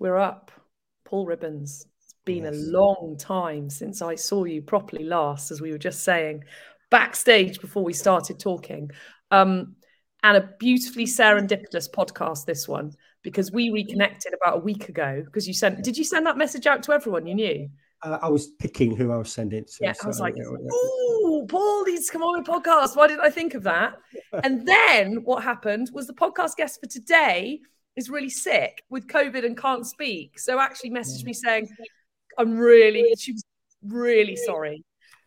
We're up. Paul Ribbons. It's been yes. a long time since I saw you properly last, as we were just saying, backstage before we started talking. Um, and a beautifully serendipitous podcast, this one, because we reconnected about a week ago. Because you sent, did you send that message out to everyone you knew? Uh, I was picking who I was sending to. Yeah, so, I was like, "Oh, Paul needs to come on the podcast." Why didn't I think of that? and then what happened was the podcast guest for today is really sick with COVID and can't speak. So actually messaged me saying, I'm really, she was really sorry.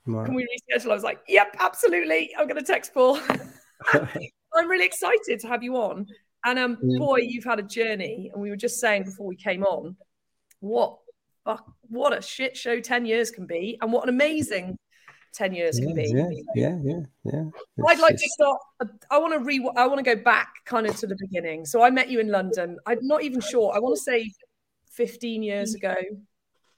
Right. Can we reschedule? I was like, yep, absolutely. I'm going to text Paul. I'm really excited to have you on. And um, mm. boy, you've had a journey. And we were just saying before we came on, what what a shit show 10 years can be, and what an amazing 10 years yeah, can be. Yeah, yeah, yeah, yeah. I'd like to start. I want to re. I want to go back kind of to the beginning. So I met you in London. I'm not even sure. I want to say 15 years mm. ago.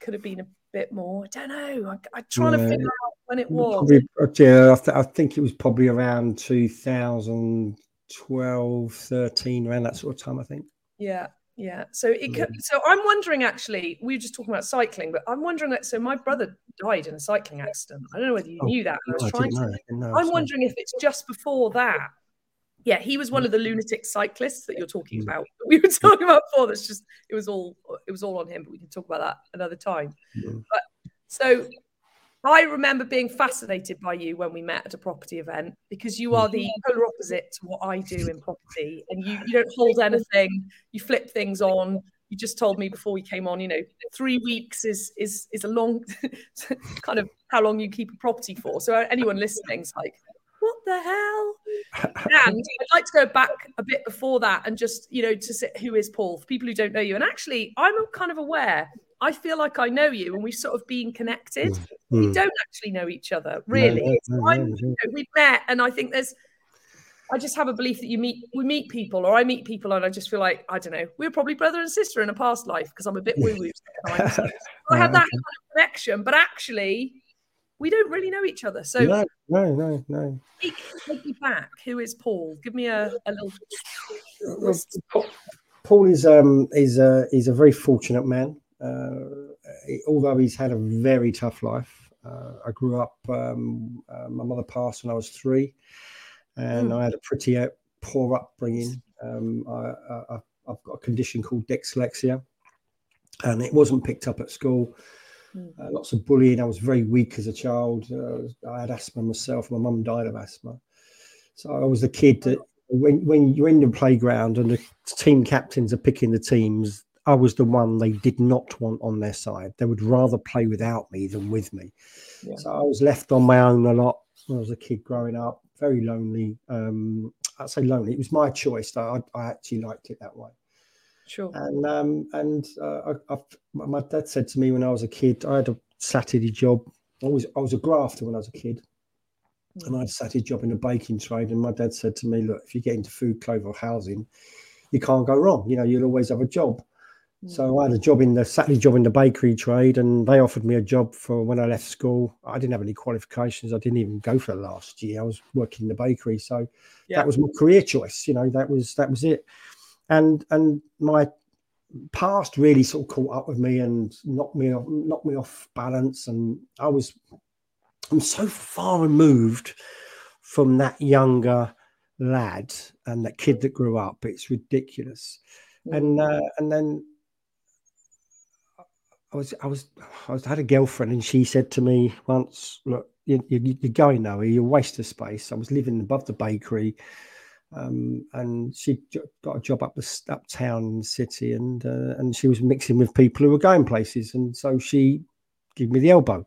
Could have been a bit more. I don't know. I, I'm trying yeah. to figure out when it was. Probably, yeah, I, th- I think it was probably around 2012, 13, around that sort of time, I think. Yeah. Yeah. So it could, so I'm wondering actually, we were just talking about cycling, but I'm wondering that so my brother died in a cycling accident. I don't know whether you oh, knew that. I was trying to know, I'm wondering if it's just before that. Yeah, he was one of the lunatic cyclists that you're talking mm. about. We were talking about before. That's just it was all it was all on him, but we can talk about that another time. Mm. But so I remember being fascinated by you when we met at a property event because you are the mm-hmm. polar opposite to what I do in property. And you, you don't hold anything, you flip things on. You just told me before we came on, you know, three weeks is is is a long kind of how long you keep a property for. So anyone listening's like, what the hell? and I'd like to go back a bit before that and just, you know, to say who is Paul for people who don't know you. And actually, I'm kind of aware I feel like I know you and we've sort of been connected. Mm. We don't actually know each other, really. No, no, no, you know, we've met, and I think there's, I just have a belief that you meet, we meet people, or I meet people, and I just feel like, I don't know, we are probably brother and sister in a past life because I'm a bit woo woo. I have that kind of connection, but actually, we don't really know each other. So, no, no, no, no. Take, take me back. Who is Paul? Give me a, a little. Paul is um is a is a very fortunate man. Uh, although he's had a very tough life. Uh, I grew up, um, uh, my mother passed when I was three, and mm. I had a pretty poor upbringing. Um, I, have got a condition called dyslexia, and it wasn't picked up at school. Mm. Uh, lots of bullying. I was very weak as a child. Uh, I had asthma myself. My mum died of asthma, so I was the kid that when when you're in the playground and the team captains are picking the teams, I was the one they did not want on their side. They would rather play without me than with me. Yeah. So I was left on my own a lot when I was a kid growing up, very lonely. Um, I'd say lonely. It was my choice. I, I actually liked it that way. Sure. And um, and uh, I, I, my dad said to me when I was a kid, I had a Saturday job. I was I was a grafter when I was a kid, mm. and I had a Saturday job in the baking trade. And my dad said to me, "Look, if you get into food, clover, or housing, you can't go wrong. You know, you'll always have a job." So I had a job in the Saturday job in the bakery trade, and they offered me a job for when I left school. I didn't have any qualifications. I didn't even go for the last year. I was working in the bakery, so yeah. that was my career choice. You know, that was that was it. And and my past really sort of caught up with me and knocked me off, knocked me off balance. And I was I'm so far removed from that younger lad and that kid that grew up. It's ridiculous. And uh, and then I was, I was, I was, had a girlfriend, and she said to me once, "Look, you, you, you're going nowhere. You're a waste of space." I was living above the bakery, um, and she got a job up the uptown city, and uh, and she was mixing with people who were going places, and so she gave me the elbow,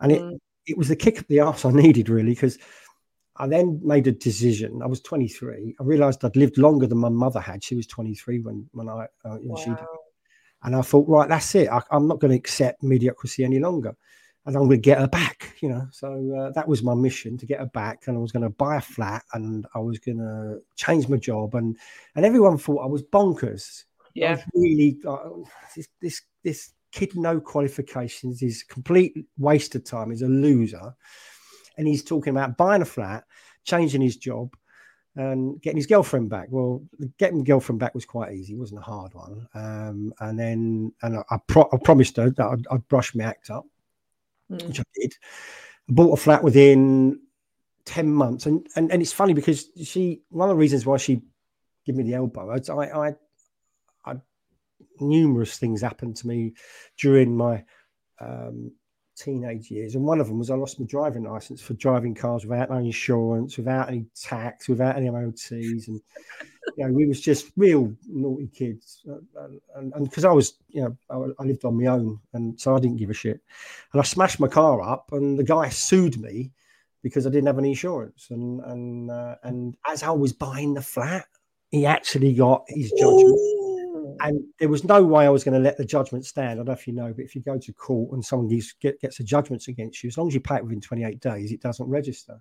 and it mm. it was the kick up the arse I needed really because. I then made a decision. I was 23. I realized I'd lived longer than my mother had. She was 23 when when I uh, wow. she and I thought, right, that's it. I, am not going to accept mediocrity any longer. And I'm going to get her back, you know. So uh, that was my mission to get her back. And I was going to buy a flat and I was going to change my job. And and everyone thought I was bonkers. Yeah. Was really, uh, this, this, this kid, no qualifications, is complete waste of time. He's a loser. And he's talking about buying a flat, changing his job, and getting his girlfriend back. Well, getting the girlfriend back was quite easy; it wasn't a hard one. Um, and then, and I, I, pro- I promised her that I'd, I'd, brush my act up, mm. which I did. I bought a flat within ten months, and, and and it's funny because she one of the reasons why she gave me the elbow. I, I, I numerous things happened to me during my um, teenage years, and one of them was I lost my driving license for driving cars without any insurance, without any tax, without any MOTs, and you know we was just real naughty kids. Uh, and because I was, you know, I, I, lived on my own, and so I didn't give a shit. And I smashed my car up, and the guy sued me because I didn't have any insurance. And and uh, and as I was buying the flat, he actually got his judgment. And there was no way I was going to let the judgment stand. I don't know if you know, but if you go to court and someone gets, get, gets a judgment against you, as long as you pay it within 28 days, it doesn't register.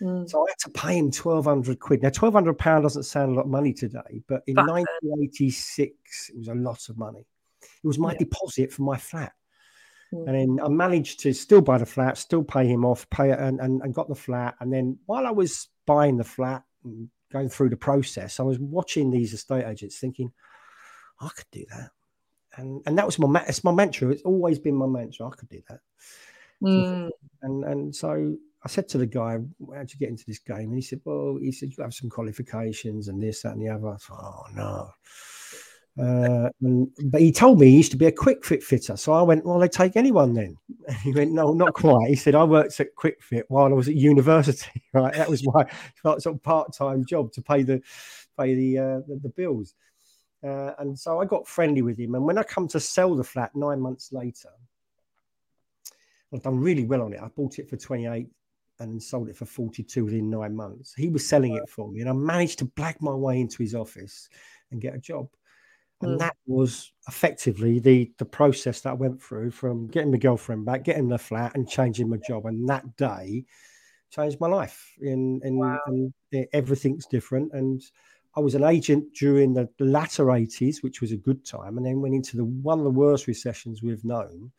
Mm. So I had to pay him 1200 quid. Now, 1200 pound doesn't sound a lot of money today, but in Back 1986, it was a lot of money. It was my yeah. deposit for my flat. Mm. And then I managed to still buy the flat, still pay him off, pay it, and, and, and got the flat. And then while I was buying the flat and going through the process, I was watching these estate agents thinking, I could do that. And and that was my it's my mantra. It's always been my mantra. I could do that. Mm. And and so I said to the guy, "How'd you get into this game?" And he said, "Well, he said you have some qualifications and this, that, and the other." I thought, "Oh no." Uh, and, but he told me he used to be a Kwik Fit fitter. So I went, well, they take anyone then. And he went, no, not quite. He said, I worked at Kwik Fit while I was at university. Right, that was my sort of part-time job to pay the pay the uh, the, the, bills. Uh, and so I got friendly with him. And when I come to sell the flat nine months later, I've done really well on it. I bought it for 28 and sold it for 42 within nine months. He was selling it for me, and I managed to black my way into his office and get a job. And mm. that was effectively the the process that I went through from getting my girlfriend back, getting the flat, and changing my job. And that day changed my life. In in, wow. in everything's different. And I was an agent during the latter 80s, which was a good time, and then went into the one of the worst recessions we've known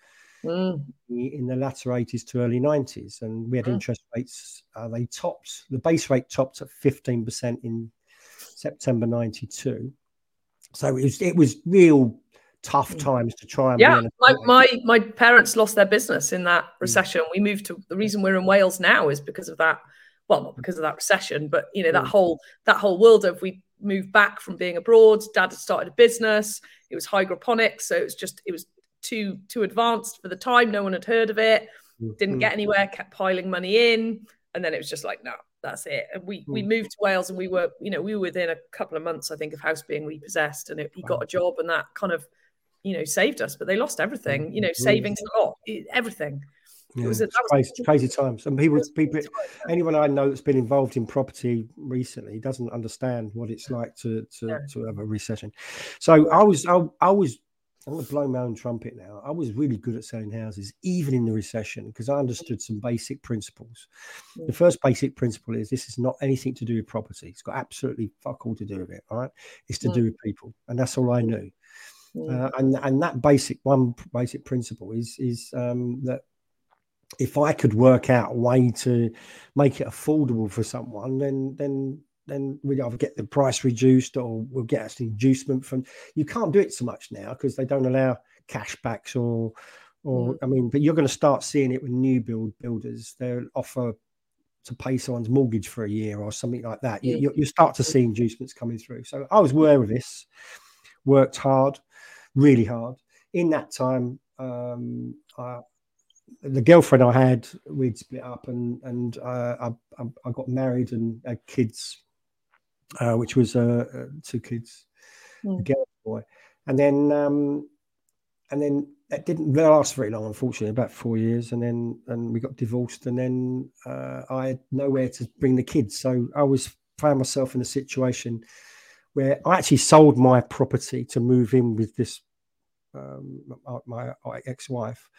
mm. in the latter 80s to early 90s. And we had mm. interest rates, uh, they topped, the base rate topped at 15% in September 92. So it was, it was real tough mm. times to try and yeah my, my my parents lost their business in that mm. recession we moved to the reason we're in wales now is because of that well not because of that recession but you know that mm. whole that whole world of we moved back from being abroad dad had started a business it was hydroponics so it was just it was too too advanced for the time no one had heard of it didn't mm-hmm. get anywhere kept piling money in and then it was just like no that's it. And we we mm. moved to wales and we were you know we were within a couple of months i think of house being repossessed and it, he got a job and that kind of you know saved us but they lost everything you mm-hmm. know mm. savings a lot everything yeah, it was, a, crazy, crazy, times. And people, people, anyone I know that's been involved in property recently doesn't understand what it's like to to, yeah. to have a recession. So I was, I, I was, I'm going to blow my own trumpet now. I was really good at selling houses, even in the recession, because I understood some basic principles. Yeah. The first basic principle is this is not anything to do with property. It's got absolutely fuck all to do with it. All right, it's to do with people, and that's all I knew. Uh, and and that basic one basic principle is is um, that if I could work out a way to make it affordable for someone, then then then we'd either get the price reduced or we'll get an inducement from. You can't do it so much now because they don't allow cashbacks or or mm. I mean, but you're going to start seeing it with new build builders. They'll offer to pay someone's mortgage for a year or something like that. You, you, you start to see inducements coming through. So I was aware of this, worked hard, really hard. In that time, um, I, the girlfriend I had, we'd split up, and and uh, I, I got married and had kids, uh, which was uh, uh two kids, mm. a hmm. girl boy, and then um, and then it didn't last very long, unfortunately, about four years, and then and we got divorced, and then uh, I had nowhere to bring the kids, so I was found myself in a situation where I actually sold my property to move in with this um, my, my ex-wife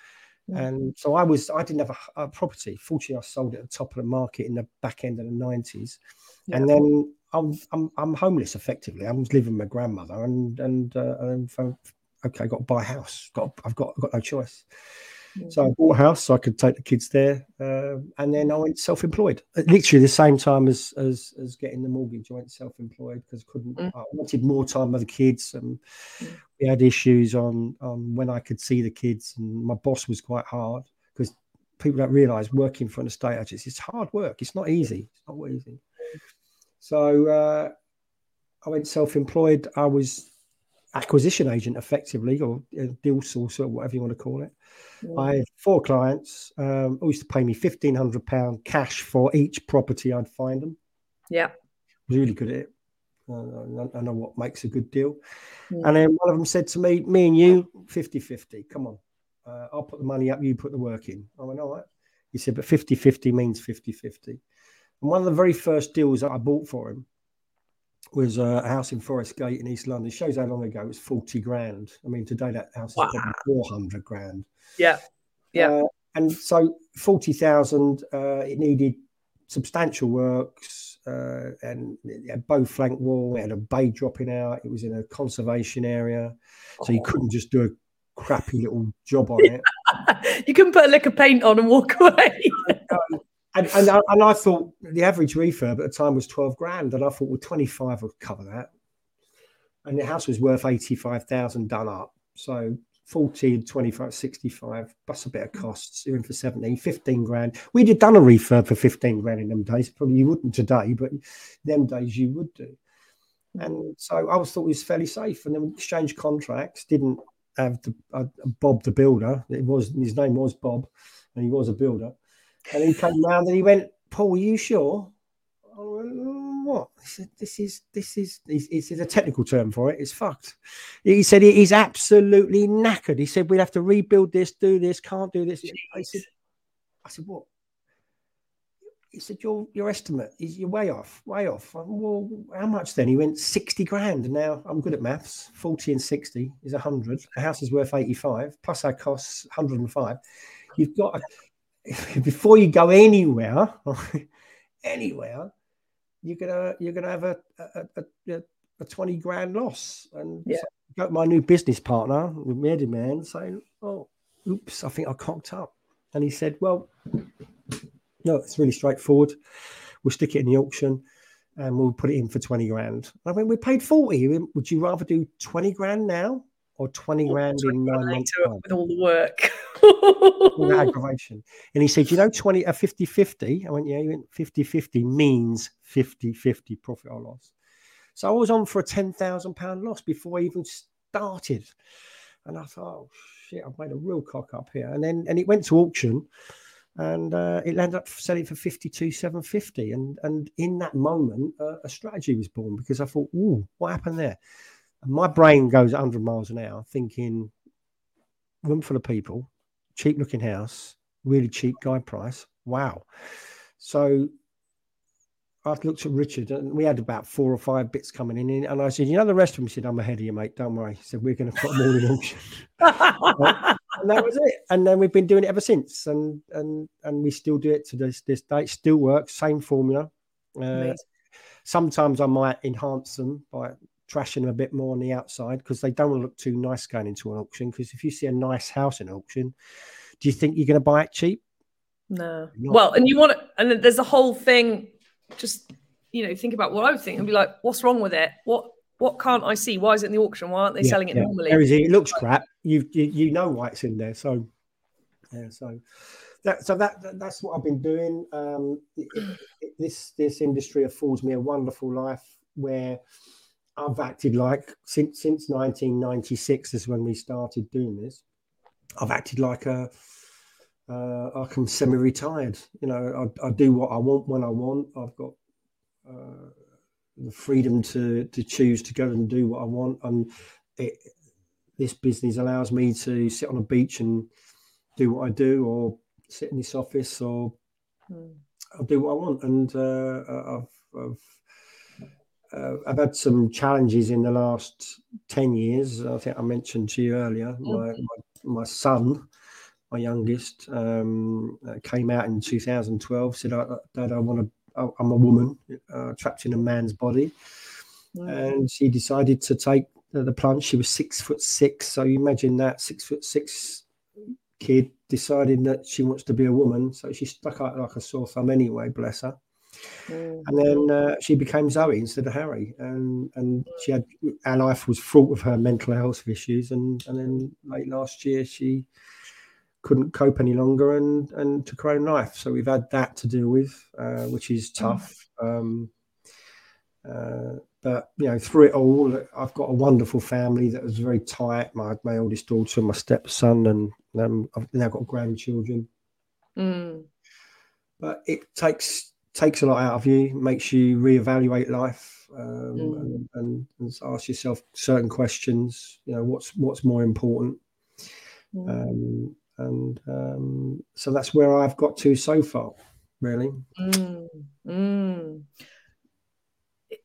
and so I was, I didn't have a, a, property. Fortunately, I sold it at the top of the market in the back end of the 90s. Yeah. And then I'm, I'm, I'm homeless effectively. I was living with my grandmother and, and, uh, and okay, I've got to buy a house. Got, I've got, I've got no choice. Mm. So I bought a house so I could take the kids there, uh, and then I went self-employed. Literally the same time as as, as getting the mortgage, I went self-employed because I couldn't. Mm. I wanted more time with the kids, and mm. we had issues on on when I could see the kids, and my boss was quite hard because people don't realise working for an estate agent is hard work. It's not easy. It's not easy. So uh, I went self-employed. I was acquisition agent effectively, or deal sourcer, or whatever you want to call it. Yeah. I had four clients um, who used to pay me fifteen hundred pound cash for each property I'd find them. Yeah, really good at it. I know what makes a good deal. Yeah. And then one of them said to me, "Me and you, 50-50. Come on, uh, I'll put the money up, you put the work in." I went, "All right." He said, "But 50-50 means 50-50. And one of the very first deals that I bought for him was a house in Forest Gate in East London. It shows how long ago it was 40 grand. I mean, today that house wow. is probably 400 grand. Yeah. Yeah. Uh, and so 40,000, uh, it needed substantial works uh, and it had bow flank wall, it had a bay dropping out, it was in a conservation area. So you oh. couldn't just do a crappy little job on it. you couldn't put a lick of paint on and walk away. And, and, I, and I thought the average refurb at the time was 12 grand. And I thought, well, 25 would cover that. And the house was worth 85,000 done up. So 40, 25, 65, plus a bit of costs. You're in for 17, 15 grand. We'd have done a refurb for 15 grand in them days. Probably you wouldn't today, but them days you would do. And so I was thought it was fairly safe. And then we exchanged contracts, didn't have uh, Bob the builder. It was his name was Bob, and he was a builder. And he came round and he went, Paul, are you sure? Went, mm, what? He said, this is, this is, it's a technical term for it. It's fucked. He said, he's absolutely knackered. He said, we'd have to rebuild this, do this, can't do this. I said, I said, what? He said, your, your estimate is you're way off, way off. Went, well, how much then? He went 60 grand. Now I'm good at maths. 40 and 60 is 100. The house is worth 85, plus our costs 105. You've got, before you go anywhere, anywhere, you're gonna you're gonna have a a, a, a twenty grand loss. And yeah. so got my new business partner, with man, saying, "Oh, oops, I think I cocked up." And he said, "Well, no, it's really straightforward. We'll stick it in the auction." And we'll put it in for 20 grand. I mean, we paid 40. Would you rather do 20 grand now or 20 grand in nine months with all the work aggravation and he said you know 20 a 50 50 i went yeah you? Went 50 50 means 50 50 profit or loss. So i was on for a 10,000 pound loss before i even started. And i thought oh shit i've made a real cock up here. And then and it went to auction and uh, it ended up selling for 52 750 and and in that moment uh, a strategy was born because i thought ooh what happened there? My brain goes 100 miles an hour thinking room full of people cheap looking house really cheap guide price wow so I've looked at Richard and we had about four or five bits coming in. And I said, You know, the rest of them said, I'm ahead of you, mate. Don't worry. He said, We're going to put them all in auction. and that was it. And then we've been doing it ever since. And and and we still do it to this, this day. It still works. Same formula. Uh, sometimes I might enhance them by trashing them a bit more on the outside because they don't look too nice going into an auction. Because if you see a nice house in auction, do you think you're going to buy it cheap? No. Well, and you want to, and there's a whole thing. Just you know, think about what I would think and be like, what's wrong with it? What what can't I see? Why is it in the auction? Why aren't they yeah, selling it yeah. normally? It looks crap. You, you you know why it's in there. So yeah, so that so that, that that's what I've been doing. Um, it, it, this this industry affords me a wonderful life where I've acted like since since 1996 is when we started doing this. I've acted like a uh, I'm semi-retired. You know, I, I, do what I want when I want. I've got uh, the freedom to to choose to go and do what I want, and it, this business allows me to sit on a beach and do what I do, or sit in this office, or mm. I'll do what I want. And uh, I've, I've uh, I've had some challenges in the last 10 years. I think I mentioned to you earlier. Mm-hmm. My, my, my, son, my youngest, um, uh, came out in 2012, said, Dad, I want to, I'm a woman uh, trapped in a man's body. Mm-hmm. And she decided to take the, the plunge. She was six foot six. So you imagine that six foot six kid deciding that she wants to be a woman, so she stuck out like a sore thumb anyway. Bless her. Mm. And then uh, she became Zoe instead of Harry, and and she had our life was fraught with her mental health issues, and and then late last year she couldn't cope any longer and and took her own life. So we've had that to deal with, uh, which is mm. tough. Um, uh, but you know, through it all, I've got a wonderful family that was very tight. My my oldest daughter, my stepson, and um, I've now got grandchildren. Mm. But it takes takes a lot out of you, makes you reevaluate life, um, mm. and, and, and, ask yourself certain questions. You know, what's what's more important, mm. um, and um, so that's where I've got to so far, really. Mm. mm.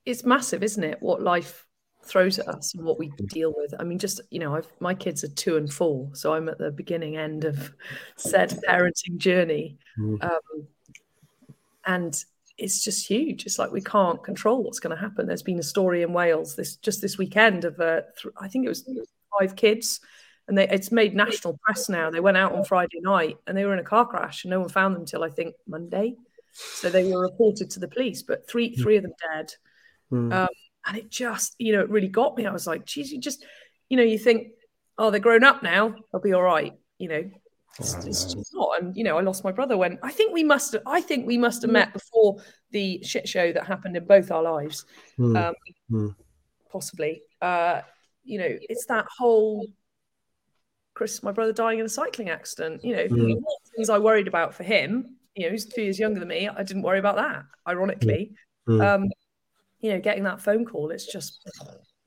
It's massive, isn't it? What life throws at us and what we deal with. I mean, just you know, I've, my kids are two and four, so I'm at the beginning end of said parenting journey. And it's just huge. It's like we can't control what's going to happen. There's been a story in Wales this just this weekend of uh, th- I think it was five kids, and they, it's made national press now. They went out on Friday night and they were in a car crash, and no one found them till I think Monday. So they were reported to the police, but three three of them dead. Mm. Um, and it just you know it really got me. I was like, geez, you just you know you think, oh, they're grown up now, they'll be all right. You know, it's, it's just not. And you know, I lost my brother when I think we must. Have, I think we must have met before the shit show that happened in both our lives, mm. Um, mm. possibly. Uh, you know, it's that whole Chris, my brother dying in a cycling accident. You know, mm. things I worried about for him. You know, he's two years younger than me. I didn't worry about that. Ironically, hmm. um, you know, getting that phone call, it's just,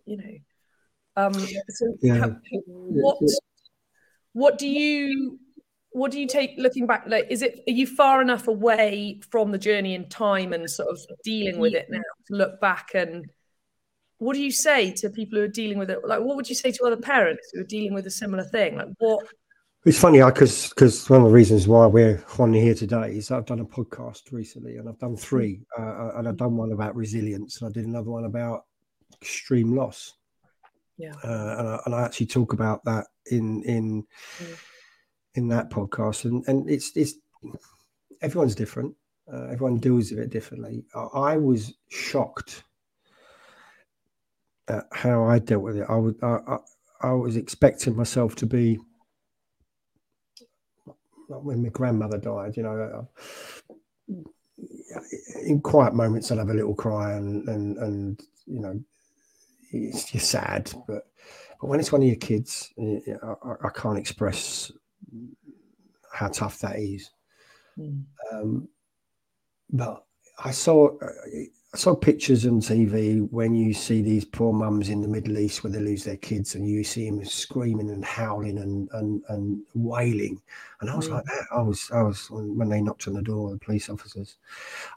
you know, um, so yeah. what what do you what do you take looking back like is it are you far enough away from the journey in time and sort of dealing with it now to look back and what do you say to people who are dealing with it? Like what would you say to other parents who are dealing with a similar thing? Like what? It's funny because because one of the reasons why we're on here today is I've done a podcast recently and I've done three uh, uh, and I've done one about resilience and I did another one about extreme loss. Yeah, uh, and, I, and I actually talk about that in in mm in that podcast, and and it's it's everyone's different. Uh, everyone deals with it differently. I, was shocked at how I dealt with it. I was I, I, I was expecting myself to be like when my grandmother died. You know, uh, in quiet moments I'd have a little cry, and and and you know, it's, you're sad, but but when it's one of your kids, I, I can't express how tough that is. Mm. Um, but I saw I saw pictures on TV when you see these poor mums in the Middle East where they lose their kids, and you see them screaming and howling and and, and wailing, and I was like that. I was I was when they knocked on the door, the police officers.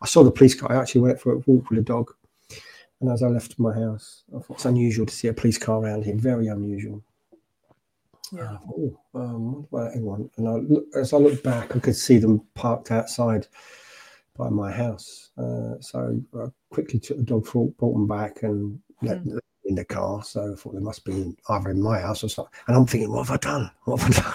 I saw the police car. I actually went for a walk with a dog, and as I left my house, I thought it's unusual to see a police car around here. Very unusual. Yeah. oh, um, well, hang And I look, as I looked back, I could see them parked outside by my house. Uh, so I quickly took the dog for brought them back and let mm. them in the car. So I thought they must be either in my house or something. And I'm thinking, what have I done? What have I done?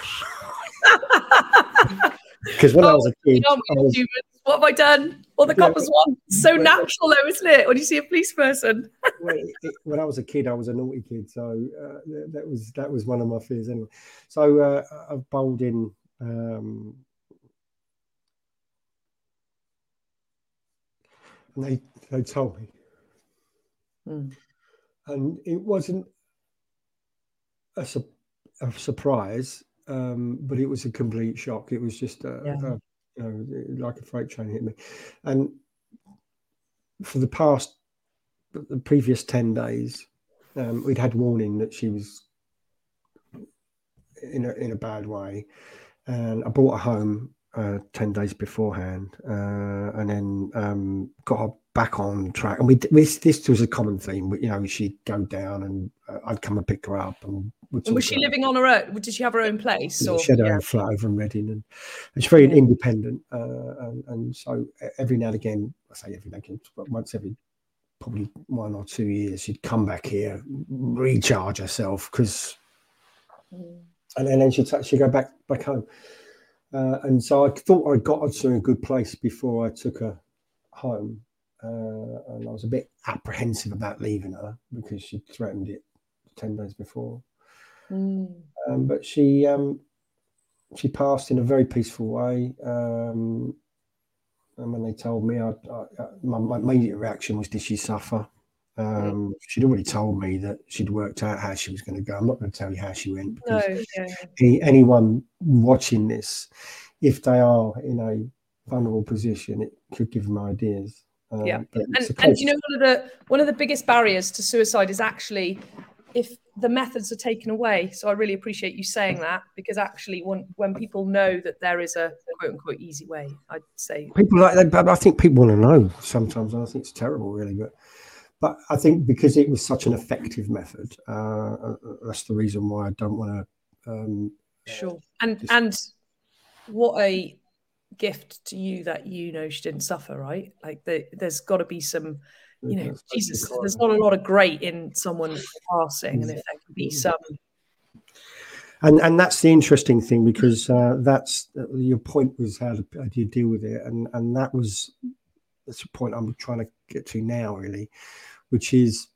Because when oh, I was a kid, I was, what have I done? What the coppers want. So natural, though, isn't it? When you see a police person. when I was a kid, I was a naughty kid, so uh, that was that was one of my fears anyway. So uh, I've bowled in. Um, and they they told me, mm. and it wasn't a, su- a surprise, um, but it was a complete shock. It was just a, yeah. a you know, like a freight train hit me. And for the past, the previous 10 days, um, we'd had warning that she was in a, in a bad way. And I brought her home uh, 10 days beforehand uh, and then um, got back on track. And we, this, this was a common theme. You know, she'd go down and uh, I'd come and pick her up and was she living on her own? Did she have her own place? Or? She had her yeah. own flat over in Reading, and, and she's very yeah. independent. Uh, and, and, so every now and again, I say every now and again, but once every probably one or two years, she'd come back here, recharge herself because mm. and then, then she'd, she'd go back back home. Uh, and so I thought I got her to a good place before I took her home. Uh, and I was a bit apprehensive about leaving her because she threatened it 10 days before. Mm. Um, but she um, she passed in a very peaceful way. Um, and when they told me, I, I, my, my, immediate reaction was, Did she suffer? Um, she'd already told me that she'd worked out how she was going to go. I'm not going to tell you how she went because no, yeah. any, anyone watching this, if they are in a vulnerable position, it could give them ideas. Um, yeah, and, and you know one of the one of the biggest barriers to suicide is actually if the methods are taken away. So I really appreciate you saying that because actually, when when people know that there is a quote unquote easy way, I'd say people like that. But I think people want to know sometimes. I think it's terrible, really, but but I think because it was such an effective method, uh, uh that's the reason why I don't want to. Um, sure, and just... and what a gift to you that you know she didn't suffer, right? Like the, there's got to be some, you know, Jesus. There's not a lot of great in someone passing, and if there can be some and and that's the interesting thing because uh, that's uh, your point was how, to, how do you deal with it and and that was that's the point i'm trying to get to now really which is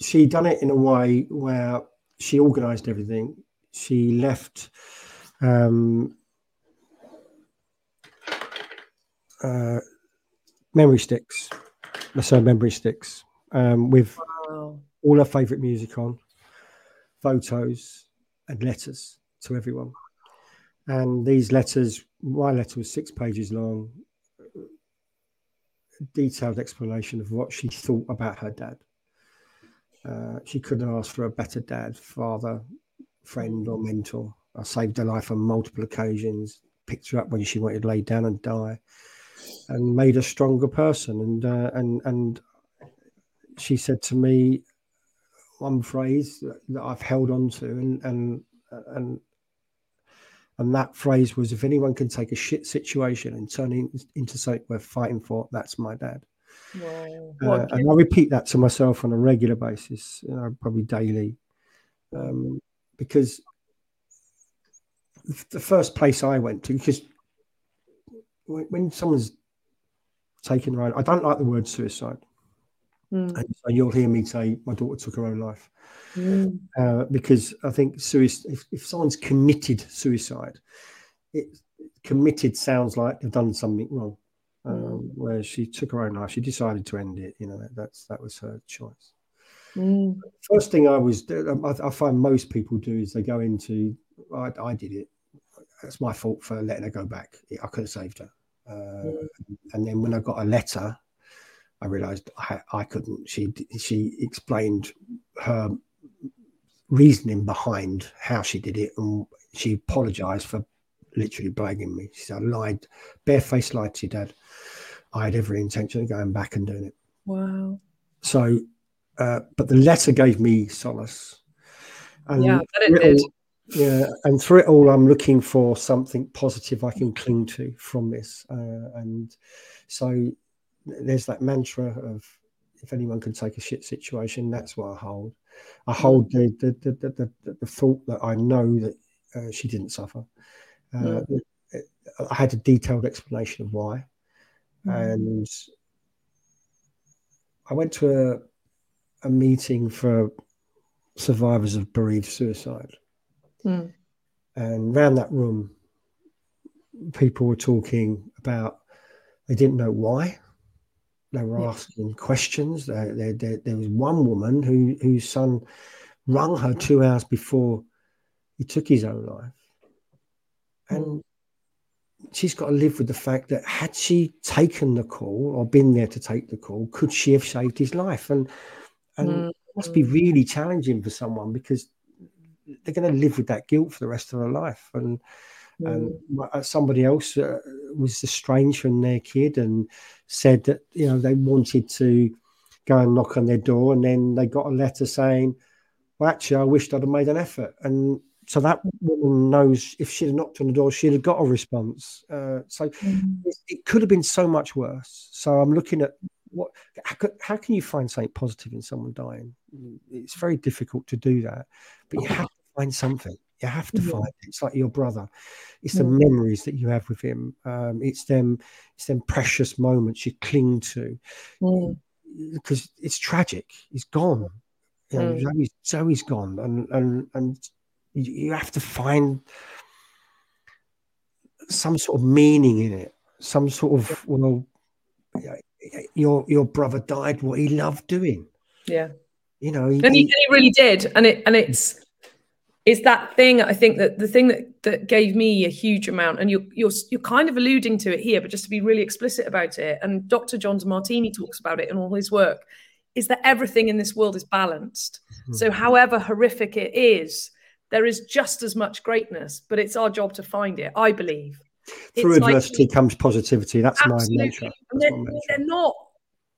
she done it in a way where she organized everything she left um, uh, memory sticks so memory sticks um, with wow. all her favorite music on photos and letters to everyone and these letters my letter was six pages long detailed explanation of what she thought about her dad. Uh, she couldn't ask for a better dad, father, friend, or mentor. I saved her life on multiple occasions, picked her up when she wanted to lay down and die, and made a stronger person. And uh, and and she said to me one phrase that I've held on to, and and and and that phrase was, if anyone can take a shit situation and turn it into something worth fighting for, that's my dad. Wow. Uh, and I repeat that to myself on a regular basis, you know, probably daily, um, because the first place I went to, because when someone's taken their own, I don't like the word suicide. Mm. And so you'll hear me say, my daughter took her own life. Mm. Uh, because I think suicide, if, if someone's committed suicide, it committed sounds like they've done something wrong. Um, mm. Where she took her own life, she decided to end it. You know, that, that's that was her choice. Mm. First thing I was, I, I, find most people do is they go into, I, I, did it. That's my fault for letting her go back. I could have saved her. Uh, mm. And then when I got a letter, I realised I, I couldn't. She she explained her reasoning behind how she did it, and she apologized for literally blagging me. She said, I lied, barefaced lied to your dad. I had every intention of going back and doing it. Wow. So, uh, but the letter gave me solace. And yeah, it did. All, yeah, and through it all, I'm looking for something positive I can cling to from this. Uh, and so there's that mantra of if anyone can take a shit situation, that's what I hold. I hold the the the, the, the, the thought that I know that uh, she didn't suffer. Uh, mm. I had a detailed explanation of why, mm. and I went to a a meeting for survivors of bereaved suicide, mm. and around that room, people were talking about they didn't know why they were yeah. asking questions. There, there, there, there, was one woman who whose son rung her two hours before he took his own life, and mm. she's got to live with the fact that had she taken the call or been there to take the call, could she have saved his life? And and mm. it must be really challenging for someone because they're going to live with that guilt for the rest of their life. And and mm. uh, somebody else uh, was estranged from their kid and said that you know they wanted to go and knock on their door, and then they got a letter saying, "Well, actually, I wished I'd have made an effort." And so that woman knows if she'd have knocked on the door, she'd have got a response. Uh, so mm-hmm. it, it, could have been so much worse. So I'm looking at what how, how, can you find something positive in someone dying? It's very difficult to do that, but you have to find something. You have to find it. It's like your brother. It's the memories that you have with him. Um, it's them. It's them precious moments you cling to, because it's tragic. He's gone. You know, Zoe's, Zoe's gone, and and and you have to find some sort of meaning in it. Some sort of well, your your brother died what he loved doing. Yeah, you know, he, and he, he really did, and it and it's it's that thing I think that the thing that that gave me a huge amount, and you're you're you're kind of alluding to it here, but just to be really explicit about it, and Dr. John Demartini talks about it in all his work, is that everything in this world is balanced. Mm-hmm. So, however horrific it is, there is just as much greatness, but it's our job to find it. I believe. Through it's adversity like, comes positivity. That's absolutely. my nature. That's they're, nature. they're not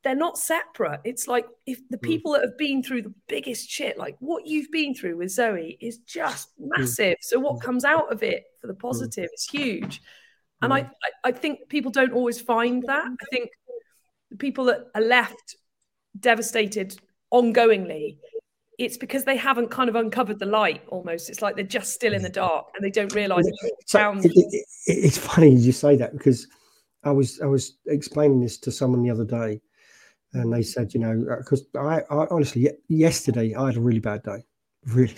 they're not separate. It's like if the hmm. people that have been through the biggest shit, like what you've been through with Zoe, is just hmm. massive. So what hmm. comes out of it for the positive is huge. And I, I think people don't always find that. I think the people that are left devastated ongoingly, it's because they haven't kind of uncovered the light almost. It's like they're just still in the dark and they don't realize so it, it, it's funny you say that because I was I was explaining this to someone the other day and they said, you know, because uh, I, I, honestly yesterday I had a really bad day, really,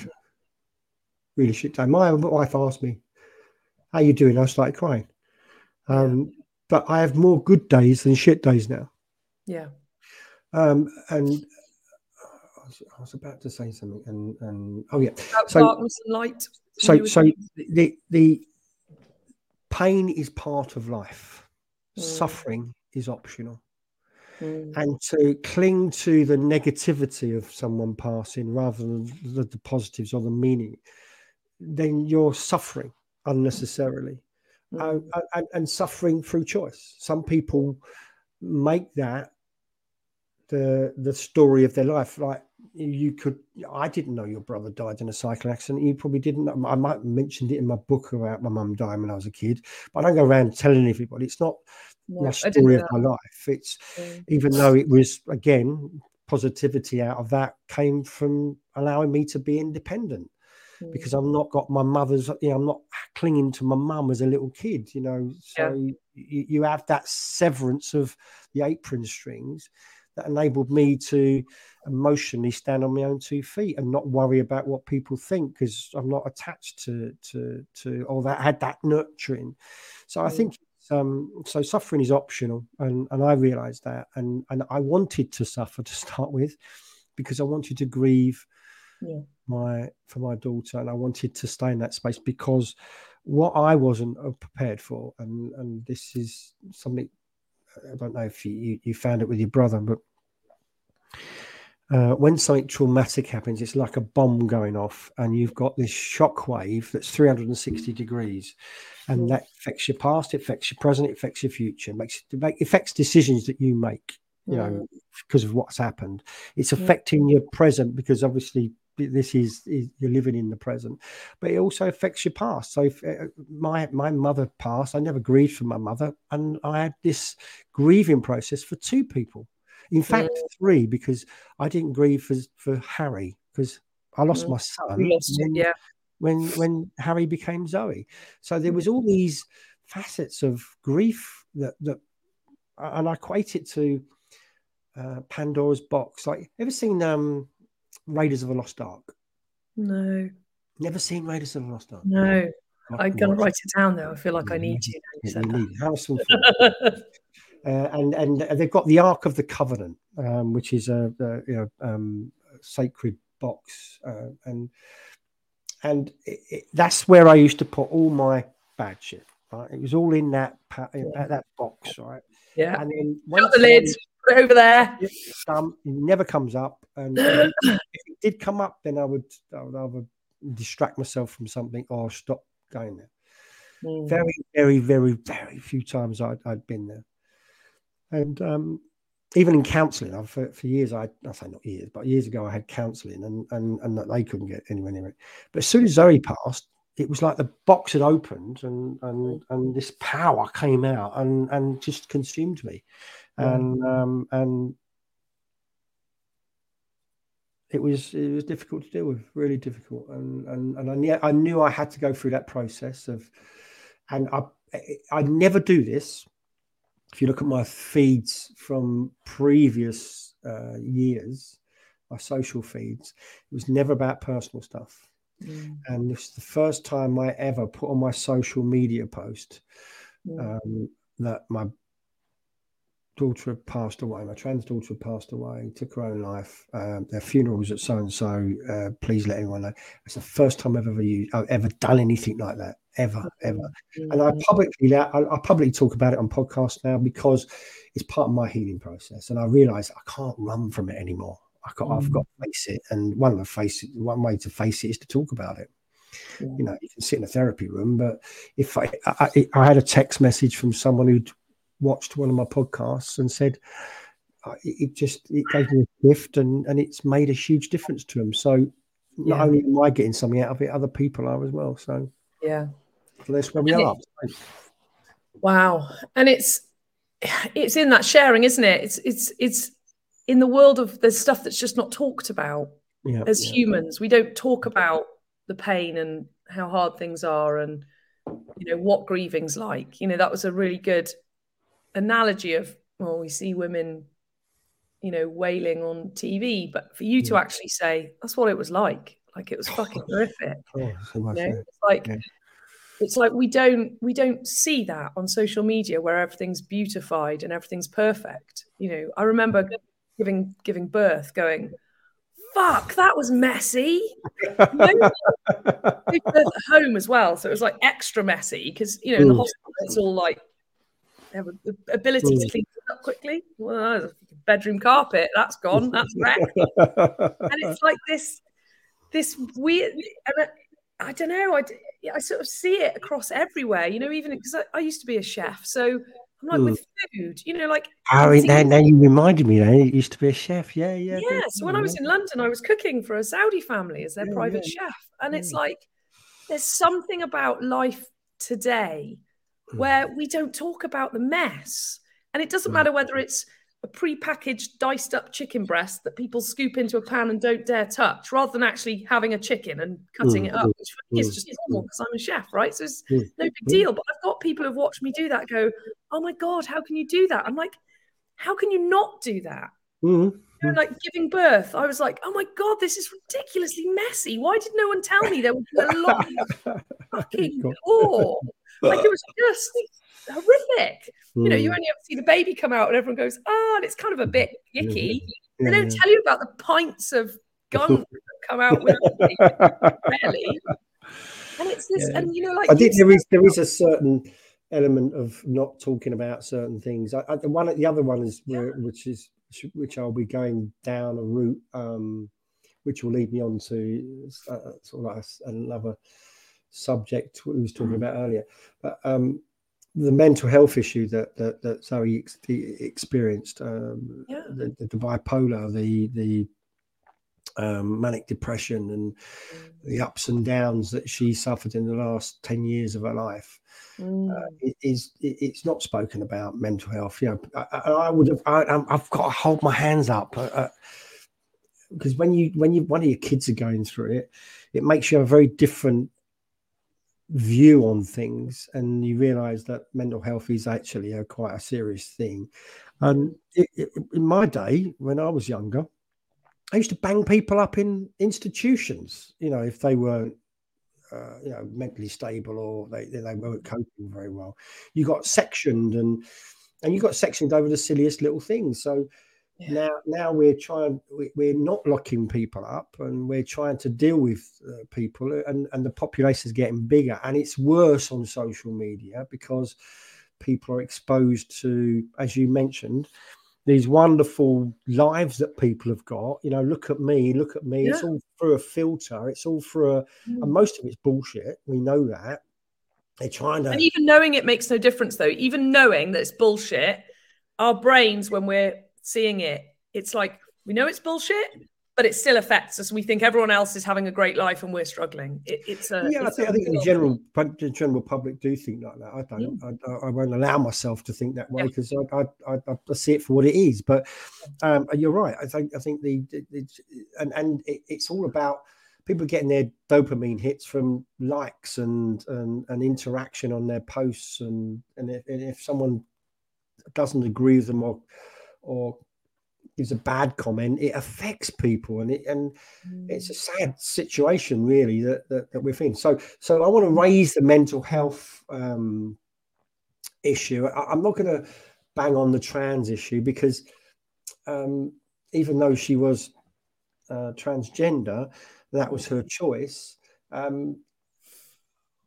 really shit day. My wife asked me, "How you doing?" I started crying. Um, but I have more good days than shit days now. Yeah. Um, and was, I was, about to say something, and and oh yeah, so darkness and light. So so the the pain is part of life. Mm. Suffering is optional. Mm. And to cling to the negativity of someone passing rather than the, the positives or the meaning, then you're suffering unnecessarily. Mm. Uh, and, and suffering through choice. Some people make that the the story of their life. Like you could, I didn't know your brother died in a cycling accident. You probably didn't. I might have mentioned it in my book about my mum dying when I was a kid, but I don't go around telling everybody. It's not my story of my life. It's yeah. even though it was again positivity out of that came from allowing me to be independent mm. because I've not got my mother's. You know, I'm not clinging to my mum as a little kid. You know, so yeah. you, you have that severance of the apron strings that enabled me to emotionally stand on my own two feet and not worry about what people think because I'm not attached to to to all that. I had that nurturing. So I mm. think um, so suffering is optional, and and I realised that, and and I wanted to suffer to start with, because I wanted to grieve yeah. my for my daughter, and I wanted to stay in that space because what I wasn't uh, prepared for, and and this is something I don't know if you you found it with your brother, but uh, when something traumatic happens, it's like a bomb going off, and you've got this shock wave that's 360 degrees, and that affects your past, it affects your present, it affects your future, makes it affects decisions that you make, you know, because of what's happened. It's affecting your present because obviously this is, is, you're living in the present, but it also affects your past. So if, uh, my my mother passed, I never grieved for my mother, and I had this grieving process for two people in fact, mm. three because I didn't grieve for, for Harry because I lost mm. my son. Lost when, yeah. when when Harry became Zoe. So there was all these facets of grief that that, and I equate it to uh, Pandora's box. Like, ever seen um, Raiders of the Lost Ark? No. Never seen Raiders of the Lost Ark. No. I'm to write it down though. I feel like I need to. You, you need Harrison Uh, and and they've got the Ark of the Covenant, um, which is a, a you know um, sacred box, uh, and and it, it, that's where I used to put all my bad shit. Right, it was all in that in yeah. that box, right? Yeah. And then once the lid, put it over there. Um, it never comes up, and if it did come up, then I would I would either distract myself from something or stop going there. Mm. Very, very, very, very few times I'd, I'd been there. And um, even in counselling, for, for years, I, I say not years, but years ago, I had counselling and, and, and they couldn't get anywhere near it. But as soon as Zoe passed, it was like the box had opened and, and, and this power came out and, and just consumed me. and um, and it was it was difficult to deal with, really difficult, and and and I knew I knew I had to go through that process of, and I I never do this. If you look at my feeds from previous uh, years, my social feeds, it was never about personal stuff. Mm. And this is the first time I ever put on my social media post mm. um, that my daughter had passed away. My trans daughter had passed away, took her own life. Um, their funeral was at so and so. Please let everyone know. It's the first time I've ever used, I've ever done anything like that, ever, ever. Mm-hmm. And I publicly, I, I publicly talk about it on podcasts now because it's part of my healing process. And I realise I can't run from it anymore. I got, mm-hmm. I've got to face it, and one of the face, one way to face it is to talk about it. Yeah. You know, you can sit in a therapy room, but if I, I, I had a text message from someone who'd watched one of my podcasts and said uh, it just it gave me a gift and and it's made a huge difference to them. So not yeah. only am I getting something out of it, other people are as well. So yeah, that's where we and are. It, wow, and it's it's in that sharing, isn't it? It's it's it's in the world of there's stuff that's just not talked about. Yeah, as yeah. humans, we don't talk about the pain and how hard things are and you know what grieving's like. You know that was a really good analogy of well we see women you know wailing on tv but for you yeah. to actually say that's what it was like like it was fucking horrific oh, so you know? it's like yeah. It's like we don't we don't see that on social media where everything's beautified and everything's perfect you know i remember giving giving birth going fuck that was messy at home as well so it was like extra messy because you know in the hospital it's all like have the ability mm. to clean it up quickly. Well, bedroom carpet, that's gone, that's wrecked. and it's like this, this weird. I, don't know. I, I sort of see it across everywhere. You know, even because I, I, used to be a chef, so I'm like mm. with food. You know, like oh, now, now you reminded me. Now you used to be a chef. Yeah, yeah. Yeah. So when I was in London, I was cooking for a Saudi family as their yeah, private yeah. chef, and it's like there's something about life today Hmm. where we don't talk about the mess. And it doesn't hmm. matter whether it's a pre-packaged diced up chicken breast that people scoop into a pan and don't dare touch rather than actually having a chicken and cutting mm, it up. Which me is just normal because i'm a chef right? So it's mm, no big deal but i've got people who've watched me do that go oh my god how can you do that? I'm like how can you not do that? Mm, you know, like giving birth. I was like oh my god this is ridiculously messy. Why did no one tell me there would be a lot of fucking gore like it was just horrific. Mm. You know, you hmm. only ever see the baby come out and everyone goes, oh, and it's kind of a bit icky. Yeah, they don't yeah. tell you about the pints of guns that come out with belly. And it's this, yeah. and you know, like I think there is there is a certain element of not talking about certain things. I, I, the one, the other one is where, which is which I'll be going down a route, um, which will lead me on to uh, sort of like another subject we was talking mm. about earlier. But um, the mental health issue that that, that Zoe ex- experienced, um, yeah. the, the, bipolar, the the um, manic depression, and mm. the ups and downs that she suffered in the last ten years of her life. Mm. Uh, it is it, it's not spoken about mental health. You know, I, I would have. I, have got to hold my hands up. Uh, uh, because when you when you one of your kids are going through it, it makes you have a very different view on things and you realize that mental health is actually a quite a serious thing. And in my day when i was younger i used to bang people up in institutions you know if they weren't uh, you know mentally stable or they, they weren't coping very well. You got sectioned and and you got sectioned over the silliest little things. So yeah. Now, now we're trying. We're not locking people up, and we're trying to deal with uh, people, and and the population is getting bigger, and it's worse on social media because people are exposed to, as you mentioned, these wonderful lives that people have got. You know, look at me, look at me. Yeah. It's all through a filter. It's all through a, mm. and most of it's bullshit. We know that. They're trying to, and even knowing it makes no difference, though. Even knowing that it's bullshit, our brains, when we're seeing it, it's like we know it's bullshit, but it still affects us. We think everyone else is having a great life and we're struggling. It, it's a yeah. It's I think, I think the general the general public do think like that. I don't. Mm. I, I, won't allow myself to think that way because yeah. I, I, I, see it for what it is. But um, you're right. I think I think the, the and and it, it's all about people getting their dopamine hits from likes and and, and interaction on their posts and and if, and if someone doesn't agree with them or or gives a bad comment, it affects people, and it and mm. it's a sad situation, really, that, that, that we're in. So, so I want to raise the mental health um, issue. I, am not going to bang on the trans issue because um, even though she was uh, transgender, that was her choice. Um,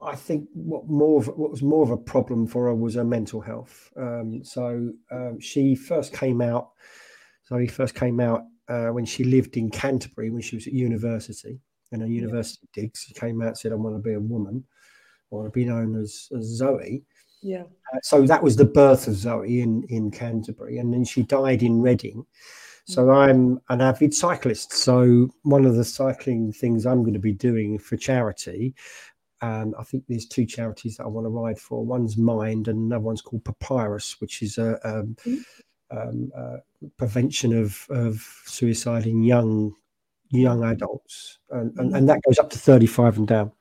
I think what more of, what was more of a problem for her was her mental health. Um, so um, she first came out so he first came out uh, when she lived in Canterbury when she was at university. And a university yeah. digs, she came out and said, I want to be a woman. I want to be known as, as Zoe. Yeah. Uh, so that was the birth of Zoe in, in Canterbury. And then she died in Reading. So mm. I'm an avid cyclist. So one of the cycling things I'm going to be doing for charity, and I think there's two charities that I want to ride for. One's Mind, and another one's called Papyrus, which is a, um, mm-hmm um, uh, prevention of, of suicide in young young adults, and, and, and, that goes up to 35 and down.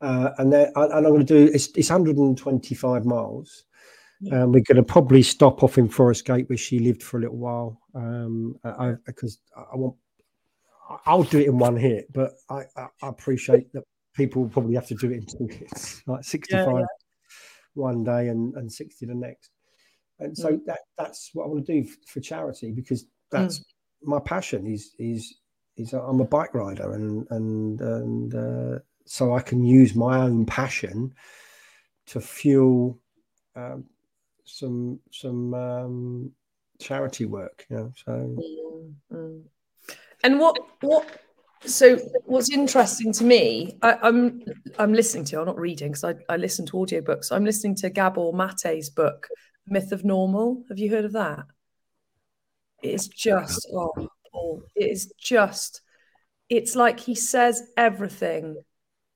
Uh, and, and I'm going to do it's, it's 125 miles. Yeah. Um, we're going to probably stop off in Forest Gate where she lived for a little while um, I, because I want I'll do it in one hit, but I, I, I appreciate that people probably have to do it in two hits, like 65 yeah, yeah. one day and, and 60 the next and so mm. that that's what I want to do for charity because that's mm. my passion. Is is is I'm a bike rider and and and uh, so I can use my own passion to fuel um, some some um, charity work. You know, so. Mm, mm. And what what so what's interesting to me I, am I'm, I'm listening to i'm not reading because I, I listen to audiobooks i'm listening to Gabor Maté's book Myth of Normal. Have you heard of that? It's just oh, Paul, it is just. It's like he says everything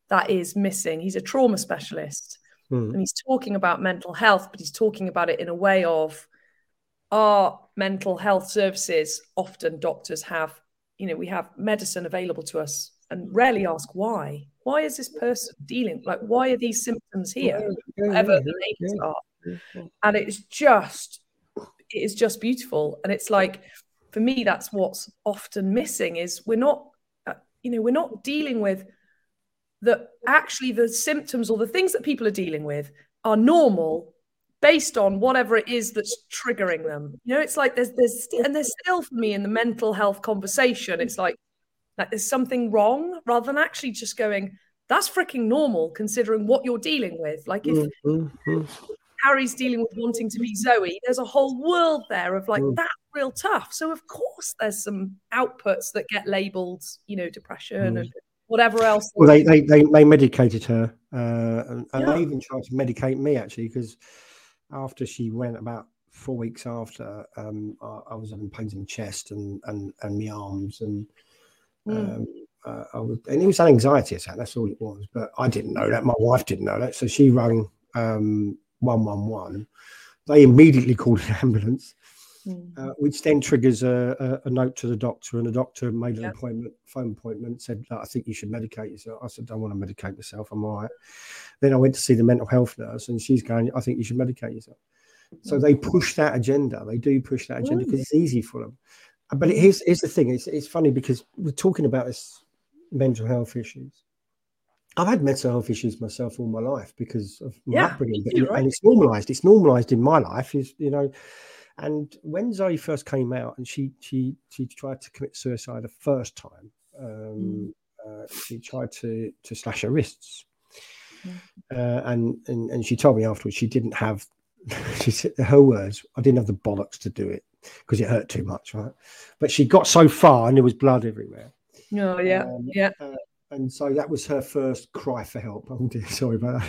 that is missing. He's a trauma specialist, mm. and he's talking about mental health, but he's talking about it in a way of our mental health services. Often, doctors have, you know, we have medicine available to us, and rarely ask why. Why is this person dealing? Like, why are these symptoms here? Whatever the names are and it's just it is just beautiful and it's like for me that's what's often missing is we're not uh, you know we're not dealing with that actually the symptoms or the things that people are dealing with are normal based on whatever it is that's triggering them you know it's like there's there's and there's still for me in the mental health conversation it's like like there's something wrong rather than actually just going that's freaking normal considering what you're dealing with like if mm-hmm. Harry's dealing with wanting to be Zoe, there's a whole world there of like mm. that's real tough. So of course there's some outputs that get labelled, you know, depression mm. and whatever else. Well, they they they, they medicated her, uh, and, and yeah. they even tried to medicate me actually because after she went about four weeks after, um, I, I, was having pains in my chest and and and my arms and. Mm. Um, uh, I was, and it was an anxiety attack. That's all it was. But I didn't know that. My wife didn't know that. So she rang um, 111. They immediately called an ambulance, mm. uh, which then triggers a, a, a, note to the doctor, and the doctor made an appointment, phone appointment, said, "I think you should medicate yourself." I said, "I don't want to medicate myself. I'm all right." Then I went to see the mental health nurse, and she's going, "I think you should medicate yourself." So mm. they push that agenda. They do push that agenda because mm. it's easy for them. Uh, but here's, here's the thing: it's, it's funny because we're talking about this mental health issues I've had mental health issues myself all my life because of my yeah, upbringing, but, right. and it's normalized. It's normalized in my life, is you know. And when Zoe first came out, and she she she tried to commit suicide the first time, um, mm. uh, she tried to to slash her wrists, mm. uh, and, and and she told me afterwards she didn't have. She said her words, "I didn't have the bollocks to do it because it hurt too much, right?" But she got so far, and there was blood everywhere. Oh yeah, um, yeah. Uh, and so that was her first cry for help. Oh dear, sorry about that.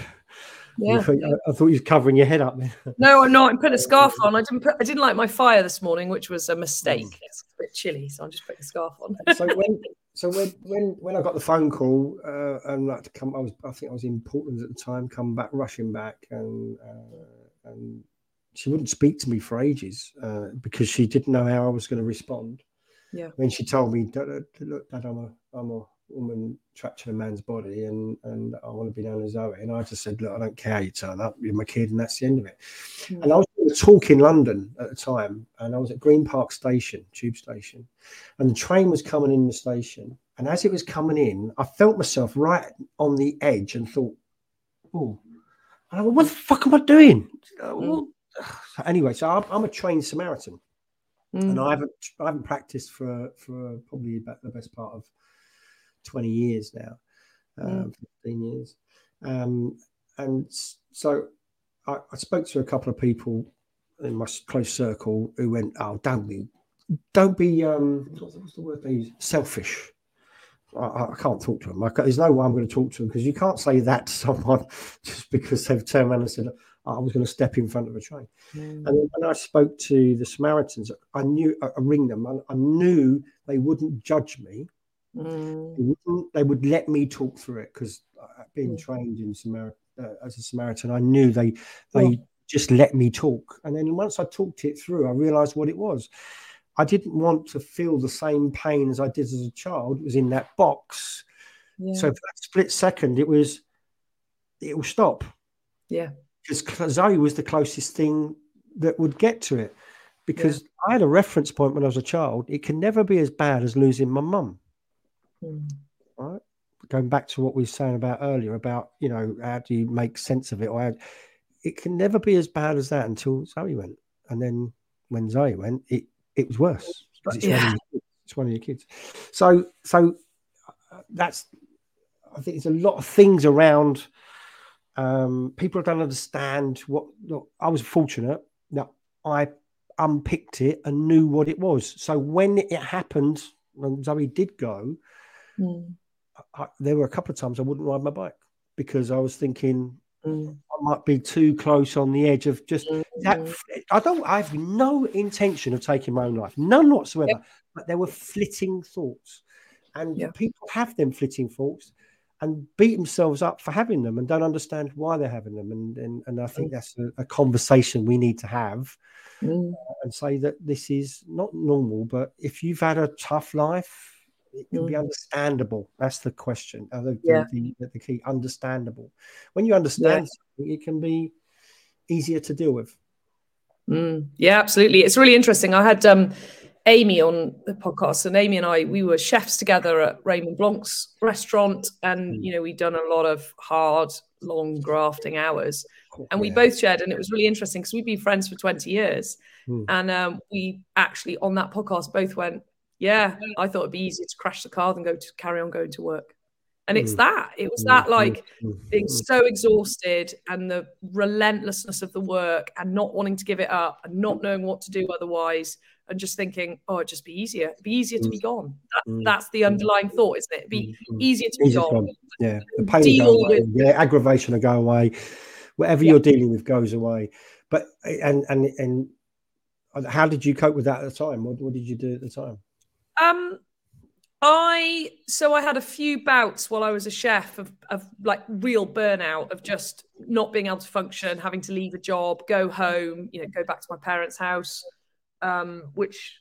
Yeah. I, I, thought you was covering your head up. no, I'm not. I'm putting a scarf on. I didn't put. I didn't light my fire this morning, which was a mistake. Mm. It's a bit chilly, so I'm just putting a scarf on. so when so when when when I got the phone call uh, and like to come, I was I think I was in Portland at the time, come back rushing back, and uh, and she wouldn't speak to me for ages uh, because she didn't know how I was going to respond. Yeah. When she told me, look, Dad, I'm a I'm a woman trapped in a man's body and and I want to be known as Zoe. And I just said, look, I don't care how you turn up, you're my kid, and that's the end of it. Mm. And I was doing a talk in London at the time, and I was at Green Park Station, tube station, and the train was coming in the station. And as it was coming in, I felt myself right on the edge and thought, oh, and I went, what the fuck am I doing? Mm. Anyway, so I'm, I'm a trained Samaritan. Mm. And I haven't I haven't practiced for for probably about the best part of 20 years now, mm. 15 years. Um, and so I, I, spoke to a couple of people in my close circle who went, "Oh, don't be, don't be, um, what's the word they use? Selfish." I, I, can't talk to them. I, there's no way I'm going to talk to them because you can't say that to someone just because they've turned around and said, I was going to step in front of a train. Mm. And when I spoke to the Samaritans, I knew I, I ring them. I, knew they wouldn't judge me Mm. They, would let me talk through it because being mm. trained in Samar- uh, as a Samaritan, I knew they they just let me talk. And then once I talked it through, I realised what it was. I didn't want to feel the same pain as I did as a child. It was in that box. Yeah. So for that split second, it was it will stop. Yeah. Because Zoe was the closest thing that would get to it. Because yeah. I had a reference point when I was a child. It can never be as bad as losing my mum. Mm. Right. Going back to what we were saying about earlier about, you know, how do you make sense of it? Or how, it can never be as bad as that until Zoe went. And then when Zoe went, it, it was worse. It's, yeah. one it's one of your kids. So, so uh, that's, I think there's a lot of things around. Um, people don't understand what. Look, I was fortunate that I unpicked it and knew what it was. So when it happened, when Zoe did go, Mm. I, there were a couple of times I wouldn't ride my bike because I was thinking mm. I might be too close on the edge of just mm. that. I don't. I have no intention of taking my own life, none whatsoever. Yep. But there were flitting thoughts, and yep. people have them flitting thoughts and beat themselves up for having them and don't understand why they're having them. And and, and I think mm. that's a, a conversation we need to have. Mm. Uh, and say that this is not normal, but if you've had a tough life, it can mm. be understandable. That's the question. Uh, the, yeah. the, the, the, key understandable. When you understand yeah. something, it can be easier to deal with. Mm. Yeah, absolutely. It's really interesting. I had um, Amy on the podcast, and Amy and I, we were chefs together at Raymond Blanc's restaurant, and mm. you know we'd done a lot of hard, long grafting hours, and we both shared, and it was really interesting because we've been friends for twenty years, mm. and um, we actually on that podcast both went, yeah, I thought it'd be easier to crash the car than go to carry on going to work. And it's mm. that. It was mm. that mm, like mm. being mm. so exhausted and the relentlessness of the work and not wanting to give it up and not knowing what to do otherwise and just thinking, oh, it'd just be easier. It'd be easier to be mm. gone. That, that's the underlying thought, isn't it? It'd be easier to be easier gone. Yeah. The pain deal with yeah, aggravation will go away. Whatever yeah. you're dealing with goes away. But and and and how did you cope with that at the time? What, what did you do at the time? Um, I so I had a few bouts while I was a chef of, of like real burnout of just not being able to function, having to leave a job, go home, you know, go back to my parents' house, um, which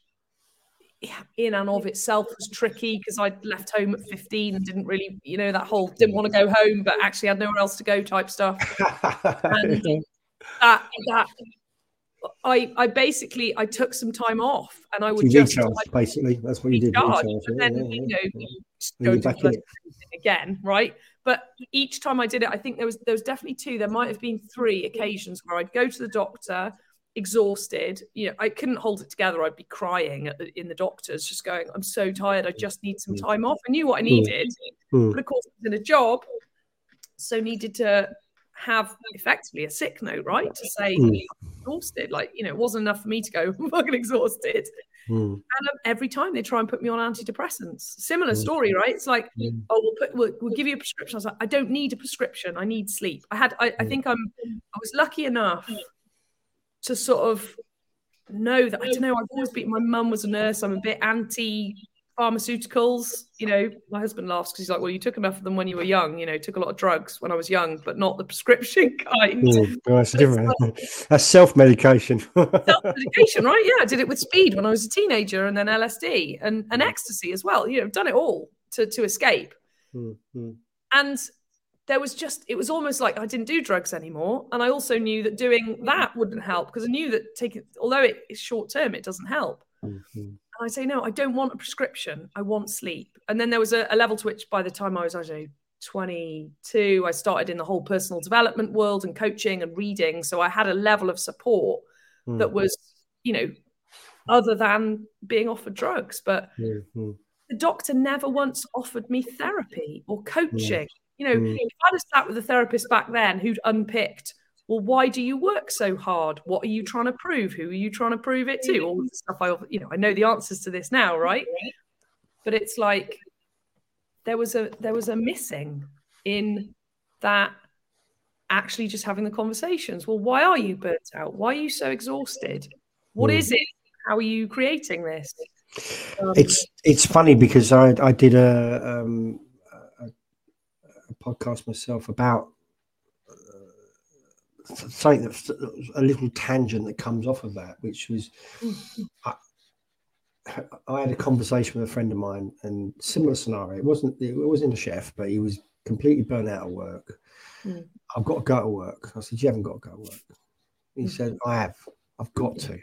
in and of itself was tricky because I'd left home at 15 and didn't really, you know, that whole didn't want to go home, but actually had nowhere else to go type stuff. and that that I, I basically I took some time off and I would just recharge, like, basically that's what you did. Recharge, and then yeah, you know go to again, right? But each time I did it, I think there was there was definitely two. There might have been three occasions where I'd go to the doctor exhausted. You know, I couldn't hold it together. I'd be crying the, in the doctors, just going, "I'm so tired. I just need some mm. time off." I knew what I mm. needed, mm. but of course, I was in a job, so needed to have effectively a sick note, right? To say mm. exhausted. Like, you know, it wasn't enough for me to go, I'm fucking exhausted. Mm. And um, every time they try and put me on antidepressants. Similar mm. story, right? It's like, oh, we'll, put, we'll, we'll, give you a prescription. I was like, I don't need a prescription. I need sleep. I had, I, I hmm. think I'm, I was lucky enough to sort of know that I don't know. I've always been. My mum was a nurse. I'm a bit anti pharmaceuticals. You know, my husband laughs because he's like, "Well, you took enough of them when you were young. You know, took a lot of drugs when I was young, but not the prescription kind." Mm, well, that's different. that's self medication. self medication, right? Yeah, I did it with speed when I was a teenager, and then LSD and, and mm. ecstasy as well. You know, I've done it all to to escape. Mm-hmm. And there was just it was almost like I didn't do drugs anymore, and I also knew that doing that wouldn't help because I knew that taking although it is short term, it doesn't help. Mm-hmm. I say, no, I don't want a prescription. I want sleep. And then there was a, a level to which by the time I was, I don't know, 22, I started in the whole personal development world and coaching and reading. So I had a level of support mm-hmm. that was, you know, other than being offered drugs. But mm-hmm. the doctor never once offered me therapy or coaching. You know, mm. if I'd have sat with a therapist back then who'd unpicked well, why do you work so hard? What are you trying to prove? Who are you trying to prove it to? All the stuff I, you know, I know the answers to this now, right? But it's like there was a there was a missing in that actually just having the conversations. Well, why are you burnt out? Why are you so exhausted? What mm. is it? How are you creating this? Um, it's it's funny because I I did a um, a, a podcast myself about something that's a little tangent that comes off of that, which was I, I, had a conversation with a friend of mine and similar scenario. It wasn't it wasn't a chef, but he was completely burnt out of work. Mm. I've got to go to work. I said, You haven't got to go to work. He mm. said, I have. I've got to.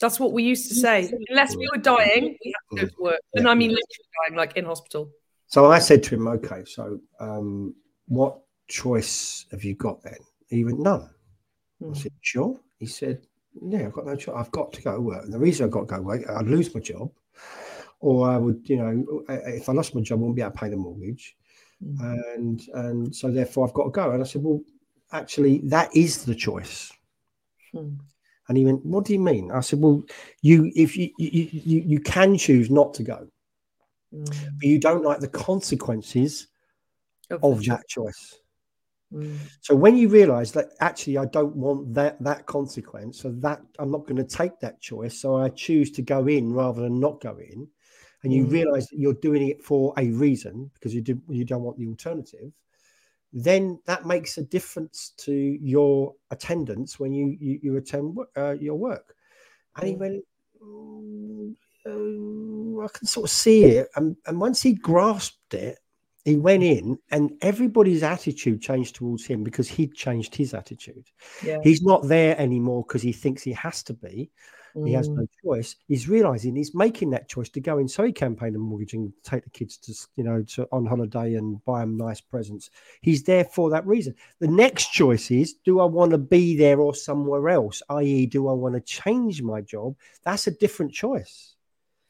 That's what we used to say. Unless we were dying, we have to go to work. And yeah. I mean literally dying, like in hospital. So I said to him, Okay, so um, what choice have you got then? He went, None. I said, sure. He said, yeah, I've got no choice. I've got to go to work. And the reason I've got to go to work, I'd lose my job, or I would, you know, if I lost my job, I wouldn't be able to pay the mortgage, mm-hmm. and and so therefore I've got to go. And I said, well, actually, that is the choice. Mm. And he went, "What do you mean?" I said, "Well, you if you you you, you can choose not to go, mm. but you don't like the consequences of, of that choice." Mm. So when you realize that actually I don't want that that consequence, so that I'm not going to take that choice, so I choose to go in rather than not go in, and you mm. realize that you're doing it for a reason because you do you don't want the alternative, then that makes a difference to your attendance when you you, you attend uh, your work. And he mm. went, mm, uh, I can sort of see it, and, and once he grasped it, he went in and everybody's attitude changed towards him because he'd changed his attitude. Yeah. He's not there anymore because he thinks he has to be. Mm. He has no mm. choice. He's realizing he's making that choice to go in so he pay the mortgage and take the kids to, you know, to on holiday and buy them nice presents. He's there for that reason. The next choice is do I want to be there or somewhere else? I.e., do I want to change my job? That's a different choice.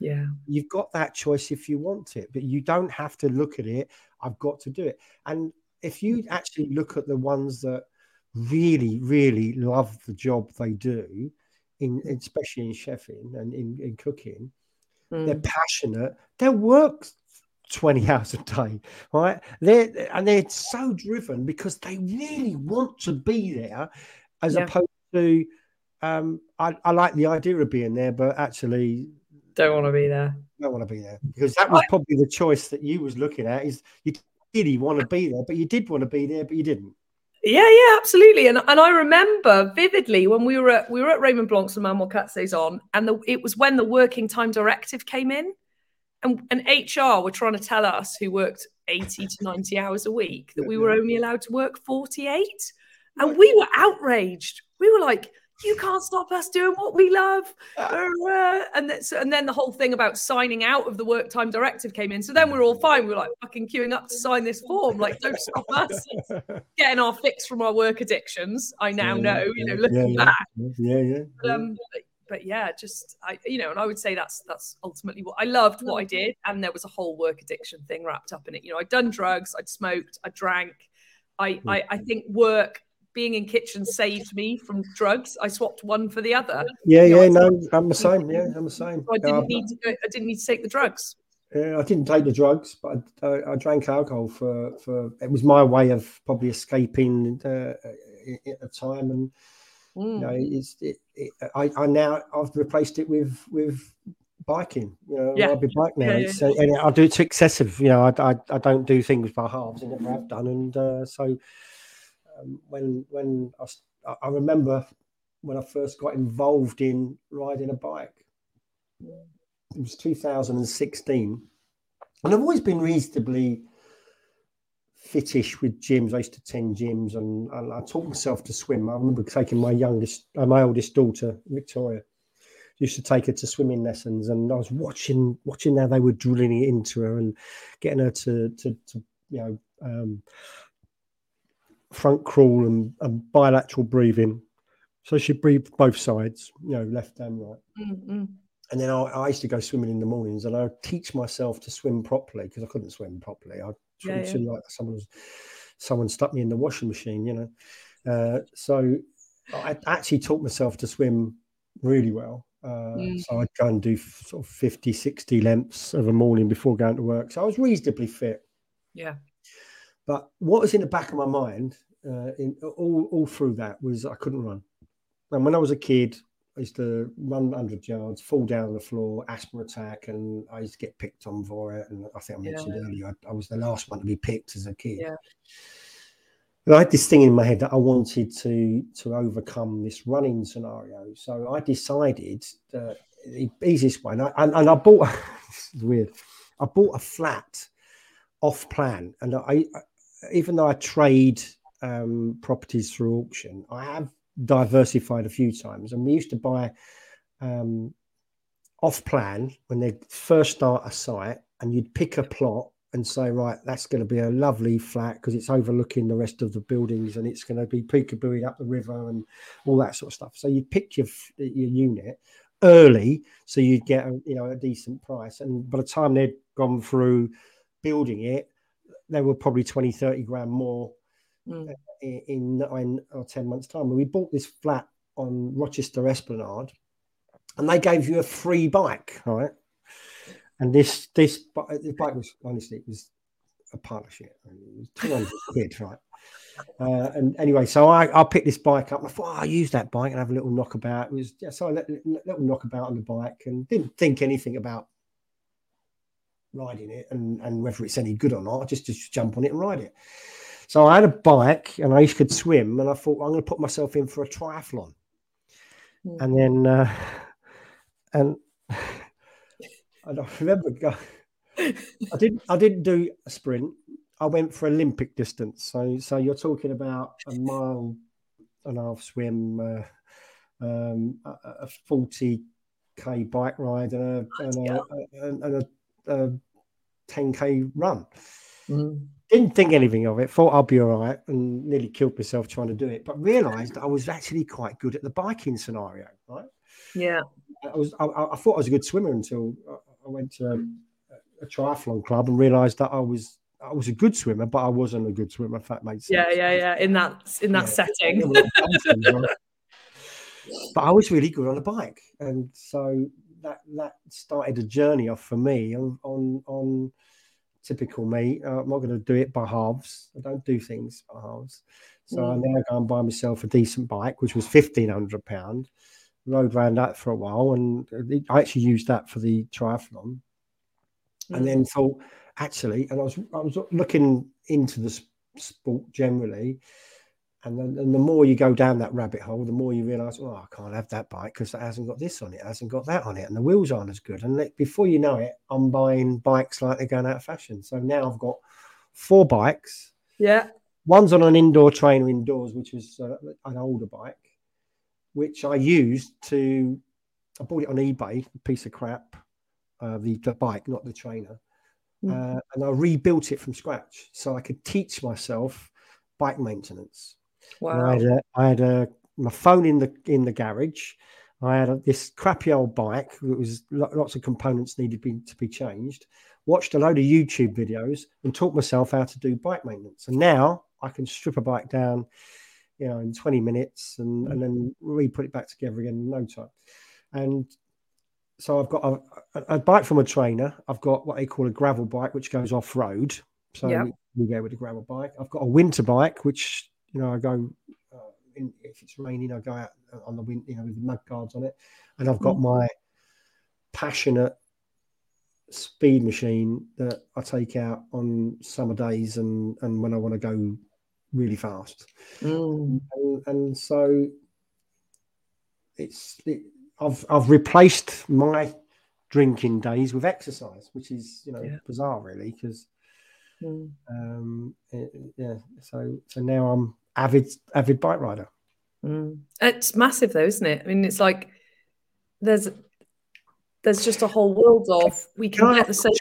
Yeah. You've got that choice if you want it, but you don't have to look at it. I've got to do it. And if you actually look at the ones that really, really love the job they do, in especially in chefing and in, in cooking, mm. they're passionate. They work 20 hours a day, right? They're and they're so driven because they really want to be there, as yeah. opposed to um, I, I like the idea of being there, but actually don't want to be there. Don't want to be there because that was probably the choice that you was looking at. Is you didn't really want to be there, but you did want to be there, but you didn't. Yeah, yeah, absolutely. And and I remember vividly when we were at we were at Raymond Blanc's and Manuel on, and the, it was when the working time directive came in, and and HR were trying to tell us who worked eighty to ninety hours a week that we were only allowed to work forty eight, and we were outraged. We were like, you can't stop us doing what we love. Uh, and, and then the whole thing about signing out of the work time directive came in. So then we're all fine. We are like fucking queuing up to sign this form. Like, don't stop us getting our fix from our work addictions. I now yeah, know, you know, looking yeah, back. Yeah, yeah. But, um, but, but yeah, just I, you know, and I would say that's that's ultimately what I loved what I did, and there was a whole work addiction thing wrapped up in it. You know, I'd done drugs, I'd smoked, I drank. I, I, I think work being in kitchen saved me from drugs. I swapped one for the other. Yeah, you know, yeah, no, I'm the same. Yeah, I'm the same. So I didn't need to go, I didn't need to take the drugs. Yeah, I didn't take the drugs, but I, I, I, drank alcohol for for. It was my way of probably escaping uh, at the time, and mm. you know, it's it, it, I, I now I've replaced it with with biking. You know, yeah. I'll be bike now. Yeah, yeah. Uh, and I do it to excessive. You know, I, I, I don't do things by halves. I never have done, and uh, so um, when when I, I remember when I first got involved in riding a bike it was 2016. And I've always been reasonably fittish with gyms. I used to attend gyms and, and I taught myself to swim. I remember taking my youngest, uh, my oldest daughter, Victoria, used to take her to swimming lessons and I was watching watching how they were drilling it into her and getting her to to, to you know um, front crawl and, and, bilateral breathing. So she breathed both sides, you know, left and right. Mm-hmm and then I, I, used to go swimming in the mornings and I'd teach myself to swim properly because I couldn't swim properly. I'd yeah, swim yeah. like someone was, someone stuck me in the washing machine, you know. Uh, so I actually taught myself to swim really well. Uh, mm. So I'd go and do sort of 50, 60 lengths of a morning before going to work. So I was reasonably fit. Yeah. But what was in the back of my mind uh, in all, all through that was I couldn't run. And when I was a kid, I used to run 100 yards, fall down on the floor, asthma attack, and I used to get picked on for it. And I think I mentioned yeah. earlier, I, I, was the last one to be picked as a kid. Yeah. But I had this thing in my head that I wanted to to overcome this running scenario. So I decided that the easiest way, and I, and, and I bought, this is weird, I bought a flat off plan. And I, even though I trade um, properties through auction, I have diversified a few times, and we used to buy um, off plan when they first start a site, and you'd pick a plot and say, right, that's going to be a lovely flat because it's overlooking the rest of the buildings, and it's going to be peekabooing up the river and all that sort of stuff. So you'd pick your your unit early, so you'd get a, you know a decent price, and by the time they'd gone through building it, they were probably 20, 30 grand more mm. in, in nine or 10 months' time. we bought this flat on Rochester Esplanade and they gave you a free bike, right? And this this this bike was honestly it was a partnership. And it was two hundred quid, right? Uh, and anyway, so I, I picked this bike up. I thought oh, I'll use that bike and have a little knockabout. It was yeah, so I let a little knockabout on the bike and didn't think anything about riding it and, and whether it's any good or not. I just just jump on it and ride it. So I had a bike and I could swim, and I thought well, I'm going to put myself in for a triathlon. Mm. And then, uh, and I remember going, I didn't, I didn't do a sprint. I went for Olympic distance. So, so you're talking about a mile and a half swim, uh, um, a, 40k bike ride, and a, and a, and a, a, a 10k run. Mm didn't think anything of it. Thought I'd be all right, and nearly killed myself trying to do it. But realised I was actually quite good at the biking scenario. Right? Yeah. I was. I, I thought I was a good swimmer until I went to a, a triathlon club and realised that I was. I was a good swimmer, but I wasn't a good swimmer. If that makes sense. Yeah, yeah, yeah. In that in that yeah. setting. but I was really good on a bike, and so that that started a journey off for me on on on typical me. Uh, I'm not going to do it by halves. I don't do things by halves. So mm. I now go and buy myself a decent bike, which was fifteen hundred pound. Rode around that for a while, and I actually used that for the triathlon. Mm. And then thought, actually, and I was I was looking into the sport generally, and then and the more you go down that rabbit hole, the more you realise, oh, I can't have that bike because it hasn't got this on it, it hasn't got that on it, and the wheels aren't as good. And before you know it, I'm buying bikes like they're going out of fashion. So now I've got four bikes. Yeah. One's on an indoor trainer indoors, which is uh, an older bike, which I used to. I bought it on eBay, a piece of crap, uh, the, the bike, not the trainer. Mm. Uh, and I rebuilt it from scratch so I could teach myself bike maintenance. Wow. I had, a, I had a, my phone in the in the garage. I had a, this crappy old bike that was lots of components needed be, to be changed. Watched a load of YouTube videos and taught myself how to do bike maintenance. And now I can strip a bike down you know, in 20 minutes and, mm. and then re put it back together again in no time. And so I've got a, a, bike from a trainer. I've got what they call a gravel bike, which goes off road. So yep. we, we, go with a gravel bike. I've got a winter bike, which you know I go uh, in, if it's raining, I go out on the wind, you know, with the mud guards on it. And I've got mm. my passionate speed machine that I take out on summer days and and when I want to go really fast. Mm. And, and, so it's it, I've I've replaced my drinking days with exercise, which is you know yeah. bizarre really because mm. um it, yeah so so now I'm avid avid bike rider. Mm. It's massive though, isn't it? I mean, it's like there's there's just a whole world of we can, can get the same.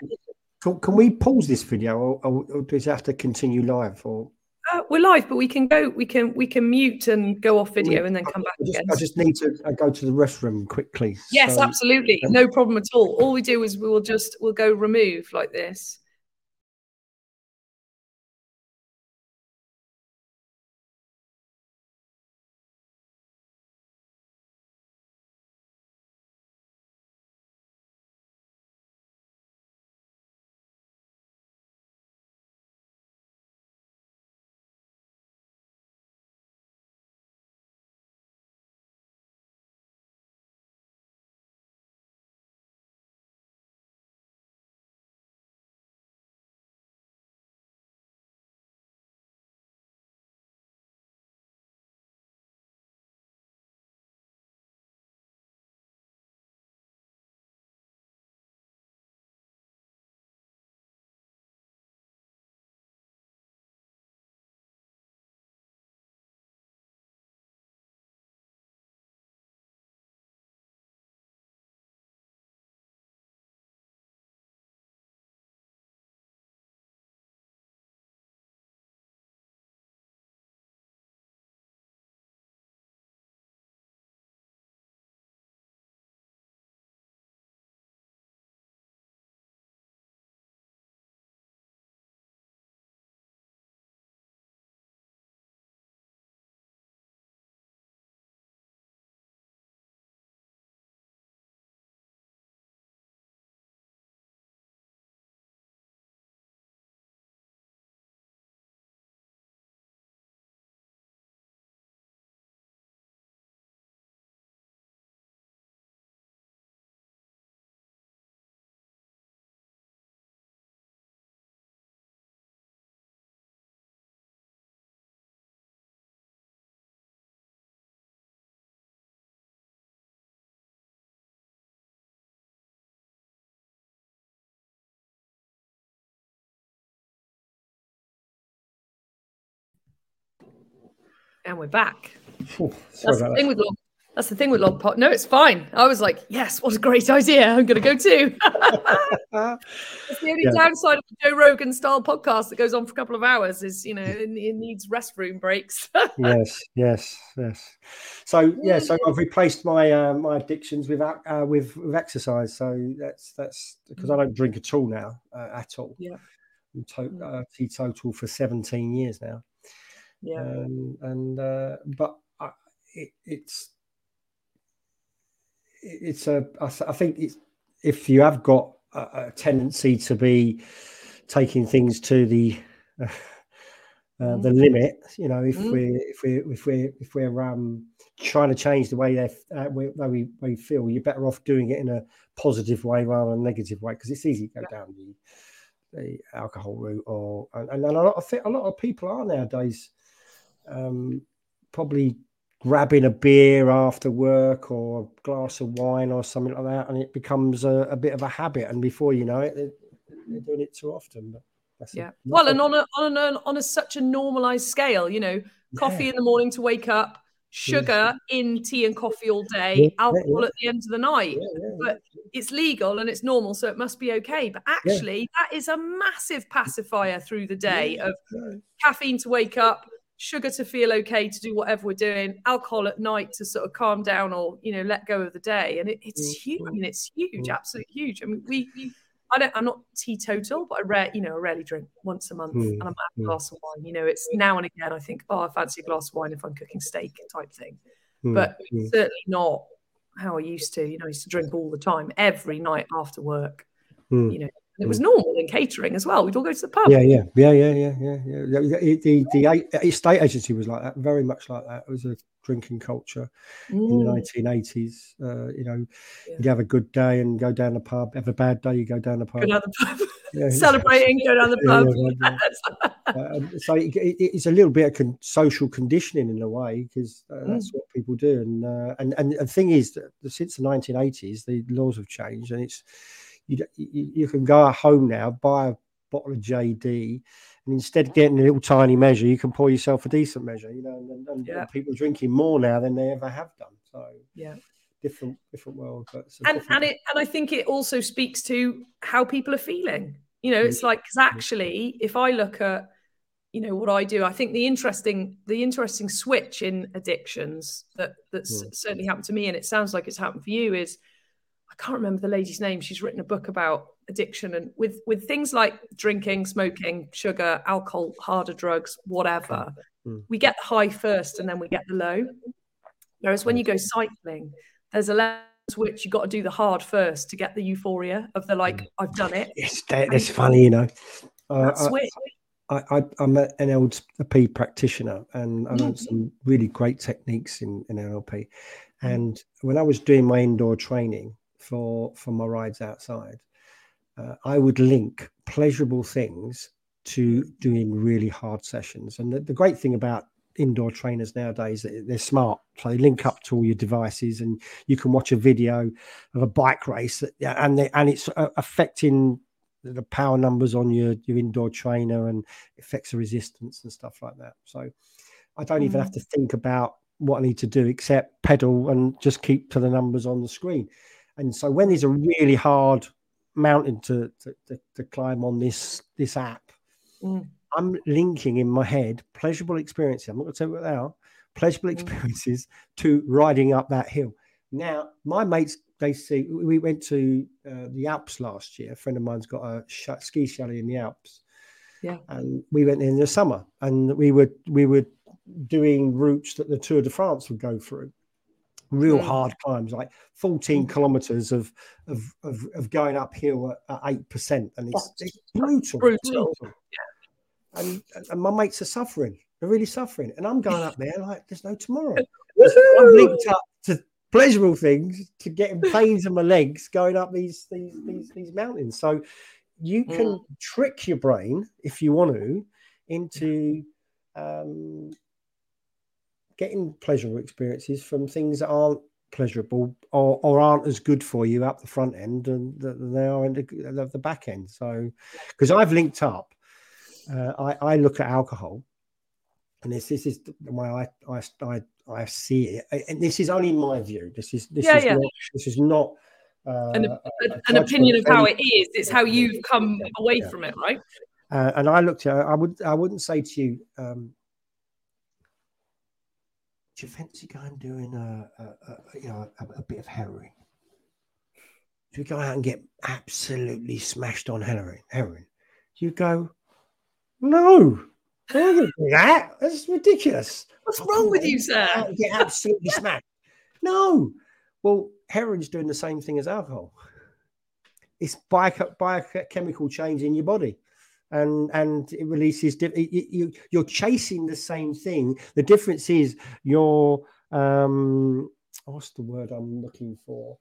Can, can, we pause this video, or, or, or does it have to continue live? Or uh, we're live, but we can go. We can we can mute and go off video and then come back I just, again. I just need to uh, go to the restroom quickly. Yes, so, absolutely, no problem at all. All we do is we will just we'll go remove like this. And we're back. Oh, that's the thing with log. That's the thing with log pot. No, it's fine. I was like, yes, what a great idea. I'm going to go too. it's the only yeah. downside of the Joe Rogan style podcast that goes on for a couple of hours is, you know, it, it needs restroom breaks. yes, yes, yes. So yeah, so I've replaced my uh, my addictions with uh, with with exercise. So that's that's because I don't drink at all now, uh, at all. Yeah. I'm to- uh, teetotal for 17 years now yeah um, and uh, but I, it, it's it's a I, I think it's, if you have got a, a, tendency to be taking things to the uh, mm. the limit you know if mm. we if we if we if we're um trying to change the way they uh, we, we, we feel you're better off doing it in a positive way rather than a negative way because it's easy to go yeah. down the the alcohol route or and, and a lot of a lot of people are nowadays um, probably grabbing a beer after work or a glass of wine or something like that, and it becomes a, a bit of a habit. And before you know it, they're, they're doing it too often. But yeah, well, and on a on a, on a such a normalized scale, you know, coffee yeah. in the morning to wake up, sugar in tea and coffee all day, yeah, alcohol at the end of the night. But it's legal and it's normal, so it must be okay. But actually, that is a massive pacifier through the day of caffeine to wake up, sugar to feel okay to do whatever we're doing, alcohol at night to sort of calm down or you know let go of the day, and it, it's mm, huge. I mean, it's huge, mm. absolutely huge. I mean, we, we I don't. I'm not teetotal, but I rare, you know, I rarely drink once a month, mm. and I'm a mm. glass of wine. You know, it's now and again. I think, oh, I fancy a glass of wine if I'm cooking steak, type thing. Mm. But mm. certainly not how I used to. You know, I used to drink all the time, every night after work. You know, it was normal in catering as well. We'd all go to the pub. Yeah, yeah, yeah, yeah, yeah, yeah. yeah. The, the, the estate agency was like that, very much like that. It was a drinking culture mm. in the 1980s. Uh, you know, yeah. you'd have a good day and go down the pub. Have a bad day, you go down the pub. Go down the pub. Yeah, Celebrating, go down the pub. Uh, so it, it, it's a little bit of con- social conditioning in a way because uh, mm. that's what people do. And, uh, and and the thing is that since the 1980s, the laws have changed, and it's you, you, can go home now, buy a bottle of JD, and instead of getting a little tiny measure, you can pour yourself a decent measure. You know, and, and, yeah. people are drinking more now than they ever have done. So yeah, different different world. But and different... and it and I think it also speaks to how people are feeling. You know, it's like because actually, if I look at you know what I do, I think the interesting the interesting switch in addictions that that's mm. certainly happened to me, and it sounds like it's happened for you, is can't remember the lady's name. She's written a book about addiction and with with things like drinking, smoking, sugar, alcohol, harder drugs, whatever. Mm. We get the high first and then we get the low. Whereas when you go cycling, there's a level which you got to do the hard first to get the euphoria of the like, I've done it. It's it's funny, you know. Uh, I, I, I'm an NLP practitioner and I learned mm. some really great techniques in, in NLP. Mm. And when I was doing my indoor training, for for my rides outside, uh, I would link pleasurable things to doing really hard sessions. And the, the great thing about indoor trainers nowadays is they're smart so they link up to all your devices and you can watch a video of a bike race that, and they, and it's uh, affecting the power numbers on your your indoor trainer and affects the resistance and stuff like that so i don't mm. even have to think about what i need to do except pedal and just keep to the numbers on the screen and so when there's a really hard mountain to to, to, to climb on this this app, mm. I'm linking in my head pleasurable experiences. I'm not going to tell you what they are. Pleasurable mm. experiences to riding up that hill. Now, my mates, they see we went to uh, the Alps last year. A friend of mine's got a sh- ski chalet in the Alps. Yeah. And we went in the summer and we were we were doing routes that the Tour de France would go through real mm. hard climbs, like 14 mm. kilometers of, of, of, of going uphill at, 8%. And it's, it's brutal. Brutal. brutal. Yeah. And, and my mates are suffering. They're really suffering. And I'm going up there like there's no tomorrow. I'm linked up to pleasurable things to getting pains in my legs going up these these these, these mountains. So you can mm. trick your brain if you want to into um, getting pleasurable experiences from things that aren't pleasurable or, or aren't as good for you up the front end than they are in the, the back end. So, because I've linked up, uh, I, I look at alcohol, and this this is the way I I I, I see it, and this is only my view. This is this yeah, is yeah. not this is not. Uh, an, a, an opinion of how it is. It's how you've come away yeah. from it, right? Uh, and I looked at. I would. I wouldn't say to you. Um, do you fancy going doing a, a, a you know a, a, bit of heroin? Do you go out and get absolutely smashed on heroin? Heroin? You go, no, I don't do that. That's ridiculous. What's wrong with you, sir? Get absolutely smashed. No. Well, heroin's doing the same thing as alcohol. It's biochemical change in your body and and it releases you, you're chasing the same thing. The difference is your um what's the word i'm looking for?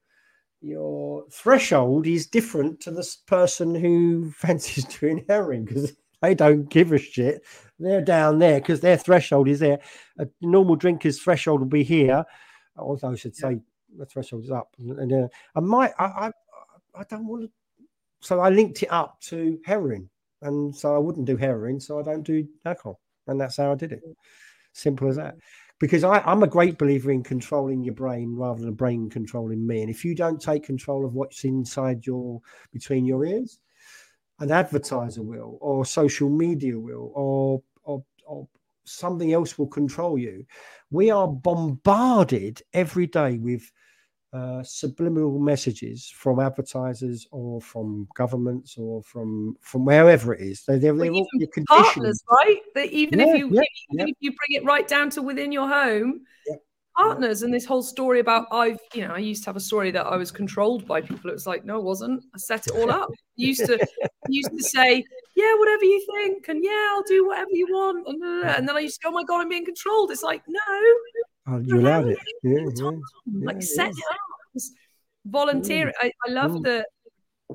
Your threshold is different to this person who fancies doing heroin because they don't give a shit. They're down there because their threshold is there. A normal drinker's threshold will be here although i should say yeah. the threshold is up and uh, i might I, I i don't want to so i linked it up to heroin and so I wouldn't do heroin, so I don't do alcohol, and that's how I did it. Simple as that. Because I, I'm a great believer in controlling your brain rather than a brain controlling me. And if you don't take control of what's inside your between your ears, an advertiser will, or social media will, or or, or something else will control you. We are bombarded every day with uh, subliminal messages from advertisers or from governments or from from wherever it is. They, they're, they're all partners, right? That even yeah, if you yeah, even yeah. if you bring it right down to within your home, partners and this whole story about I've you know I used to have a story that I was controlled by people. It was like no, it wasn't. I set it all up. used to used to say yeah, whatever you think, and yeah, I'll do whatever you want, and, and then I used to go, oh my god, I'm being controlled. It's like no, oh, you allowed it. Yeah, yeah, like yeah, set up. Volunteering. I, I love mm. the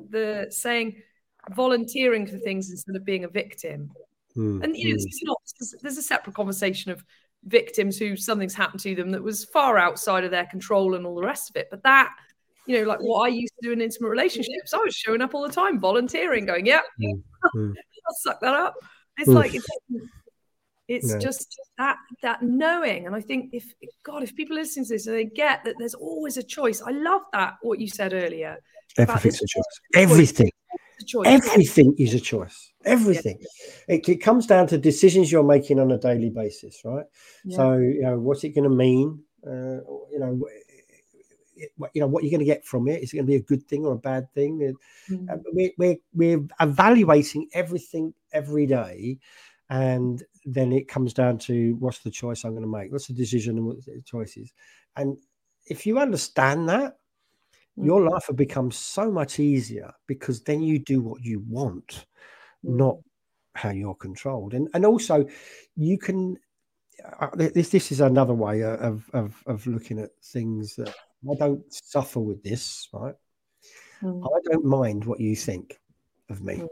the saying volunteering for things instead of being a victim. Mm. And you know, mm. not, there's a separate conversation of victims who something's happened to them that was far outside of their control and all the rest of it. But that, you know, like what I used to do in intimate relationships, I was showing up all the time, volunteering, going, yeah, mm. I'll suck that up. It's like it's, it's just that that knowing. And I think if God, if people listen to this and they get that there's always a choice. I love that what you said earlier. Everything's a choice. Everything. A choice. Everything is a choice. Everything. Yeah. It, it, comes down to decisions you're making on a daily basis, right? Yeah. So, you know, what's it going to mean? Uh, you know, you know what you're going to get from it. Is it going to be a good thing or a bad thing? Mm. We're, we're, we're evaluating everything every day, and then it comes down to what's the choice I'm going to make? What's the decision and what the choices? And if you understand that, your mm. life will become so much easier because then you do what you want, mm. not how you're controlled. And and also, you can. Uh, this this is another way of of of looking at things that I don't suffer with this, right? Mm. I don't mind what you think of me. Mm.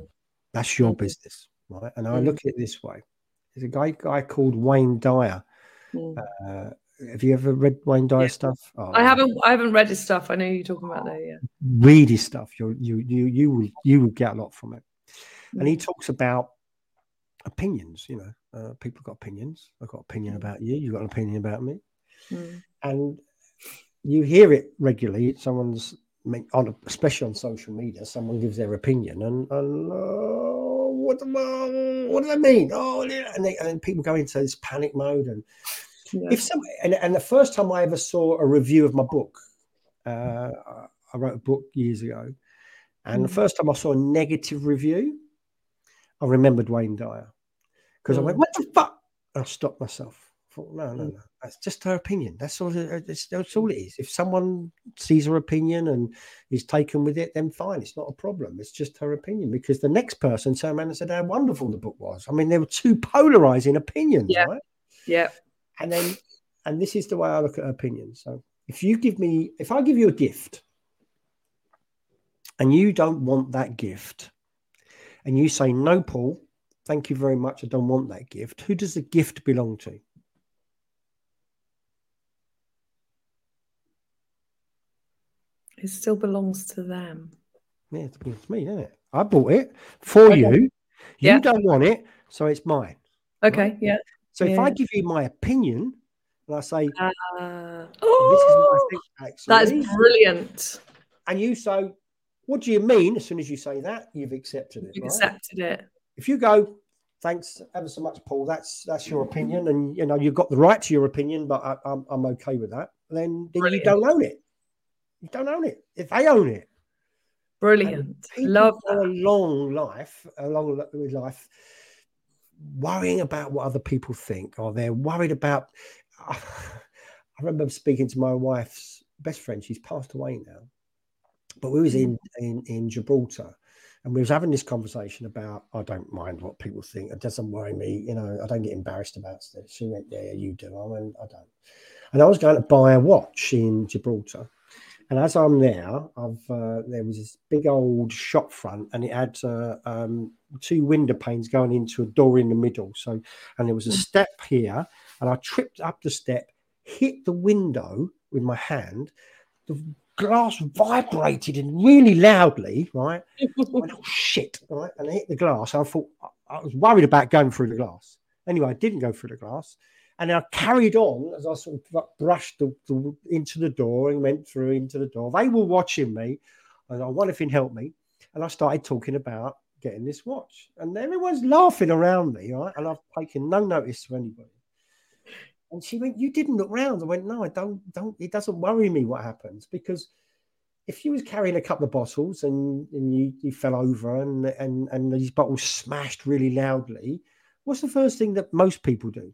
That's your mm. business, right? And I mm. look at it this way: there's a guy guy called Wayne Dyer. Mm. Uh, have you ever read Wayne Dyer yeah. stuff? Oh, I haven't. I haven't read his stuff. I know you're talking about that. Yeah. Read his stuff. You you you you will you will get a lot from it. And he mm. talks about opinions. You know, uh, people got opinions. I've got opinion mm. about you. You've got an opinion about me. Mm. And you hear it regularly. Someone's on, especially on social media. Someone gives their opinion, and, and what, what does that mean? Oh, and, they, and people go into this panic mode and yeah. If some and, and the first time I ever saw a review of my book, uh, I wrote a book years ago, and mm. the first time I saw a negative review, I remembered Wayne Dyer because mm. I went, "What the fuck?" And I stopped myself. I thought, no, no, mm. no. That's just her opinion. That's all. That's, that's all hmm. it is. If someone sees her opinion and is taken with it, then fine. It's not a problem. It's just her opinion. Because the next person turned around and said how wonderful the book was. I mean, there were two polarizing opinions, yeah. right? Yeah. And then, and this is the way I look at opinions. So if you give me, if I give you a gift and you don't want that gift, and you say, no, Paul, thank you very much, I don't want that gift, who does the gift belong to? It still belongs to them. Yeah, it belongs to me, doesn't it? I bought it for okay. you. You yeah. don't want it, so it's mine. Okay, right? yeah. So yeah. if I give you my opinion and I say, uh, oh, this is what I think, that is brilliant. And you say, what do you mean? As soon as you say that, you've accepted it. You've right? accepted it. If you go, thanks ever so much, Paul. That's that's your opinion, and you know you've got the right to your opinion, but I, am I'm, I'm okay with that. Then then you don't own it. You don't own it. If they own it, brilliant. Love that. a long life, a long life worrying about what other people think, or they're worried about. I remember speaking to my wife's best friend. She's passed away now, but we was in mm. in, in Gibraltar, and we was having this conversation about I don't mind what people think. It doesn't worry me. You know, I don't get embarrassed about stuff. She went, "Yeah, you do." I went, "I don't." And I was going to buy a watch in Gibraltar, and as I'm there, I've uh, there was this big old shop front, and it had uh, um, two window panes going into a door in the middle. So, and there was a hmm. step here, and I tripped up the step, hit the window with my hand. The glass vibrated and really loudly, right? went, oh shit, right? And I hit the glass. I thought I was worried about going through the glass. Anyway, I didn't go through the glass. And I carried on as I sort of brushed the, the, into the door and went through into the door. They were watching me. And I you can help me. And I started talking about getting this watch. And everyone's laughing around me, right? And I've taken no notice to anybody. And she went, "You didn't look round." I went, "No, I don't. Don't. It doesn't worry me what happens because." If you was carrying a couple of bottles and, and you, you fell over and, and and these bottles smashed really loudly, what's the first thing that most people do?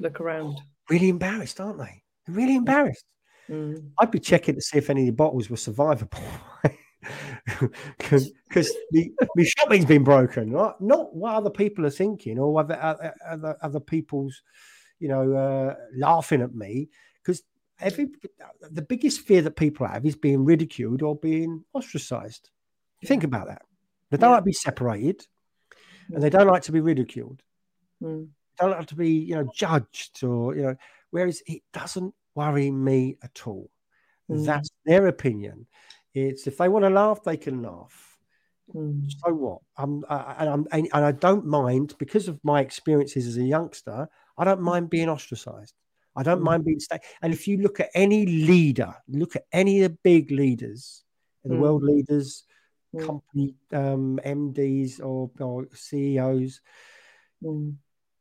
Look around. Really embarrassed, aren't they? They're really embarrassed. Mm. I'd be checking to see if any of the bottles were survivable. because the, the shopping's been broken, right? Not what other people are thinking or other other, other people's, you know, uh, laughing at me. Because every the biggest fear that people have is being ridiculed or being ostracized. Think about that. They don't yeah. like to be separated, and they don't like to be ridiculed. Mm. Don't like to be, you know, judged or you know. Whereas it doesn't worry me at all. Mm. That's their opinion. It's if they want to laugh, they can laugh. Mm. So what? I'm, I, and I'm, and I don't mind because of my experiences as a youngster. I don't mind being ostracized. I don't mm. mind being stayed. And if you look at any leader, look at any of the big leaders, the mm. world leaders, mm. company um, MDs or, or CEOs, mm.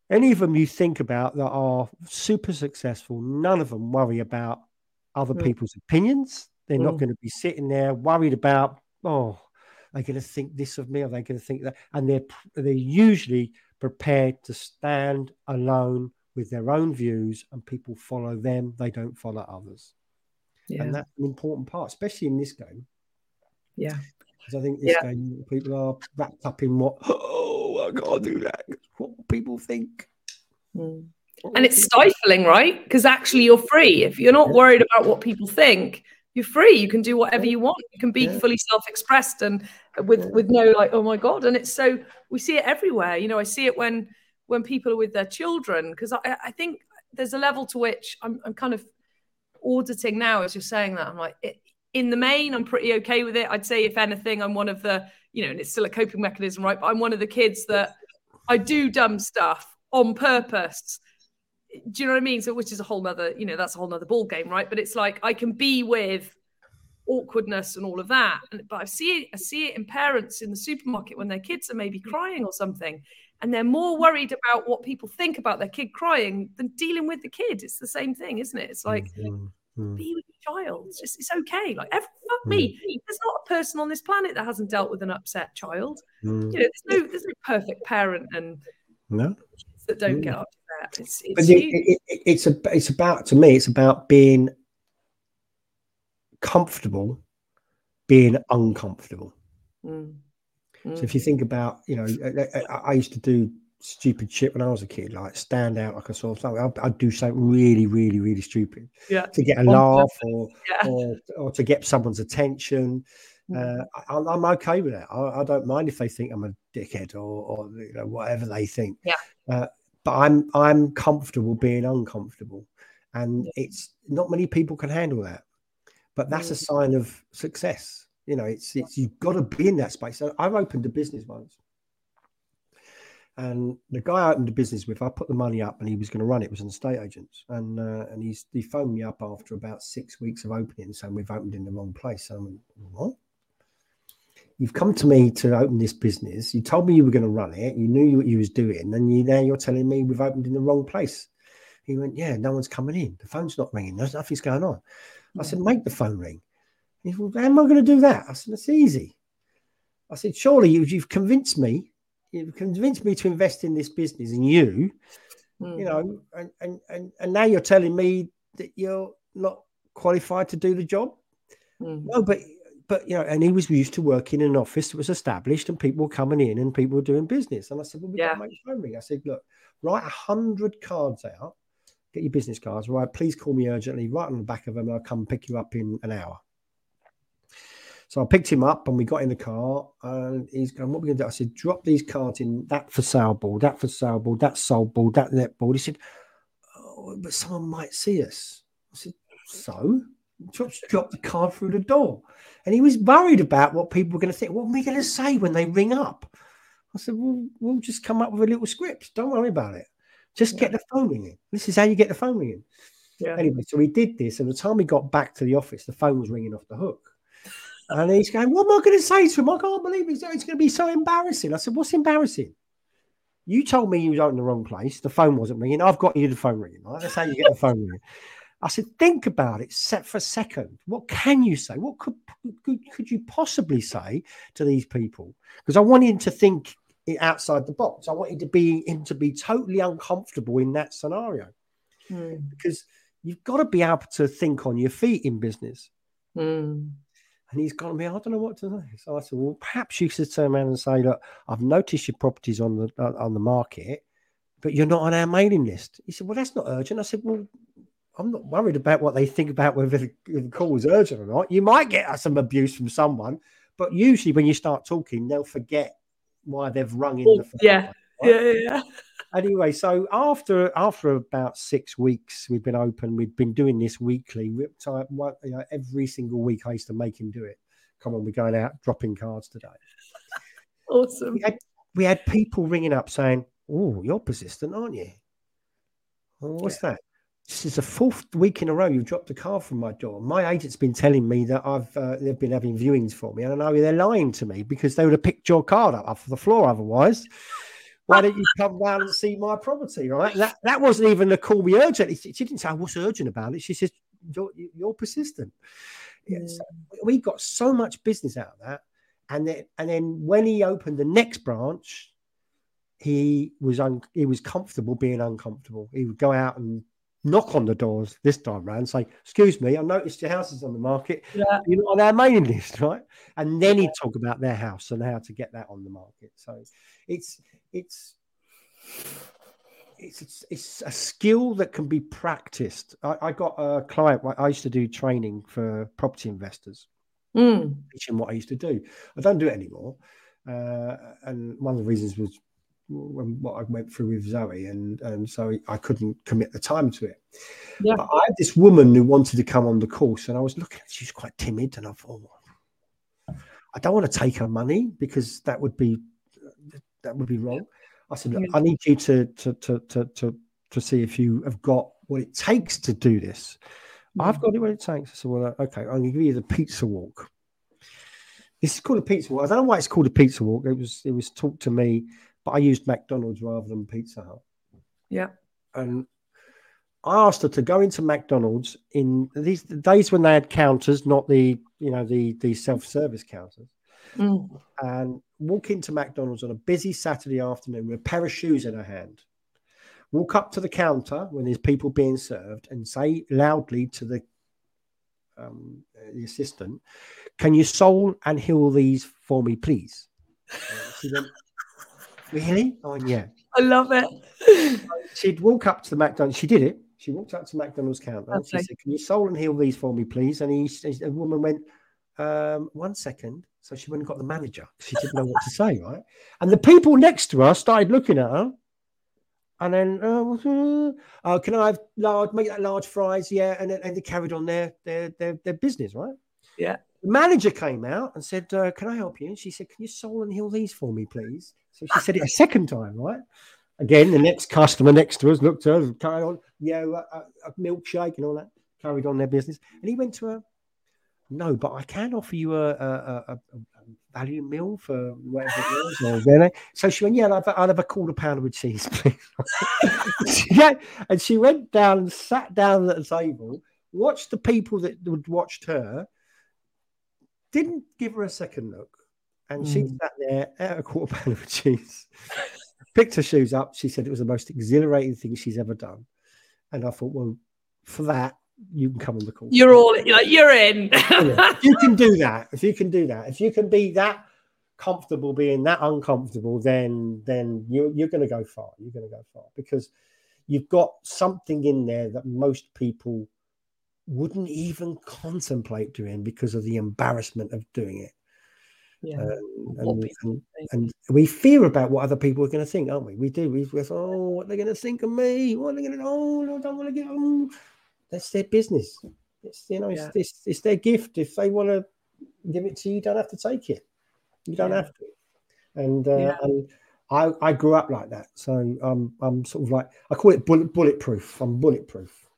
Any of them you think about that are super successful, none of them worry about other mm. people's opinions. They're mm. not going to be sitting there worried about, oh, they're going to think this of me, or they're going to think that. And they're they're usually prepared to stand alone with their own views, and people follow them. They don't follow others. Yeah. And that's an important part, especially in this game. Yeah. Because I think this yeah. game, people are wrapped up in what, I can't do that. What people think. Mm. And it's stifling, right? Because actually, you're free. If you're not worried about what people think, you're free. You can do whatever you want. You can be yeah. fully self-expressed and with with no like, oh my god. And it's so we see it everywhere. You know, I see it when when people are with their children because I, I think there's a level to which I'm, I'm kind of auditing now as you're saying that. I'm like, it, in the main, I'm pretty okay with it. I'd say if anything, I'm one of the you know, and it's still a coping mechanism, right? But I'm one of the kids that I do dumb stuff on purpose do you know what I mean? So, which is a whole nother, you know, that's a whole nother ball game, right? But it's like I can be with awkwardness and all of that, and, but I see it, I see it in parents in the supermarket when their kids are maybe crying or something, and they're more worried about what people think about their kid crying than dealing with the kid. It's the same thing, isn't it? It's like mm-hmm. be with child. It's just it's okay. Like every, fuck mm-hmm. me. There's not a person on this planet that hasn't dealt with an upset child. Mm-hmm. You know, there's no there's no perfect parent and no that don't get up it's, it's, but it, it, it's a, it's about to me. It's about being comfortable, being uncomfortable. Mm. Mm. So if you think about, you know, I, I, used to do stupid shit when I was a kid, like stand out like a sore something. I'd, I'd, do something really, really, really stupid yeah. to get a laugh or, yeah. or, or to get someone's attention. Mm. Uh, I, am okay with that. I, I, don't mind if they think I'm a dickhead or, or you know, whatever they think. Yeah. Uh, but I'm I'm comfortable being uncomfortable, and it's not many people can handle that. But that's a mm. sign of success. You know, it's it's you've got to be in that space. So I've opened a business once, and the guy I opened a business with, I put the money up, and he was going to run it. was an estate agent, and uh, and he's he phoned me up after about six weeks of opening, saying we've opened in the wrong place. So I'm what? you've come to me to open this business. You told me you were going to run it. You knew what you was doing, and you now you're telling me we've opened in the wrong place. He went, yeah, no one's coming in. The phone's not ringing. There's nothing's going on. I said, make the phone ring. He said, well, how am I going to do that? I said, it's easy. I said, surely you, you've convinced me. You've convinced me to invest in this business and you, mm. you know, and, and, and, and now you're telling me that you're not qualified to do the job. Mm. No, but but you know, and he was used to working in an office that was established and people were coming in and people were doing business. And I said, Well, we yeah. got to make phone ring. I said, Look, write a hundred cards out, get your business cards, right? Please call me urgently, right on the back of them, I'll come pick you up in an hour. So I picked him up and we got in the car and he's going, What are we gonna do? I said, drop these cards in that for sale board, that for sale board, that sold board, that net board. He said, Oh, but someone might see us. I said, So just dropped the card through the door. And he was worried about what people were going to think. What are we going to say when they ring up? I said, well, we'll just come up with a little script. Don't worry about it. Just yeah. get the phone ringing. This is how you get the phone ringing. Yeah. Anyway, so we did this. And the time we got back to the office, the phone was ringing off the hook. And he's going, What am I going to say to him? I can't believe it. It's going to be so embarrassing. I said, What's embarrassing? You told me you was out in the wrong place. The phone wasn't ringing. I've got you the phone ringing. Right? That's how you get the phone ringing. I said, think about it set for a second. What can you say? What could, could, could you possibly say to these people? Because I want him to think outside the box. I wanted to be him to be totally uncomfortable in that scenario. Mm. Because you've got to be able to think on your feet in business. Mm. And he's gone to me, I don't know what to say. So I said, well, perhaps you should turn around and say, look, I've noticed your properties on the uh, on the market, but you're not on our mailing list. He said, well, that's not urgent. I said, well, I'm not worried about what they think about whether the, the call is urgent or not. You might get some abuse from someone, but usually when you start talking, they'll forget why they've rung in the phone. Yeah. Right? Yeah, yeah, yeah. Anyway, so after after about six weeks, we've been open. We've been doing this weekly. So, you know, every single week, I used to make him do it. Come on, we're going out dropping cards today. Awesome. We had, we had people ringing up saying, "Oh, you're persistent, aren't you?" Well, what's yeah. that? This is the fourth week in a row you've dropped a card from my door. My agent's been telling me that I've uh, they've been having viewings for me, and I know they're lying to me because they would have picked your card up off the floor otherwise. Why don't you come down and see my property? Right? That that wasn't even a call me urgent. She didn't say oh, what's urgent about it. She says you're, you're persistent. Yeah, so mm. we got so much business out of that, and then and then when he opened the next branch, he was un, he was comfortable being uncomfortable. He would go out and knock on the doors this time round, say, "Excuse me, I noticed your house is on the market. Yeah. You're not on our mailing list, right?" And then he'd talk about their house and how to get that on the market. So it's it's it's it's a skill that can be practiced. I, I got a client. I used to do training for property investors, mm. teaching what I used to do. I don't do it anymore, uh, and one of the reasons was what I went through with Zoe, and and so I couldn't commit the time to it. Yeah. But I had this woman who wanted to come on the course, and I was looking. She was quite timid, and I thought, oh, I don't want to take her money because that would be that would be wrong. I said, yeah. I need you to to to to to to see if you have got what it takes to do this. Mm-hmm. I've got it what it takes. I said, well, okay, I'm to give you the pizza walk. This is called a pizza walk. I don't know why it's called a pizza walk. It was it was taught to me but I used McDonald's rather than Pizza Hut. Yeah. And I asked her to go into McDonald's in these days when they had counters, not the you know the the self service counters, mm. and walk into McDonald's on a busy Saturday afternoon with a pair of shoes in her hand. Walk up to the counter when there's people being served and say loudly to the um, the assistant, "Can you sole and heel these for me, please?" she went, Really? Oh, yeah. I love it. She'd walk up to the McDonald's. She did it. She walked up to McDonald's counter. She said, "Can you sole and heel these for me, please?" And he, the woman went, um, "One second. So she went and got the manager. She didn't know what to say, right? And the people next to her started looking at her. And then, uh, uh, can I have large, make that large fries? Yeah. And and they carried on their, their, their, their business, right? Yeah. The manager came out and said, uh, Can I help you? And she said, Can you sole and heel these for me, please? So she said it a second time, right? Again, the next customer next to us looked at her, carried on, yeah, a, a milkshake and all that, carried on their business. And he went to her, No, but I can offer you a, a, a, a value meal for whatever it was. Or so she went, Yeah, I'll have, I'll have a quarter pounder with cheese, please. yeah, and she went down and sat down at the table, watched the people that had watched her didn't give her a second look. And mm. she sat there, ate a quarter pound of cheese, picked her shoes up. She said it was the most exhilarating thing she's ever done. And I thought, well, for that, you can come on the call. You're all you're, like, you're in. if you can do that, if you can do that, if you can be that comfortable being that uncomfortable, then then you, you're going to go far. You're going to go far because you've got something in there that most people wouldn't even contemplate doing because of the embarrassment of doing it. Yeah. Um, and, and, and, we fear about what other people are going to think, aren't we? We do. We go, oh, what are they going to think of me? What are they going to? Oh, I don't want to get. Oh. That's their business. It's you know, yeah. it's, it's, it's their gift. If they want to give it to you, you don't have to take it. You don't yeah. have to. And uh, yeah. and I I grew up like that, so I'm I'm sort of like I call it bullet, bulletproof. I'm bulletproof.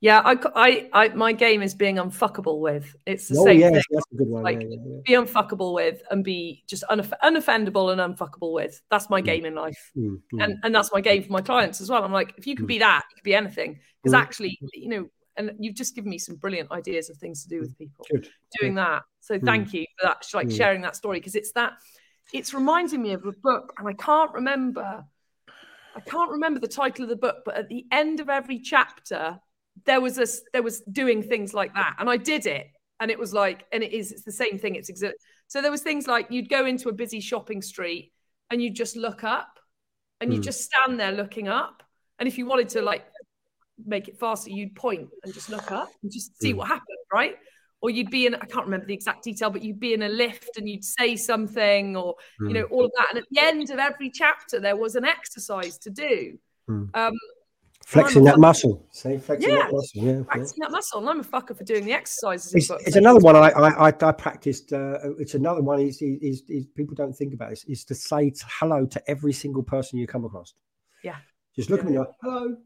Yeah, I, I, I, my game is being unfuckable with. It's the oh, same yes, thing. That's a good one. Like, yeah, yeah, yeah. be unfuckable with and be just unoff- unoffendable and unfuckable with. That's my Mm. game in life. Mm, mm. And and that's my game for my clients as well. I'm like, if you could Mm. be that, you could be anything. Because actually, you know, and you've just given me some brilliant ideas of things to do with people Good. doing that. So thank you for that, like sharing that story because it's that. It's reminding me of a book, and I can't remember. I can't remember the title of the book, but at the end of every chapter, there was a there was doing things like that, and I did it, and it was like, and it is it's the same thing. It's so there was things like you'd go into a busy shopping street and you'd just look up, and you Mm. just stand there looking up, and if you wanted to like make it faster, you'd point and just look up and just see Mm. what happened, right? Or you'd be in, I can't remember the exact detail, but you'd be in a lift and you'd say something or, you know, all of that. And at the end of every chapter, there was an exercise to do. Mm. Um, Flexing that muscle. See, flexing Yeah. that muscle. Yeah. yeah. that muscle. And I'm a fucker for doing the exercises. It's, it's another one I I, I, I practiced. Uh, it's another one. Is, is, is people don't think about this. Is to say hello to every single person you come across. Yeah. Just look at Yeah. me like hello,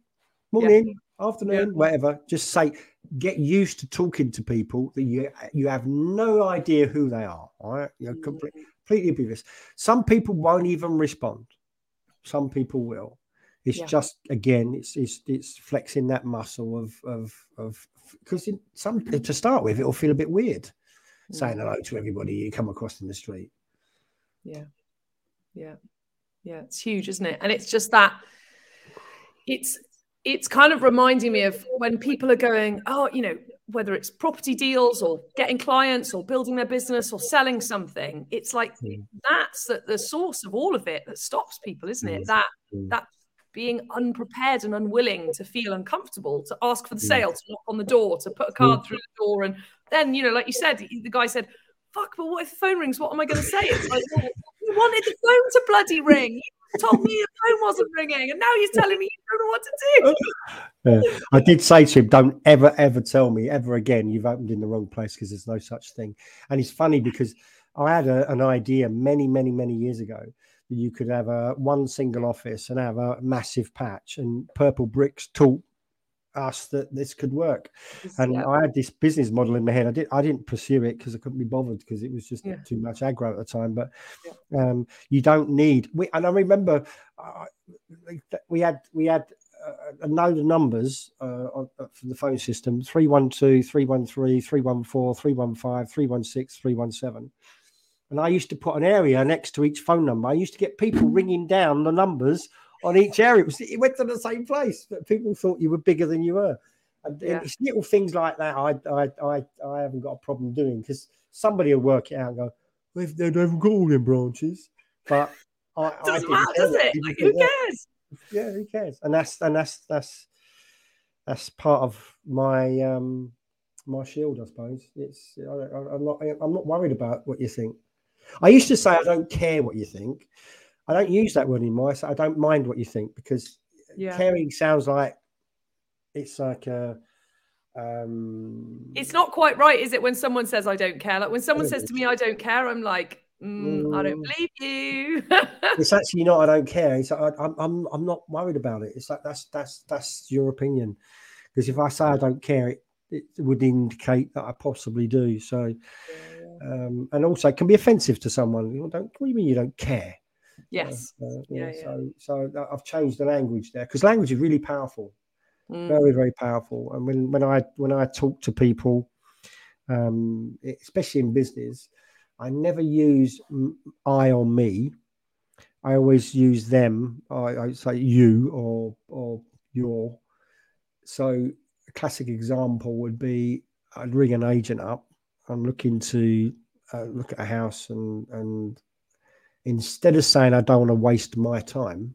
morning, afternoon, Yeah. whatever. Just say. Get used to talking to people that you you have no idea who they are. All right, you're Mm. complete, completely oblivious. Some people won't even respond. Some people will. It's Yeah. just again, it's it's it's flexing that muscle of of of because some to start with, it'll feel a bit weird saying Mm. hello to everybody you come across in the street. Yeah. Yeah. Yeah. It's huge, isn't it? And it's just that it's it's kind of reminding me of when people are going, oh, you know, whether it's property deals or getting clients or building their business or selling something, it's like Mm. that's the, the source of all of it that stops people, isn't it? Mm. That Mm. that being unprepared and unwilling to feel uncomfortable, to ask for the Mm. sale, to knock on the door, to put a card through the door, and then you know, like you said, the guy said, "Fuck, but what if the phone rings? What am I going to say?" It's like, well, you wanted the phone to bloody ring. You told me your phone wasn't ringing, and now you're telling me you don't know what to do. Yeah. I did say to him, "Don't ever, ever tell me ever again you've opened in the wrong place because there's no such thing." And it's funny because I had a, an idea many, many, many years ago you could have a one single office and have a massive patch, and Purplebricks taught us that this could work. And Yeah. I had this business model in my head. I did I didn't pursue it because I couldn't be bothered because it was just Yeah. too much aggro at the time. But um, you don't need. We, and I remember uh, we had we had uh, a load of numbers uh, on, uh, from the phone system 312 313 314 315 316 317 and i used to put an area next to each phone number. I used to get people ringing down the numbers on each area. It, was, it went to the same place but people thought you were bigger than you were. And, and it's little things like that i i i, I haven't got a problem doing because somebody will work it out and go well, they haven't got all them branches. But I, I Doesn't matter, does it? Like, who cares? yeah who cares? And that's and that's that's that's part of my um my shield i suppose. It's I, i'm not i'm not worried about what you think i used to say i don't care what you think i don't use that word anymore i say i don't mind what you think because Yeah. caring sounds like it's like a um It's not quite right, is it? When someone says I don't care, like when someone says to me I don't care, I'm like, mm, I don't Mm. believe you. it's actually not. I don't care. It's I, I'm I'm I'm not worried about it. It's like that's that's that's your opinion. Because if I say I don't care, it, it would indicate that I possibly do. So, um, and also it can be offensive to someone. You don't. What do you mean you don't care? yes. Uh, Yeah, yeah, yeah. So so I've changed the language there because language is really powerful Mm. very very powerful and when when i when i talk to people um especially in business i never use I or me i always use them i, I say you or or your so a classic example would be i'd ring an agent up i'm looking to uh, look at a house and and instead of saying i don't want to waste my time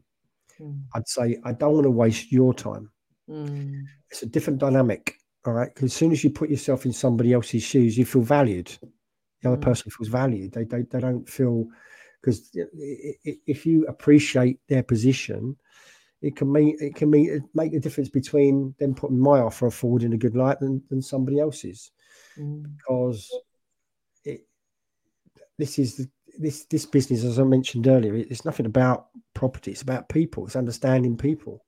Mm. i'd say i don't want to waste your time Mm. it's a different dynamic all right because as soon as you put yourself in somebody else's shoes you feel valued the other Mm. person feels valued they, they, they don't feel because if you appreciate their position it can mean it can mean make the difference between them putting my offer forward in a good light than, than somebody else's Mm. because it this is the, this this business as i mentioned earlier it's nothing about property it's about people it's understanding people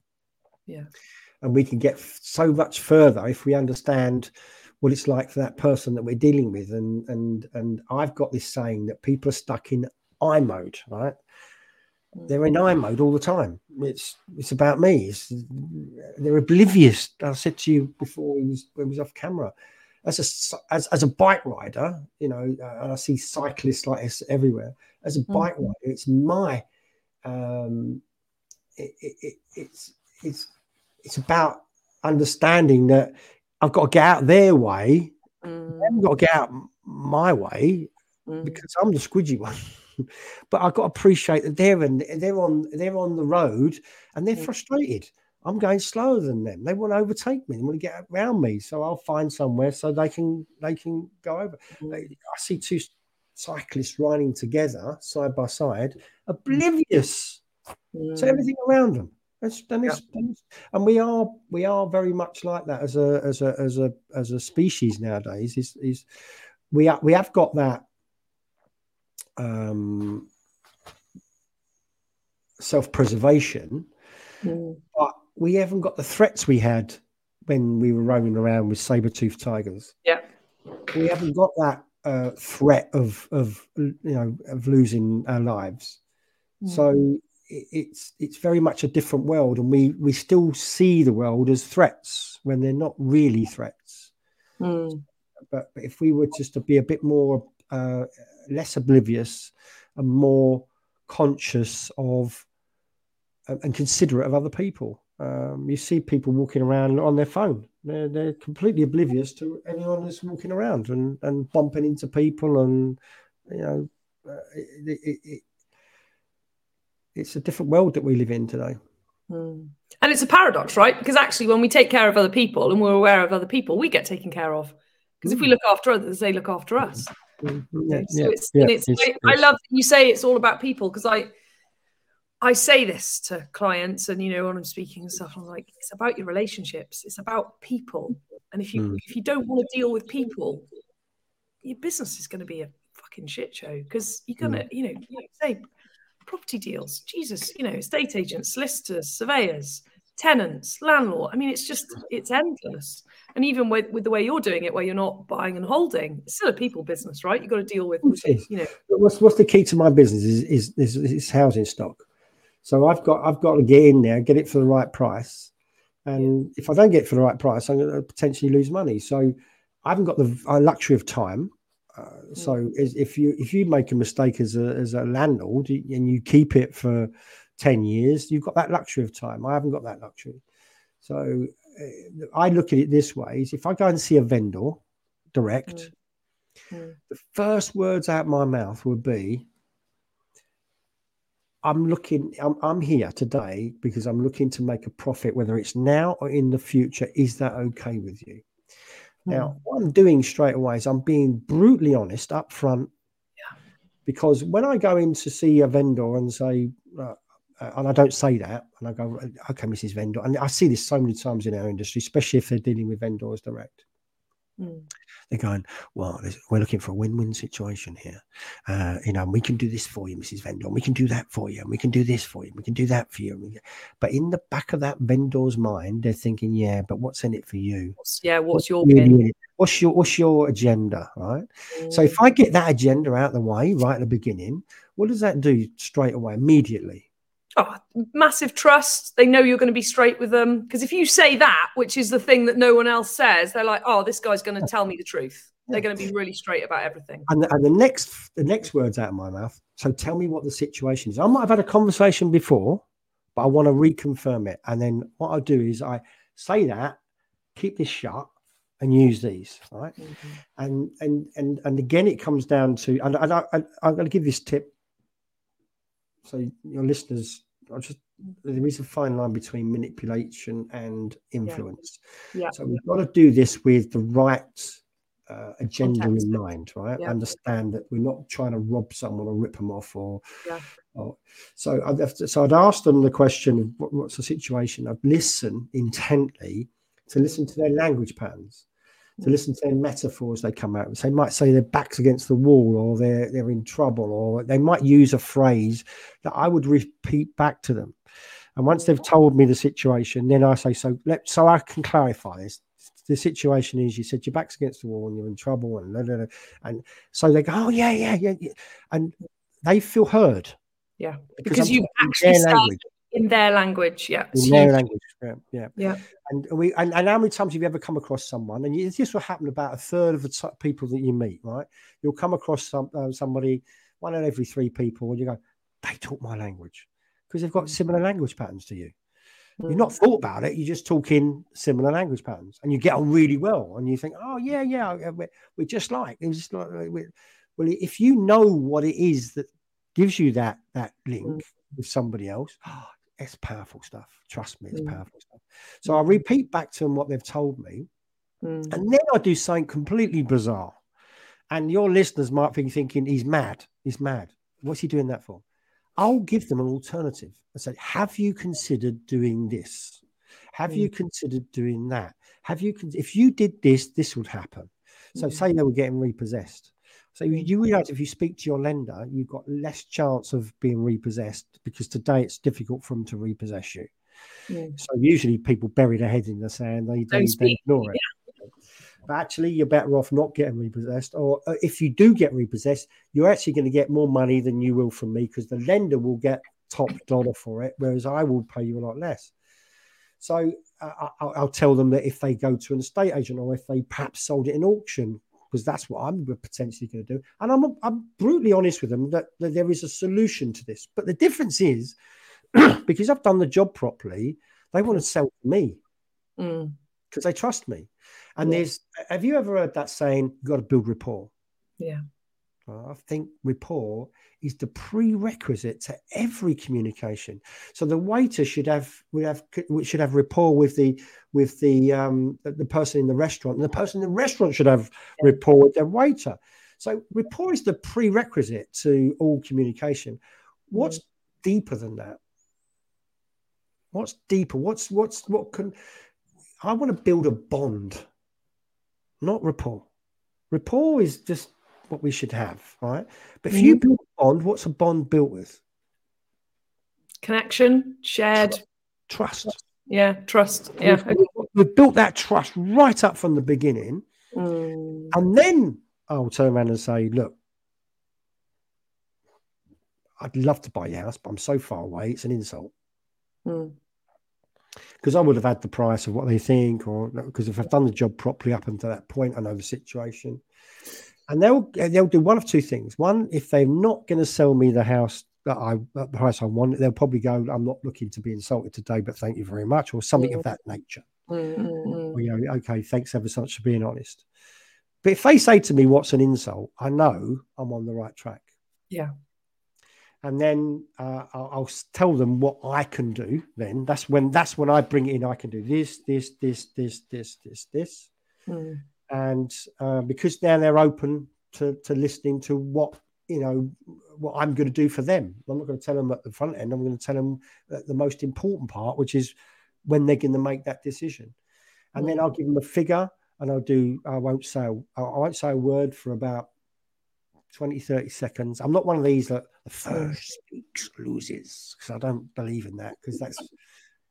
Yeah. and we can get so much further if we understand what it's like for that person that we're dealing with. And and and I've got this saying that people are stuck in I mode, right? They're in I mode all the time. It's it's about me. It's, they're oblivious. I said to you before we was when we was off camera. As a as, as a bike rider, you know, uh, and I see cyclists like this everywhere. As a bike mm-hmm. rider, it's my um, it, it, it's it's it's about understanding that I've got to get out their way. Mm. I've got to get out my way mm. because I'm the squidgy one. but I've got to appreciate that they're in, they're on they're on the road and they're mm. frustrated. I'm going slower than them. They want to overtake me. They want to get around me. So I'll find somewhere so they can they can go over. Mm. I see two cyclists riding together side by side, oblivious mm. to everything around them. It's, and, it's, yeah. and we are we are very much like that as a as a as a as a species nowadays. Is is we are, we have got that um, self preservation, mm. but we haven't got the threats we had when we were roaming around with saber toothed tigers. Yeah, we haven't got that uh, threat of of you know of losing our lives. Mm. So it's it's very much a different world, and we we still see the world as threats when they're not really threats. Mm. But, but if we were just to be a bit more uh, less oblivious and more conscious of uh, and considerate of other people. Um, you see people walking around on their phone. They're, they're completely oblivious to anyone that's walking around and, and bumping into people. And, you know, uh, it, it, it, it's a different world that we live in today. Mm. And it's a paradox, right? Because actually, when we take care of other people and we're aware of other people, we get taken care of. Because mm. if we hmm. look after others, they look after us. Mm-hmm. Yeah, so it's, yeah, it's, it's, I, I love that you say it's all about people because I I say this to clients and you know when I'm speaking and stuff, I'm like, it's about your relationships, it's about people. And if you mm. if you don't want to deal with people, your business is going to be a fucking shit show because you're gonna, mm. you know, you say property deals, Jesus, you know, estate agents, solicitors, surveyors, tenants, landlord. I mean, it's just it's endless. And even with, with the way you're doing it, where you're not buying and holding, it's still a people business, right? You've got to deal with, you know. What's what's the key to my business is is, is, is housing stock. So I've got I've got to get in there, get it for the right price, and if I don't get it for the right price, I'm going to potentially lose money. So I haven't got the luxury of time. Uh, mm. so if you if you make a mistake as a as a landlord and you keep it for 10 years, you've got that luxury of time. I haven't got that luxury. So uh, I look at it this way is if I go and see a vendor direct, mm. Mm. the first words out my mouth would be, I'm looking, I'm, I'm here today because I'm looking to make a profit, whether it's now or in the future. Is that okay with you? Mm. Now, what I'm doing straight away is I'm being brutally honest up front. Yeah. Because when I go in to see a vendor and say, uh, uh, and I don't say that, and I go, okay, Mrs. Vendor, and I see this so many times in our industry, especially if they're dealing with vendors direct. Mm. They're going, well, we're looking for a win-win situation here. Uh, you know, we can do this for you, Mrs. Vendor. We can do that for you. And we can do this for you. We can do that for you. But in the back of that vendor's mind, they're thinking, yeah, but what's in it for you? Yeah, what's, what's your really What's your what's your agenda, right? Mm. So if I get that agenda out of the way right at the beginning, what does that do straight away, immediately? Oh, massive trust. They know you're going to be straight with them. Because if you say that, which is the thing that no one else says, they're like, oh, this guy's going to tell me the truth. They're going to be really straight about everything. And the, and the next the next words out of my mouth. So tell me what the situation is. I might have had a conversation before, but I want to reconfirm it. And then what I do is I say that, keep this shut, and use these right mm-hmm. and and and and again it comes down to and, and I, I, i'm going to give this tip so your listeners I just there is a fine line between manipulation and influence. Yeah. yeah. So we've got to do this with the right uh, agenda Context. in mind, right? Yeah. Understand that we're not trying to rob someone or rip them off, or, yeah. or so. I'd to, so I'd ask them the question of what, what's the situation. I'd listen intently to listen to their language patterns to listen to their metaphors they come out with. They might say their back's against the wall or they're they're in trouble, or they might use a phrase that I would repeat back to them. And once they've told me the situation, then I say, so let so I can clarify this. The situation is, you said your back's against the wall and you're in trouble, and blah, blah, blah. and so they go, oh yeah, yeah, yeah, yeah, and they feel heard. Yeah, because, because you actually language. In their language. Yeah, in their language. Yeah, yeah, yeah. And we and, and how many times have you ever come across someone? And you, this will happen about a third of the t- people that you meet. Right, you'll come across some uh, somebody, one in every three people, and you go, they talk my language because they've got mm. similar language patterns to you. You've not thought about it. You're just talk in similar language patterns, and you get on really well. And you think, "Oh yeah, yeah, we're, we're just like it was just like." well, if you know what it is that gives you that that link mm. with somebody else, oh, it's powerful stuff. Trust me, it's mm. powerful stuff. So I repeat back to them what they've told me, mm. and then I do something completely bizarre. And your listeners might be thinking, "He's mad. He's mad. What's he doing that for?" I'll give them an alternative. I say, have you considered doing this? Have mm. you considered doing that? Have you, con- if you did this, this would happen. So, mm. say they were getting repossessed. So, you, you realize if you speak to your lender, you've got less chance of being repossessed because today it's difficult for them to repossess you. Mm. So, usually people bury their heads in the sand, they, they, they ignore it. Yeah but actually you're better off not getting repossessed. Or uh, if you do get repossessed, you're actually going to get more money than you will from me because the lender will get top dollar for it, whereas I will pay you a lot less. So uh, I'll tell them that if they go to an estate agent or if they perhaps sold it in auction, because that's what I'm potentially going to do. And I'm, I'm brutally honest with them that, that there is a solution to this. But the difference is because I've done the job properly, they want to sell me because mm. they trust me. And yeah. there's, have you ever heard that saying, you've got to build rapport? Yeah. I think rapport is the prerequisite to every communication. So the waiter should have we have should have rapport with the with the um the person in the restaurant, and the person in the restaurant should have rapport with their waiter. So rapport is the prerequisite to all communication. What's mm. deeper than that? What's deeper? What's what's what can I want to build a bond not rapport. Rapport is just what we should have, right? But if mm-hmm. you build a bond, what's a bond built with? Connection, shared trust. trust. Yeah, trust. Yeah. We've, we've, built that trust right up from the beginning. Mm. And then I'll turn around and say, look, I'd love to buy your house, but I'm so far away, it's an insult. Mm because I would have had the price of what they think, or because if I've done the job properly up until that point, I know the situation. And they'll they'll do one of two things. One, if they're not going to sell me the house that I at the price I want, they'll probably go, "I'm not looking to be insulted today, but thank you very much," or something mm-hmm. of that nature. Mm-hmm. Or, you know, okay, thanks ever so much for being honest. But if they say to me, "What's an insult?" I know I'm on the right track. Yeah and then uh, I'll, I'll, tell them what I can do. Then that's when that's when I bring in. I can do this, this, this, this, this, this, this, mm. And uh, because now they're open to to listening to what you know what I'm going to do for them. I'm not going to tell them at the front end. I'm going to tell them the most important part, which is when they're going to make that decision, and mm. then I'll give them a figure, and I'll do. I won't say I won't say a word for about 20, 30 seconds. I'm not one of these that the first speaks loses because I don't believe in that because that's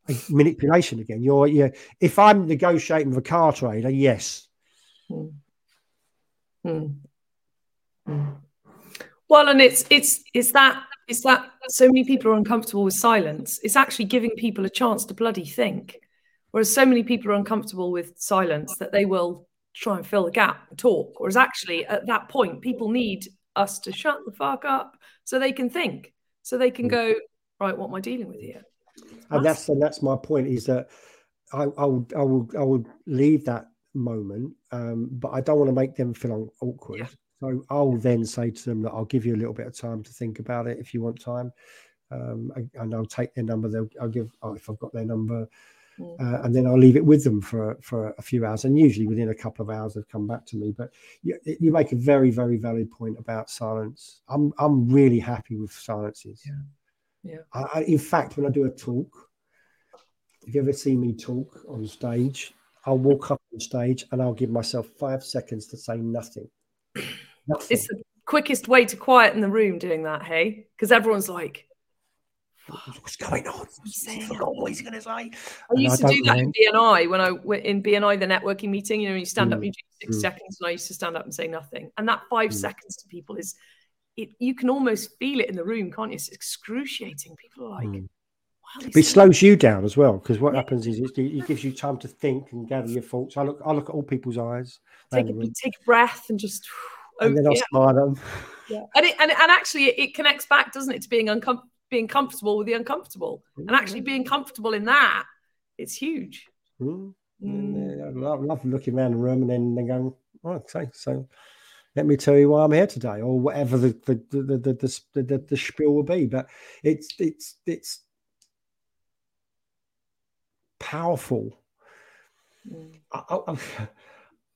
manipulation again. You're yeah. If I'm negotiating with a car trader, yes. Hmm. Hmm. Hmm. Well, and it's it's it's that it's that so many people are uncomfortable with silence. It's actually giving people a chance to bloody think. Whereas so many people are uncomfortable with silence that they will try and fill the gap, and talk. Whereas actually, at that point, people need us to shut the fuck up so they can think, so they can go right. What am I dealing with here? And that's and that's my point is that I, I would I will I would leave that moment, um, but I don't want to make them feel awkward. Yeah. So I'll then say to them that I'll give you a little bit of time to think about it if you want time, um, and I'll take their number. They'll, I'll give oh, if I've got their number. Mm. Uh, and then I'll leave it with them for for a few hours. And usually within a couple of hours, they've come back to me. But you, you make a very very valid point about silence. I'm I'm really happy with silences. Yeah, yeah. I, in fact, when I do a talk, if you ever see me talk on stage, I'll walk up on stage and I'll give myself five seconds to say nothing. nothing. It's the quickest way to quieten the room doing that. Hey, because everyone's like what's going on? He's forgot what he's going to say. I and used I to do that in BNI when I went in BNI the networking meeting. You know, you stand mm. up, you do six mm. seconds, and I used to stand up and say nothing. And that five mm. seconds to people is, it you can almost feel it in the room, can't you? It's excruciating. People are like. Mm. Wow, but it slows you down as well because what yeah. happens is it, it, gives you time to think and gather your thoughts. I look, I look at all people's eyes. Take a, take a breath and just. And then I'll yeah. smile at them. Yeah, and it, and, and actually it connects back, doesn't it, to being uncomfortable being comfortable with the uncomfortable and actually being comfortable in that it's huge mm. Mm. I love, love, looking around the room and then, then going oh, okay so let me tell you why I'm here today or whatever the the the the, the, the, the, the spiel will be but it's it's it's powerful mm. I, I,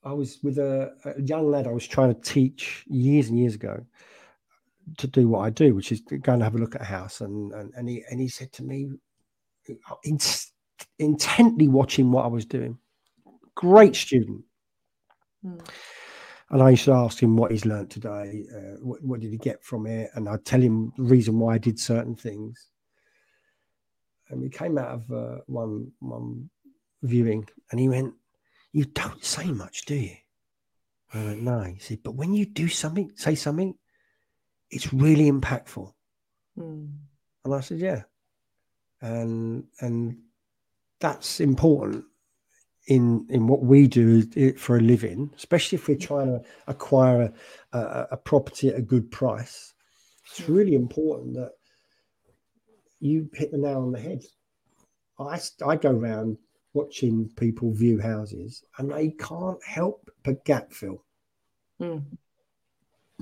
I, was with a, a young lad I was trying to teach years and years ago to do what I do, which is go and have a look at a house. And and, and he and he said to me, in, intently watching what I was doing, great student. Mm. And I used to ask him what he's learned today, uh, what, what, did he get from it, and I'd tell him the reason why I did certain things. And we came out of uh, one one viewing, and he went, "You don't say much, do you?" I went, "No." He said, "But when you do something, say something, it's really impactful. Mm. And I said, yeah. And and that's important in in what we do for a living, especially if we're trying to acquire a, a, a property at a good price. It's really important that you hit the nail on the head. I, I go around watching people view houses and they can't help but gap fill. Mm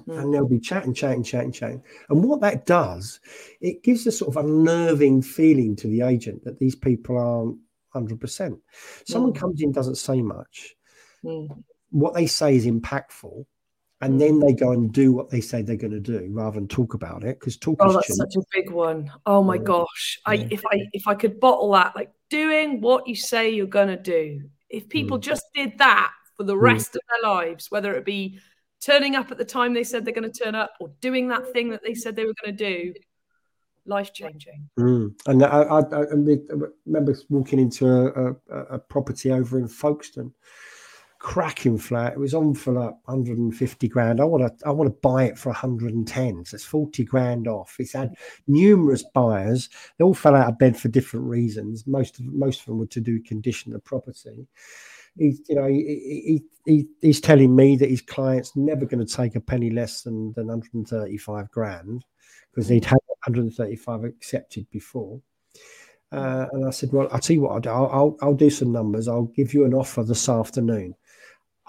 mm. and they'll be chatting, chatting, chatting, chatting. And what that does, it gives a sort of unnerving feeling to the agent that these people aren't 100%. Someone mm. comes in, doesn't say much. Mm. What they say is impactful. And then they go and do what they say they're going to do rather than talk about it because talk oh, that's cheap. such a big one. Oh my yeah. gosh. I yeah. if I if I could bottle that, like doing what you say you're gonna do. If people mm. just did that for the mm. rest of their lives, whether it be turning up at the time they said they're going to turn up or doing that thing that they said they were going to do life changing mm. and I, I, I, remember walking into a, a, a, property over in folkestone cracking flat it was on for like 150 grand i want to i want to buy it for 110 so it's 40 grand off it's had numerous buyers they all fell out of bed for different reasons most of most of them were to do condition the property he's you know he, he, he, he's telling me that his client's never going to take a penny less than, than 135 grand because he'd had 135 accepted before. Uh, and I said, well, I'll tell you what I'll do. I'll, I'll, I'll do some numbers. I'll give you an offer this afternoon.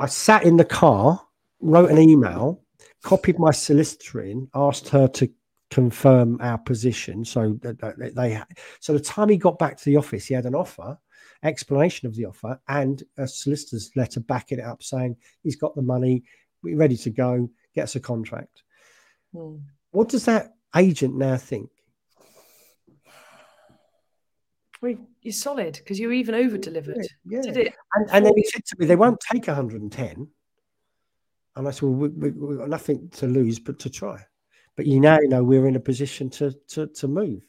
I sat in the car, wrote an email, copied my solicitor in, asked her to confirm our position. So that they, so the time he got back to the office, he had an offer explanation of the offer and a solicitor's letter backing it up saying he's got the money, we're ready to go, get us a contract. Hmm. What does that agent now think? Well, you're solid because you even over delivered. Yeah, yeah. And, and, then he said to me, they won't take 110. And I said, well, we, we, we've got nothing to lose but to try. But you now know we're in a position to to, to move.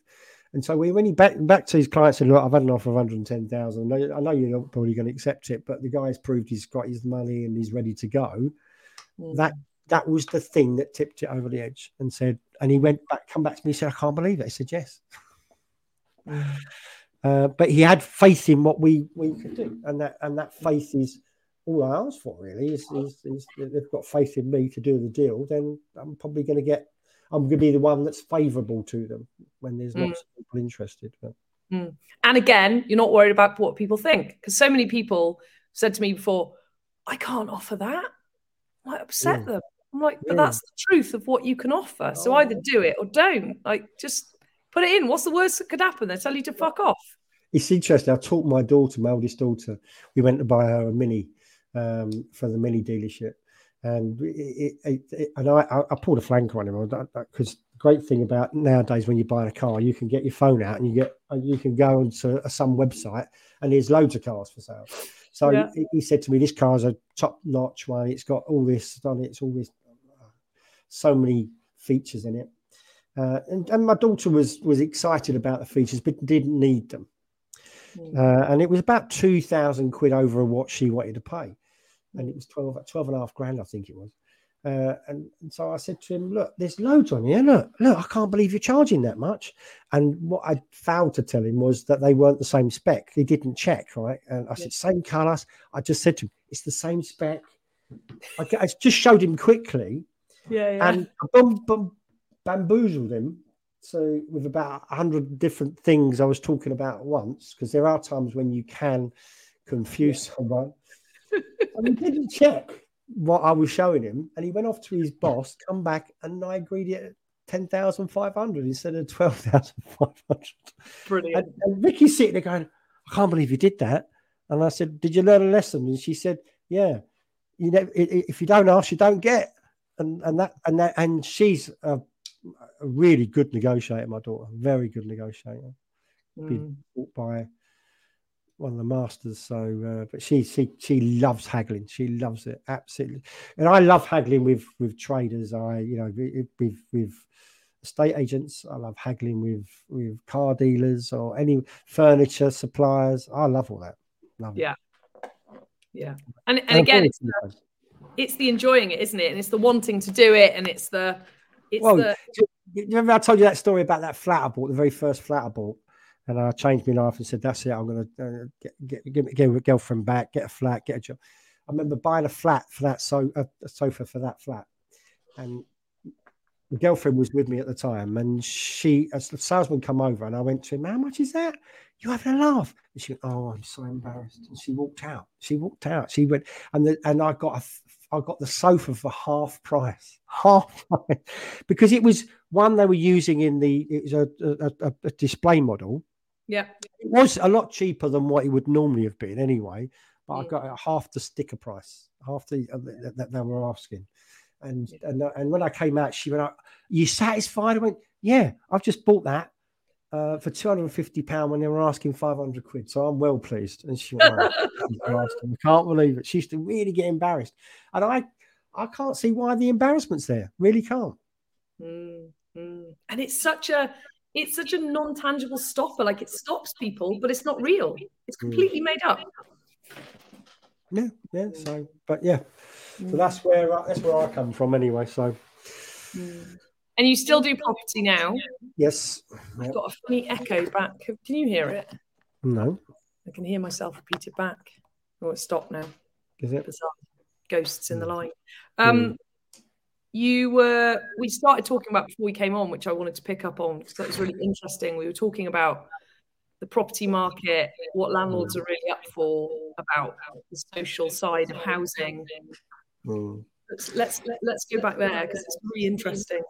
And so when he back back to his clients and look, I've had an offer of 110,000. I know you're not probably going to accept it, but the guy's proved he's got his money and he's ready to go. Mm. That that was the thing that tipped it over the edge and said, and he went back, come back to me, and said, I can't believe it. I said, yes. Uh, but he had faith in what we we could do, and that and that faith is all I ask for. Really, is, is, is they've got faith in me to do the deal. Then I'm probably going to get I'm going to be the one that's favourable to them when there's lots mm. of people interested. But... Mm. And again, you're not worried about what people think because so many people said to me before, "I can't offer that." I might upset yeah. them. I'm like, but yeah. that's the truth of what you can offer. So oh. either do it or don't. Like, just put it in. What's the worst that could happen? They tell you to fuck off. It's interesting. I taught my daughter, my oldest daughter. We went to buy her a mini um, for the mini dealership, and it, it, it, and I, I pulled a flanker on him because great thing about nowadays when you buy a car, you can get your phone out and you get uh, you can go onto some website and there's loads of cars for sale. So yeah. he, he, said to me, "This car's a top notch one. It's got all this on it. It's all this, so many features in it." Uh, and, and, my daughter was was excited about the features, but didn't need them. Mm. Uh, and it was about two thousand quid over what she wanted to pay, and it was 12, 12 and a half grand, I think it was. Uh, and, and, so I said to him, "Look, there's loads on here. Look, look, I can't believe you're charging that much." And what I failed to tell him was that they weren't the same spec. He didn't check, right? And I said, "Same colours." I just said to him, "It's the same spec." I, I just showed him quickly, yeah, yeah. and boom, boom, bamboozled him. So with about a hundred different things I was talking about at once, because there are times when you can confuse yeah. someone. and he didn't check what I was showing him, and he went off to his boss, come back, and I agreed it ten thousand five hundred instead of twelve thousand five hundred. Brilliant. And, and Vicky's sitting there going, "I can't believe you did that." And I said, "Did you learn a lesson?" And she said, "Yeah. You know, if you don't ask, you don't get." And and that and that and she's a a really good negotiator, my daughter, very good negotiator. Mm. Been taught by one of the masters. So, uh, but she she she loves haggling. She loves it absolutely, and I love haggling with with traders. I you know with with estate agents. I love haggling with with car dealers or any furniture suppliers. I love all that. Love yeah, it. yeah, and and, and again, it's the, it's the enjoying it, isn't it? And it's the wanting to do it, and it's the it's well, the... remember I told you that story about that flat I bought, the very first flat I bought, and I changed my life and said, "That's it. I'm going to uh, get, get, get, get a girlfriend back, get a flat, get a job." I remember buying a flat for that so a, a sofa for that flat, and the girlfriend was with me at the time, and she, as the salesman come over, and I went to him, "How much is that? You having a laugh?" And she went, "Oh, I'm so embarrassed." And she walked out. She walked out. She went, and the, and I got a I got the sofa for half price, half price, because it was one they were using in the it was a, a, a display model. Yeah, it was a lot cheaper than what it would normally have been anyway. But I got half the sticker price, half the uh, that, that they were asking. And and and when I came out, she went, "Are you satisfied?" I went, "Yeah, I've just bought that." Uh, for two hundred and fifty pound when they were asking five hundred quid. So I'm well pleased. And she went, oh, I can't believe it. She used to really get embarrassed, and I, I can't see why the embarrassment's there. Really can't. Mm, mm. And it's such a, it's such a non-tangible stopper. Like it stops people, but it's not real. It's mm. completely mm. made up. Yeah, yeah. So, but yeah, so that's mm. where that's where I come from anyway. So. Mm. And you still do property now? Yes. I've yep. got a funny echo back. Can you hear it? No. I can hear myself repeat it back. Oh, it's stopped now. Is it? Bizarre. Ghosts in the hmm. line. Um, mm. You were, we started talking about before we came on, which I wanted to pick up on because that was really interesting. We were talking about the property market, what landlords are really up for, about the social side of housing. Mm. Let's, let's let's go back there because it's really interesting.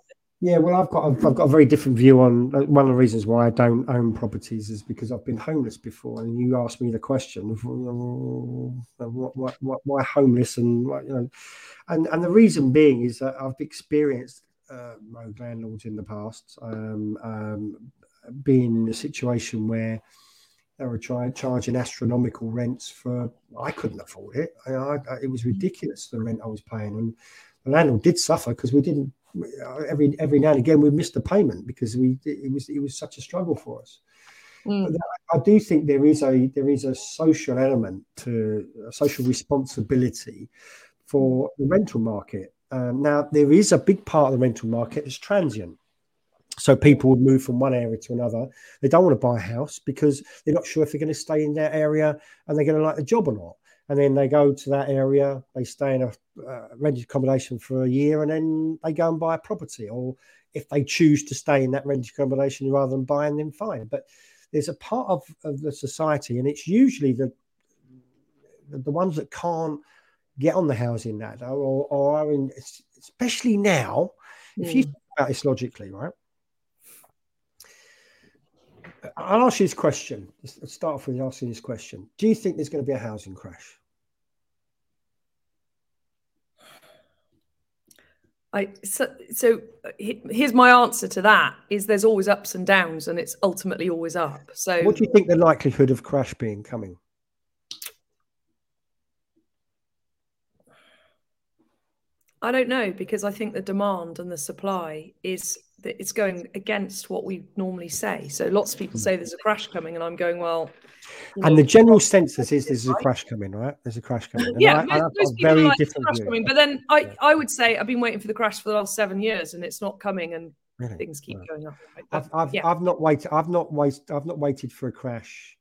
Yeah, well, I've got a, I've got a very different view on uh, one of the reasons why I don't own properties is because I've been homeless before, and you asked me the question of what, what, what, why homeless, and what, you know, and and the reason being is that I've experienced uh, landlords in the past, um, um, being in a situation where they were charging astronomical rents for I couldn't afford it. I, I, it was ridiculous the rent I was paying, and the landlord did suffer because we didn't every every now and again we missed the payment because we it was it was such a struggle for us. Mm. I do think there is a there is a social element to a social responsibility for the rental market. Um, now there is a big part of the rental market is transient. So people would move from one area to another. They don't want to buy a house because they're not sure if they're going to stay in their area and they're going to like the job or not and then they go to that area, they stay in a uh, rented accommodation for a year, and then they go and buy a property. Or if they choose to stay in that rented accommodation rather than buying, then fine. But there's a part of, of the society, and it's usually the the ones that can't get on the housing ladder, or, or are in, especially now. Mm. If you hmm. think about this logically, right? I'll ask you this question. Let's start off with asking this question. Do you think there's going to be a housing crash? I so, so here's my answer to that is there's always ups and downs and it's ultimately always up. So what do you think the likelihood of crash being coming? I don't know because I think the demand and the supply is it's going against what we normally say. So lots of people hmm. say there's a crash coming, and I'm going, well. And the general census is there's a crash coming, right? There's a crash coming. And yeah, I, most, most very like different crash coming. But then I, yeah. I would say I've been waiting for the crash for the last seven years, and it's not coming, and really? things keep going up. Right? I've, I've, yeah. I've not waited. I've not waited. I've not waited for a crash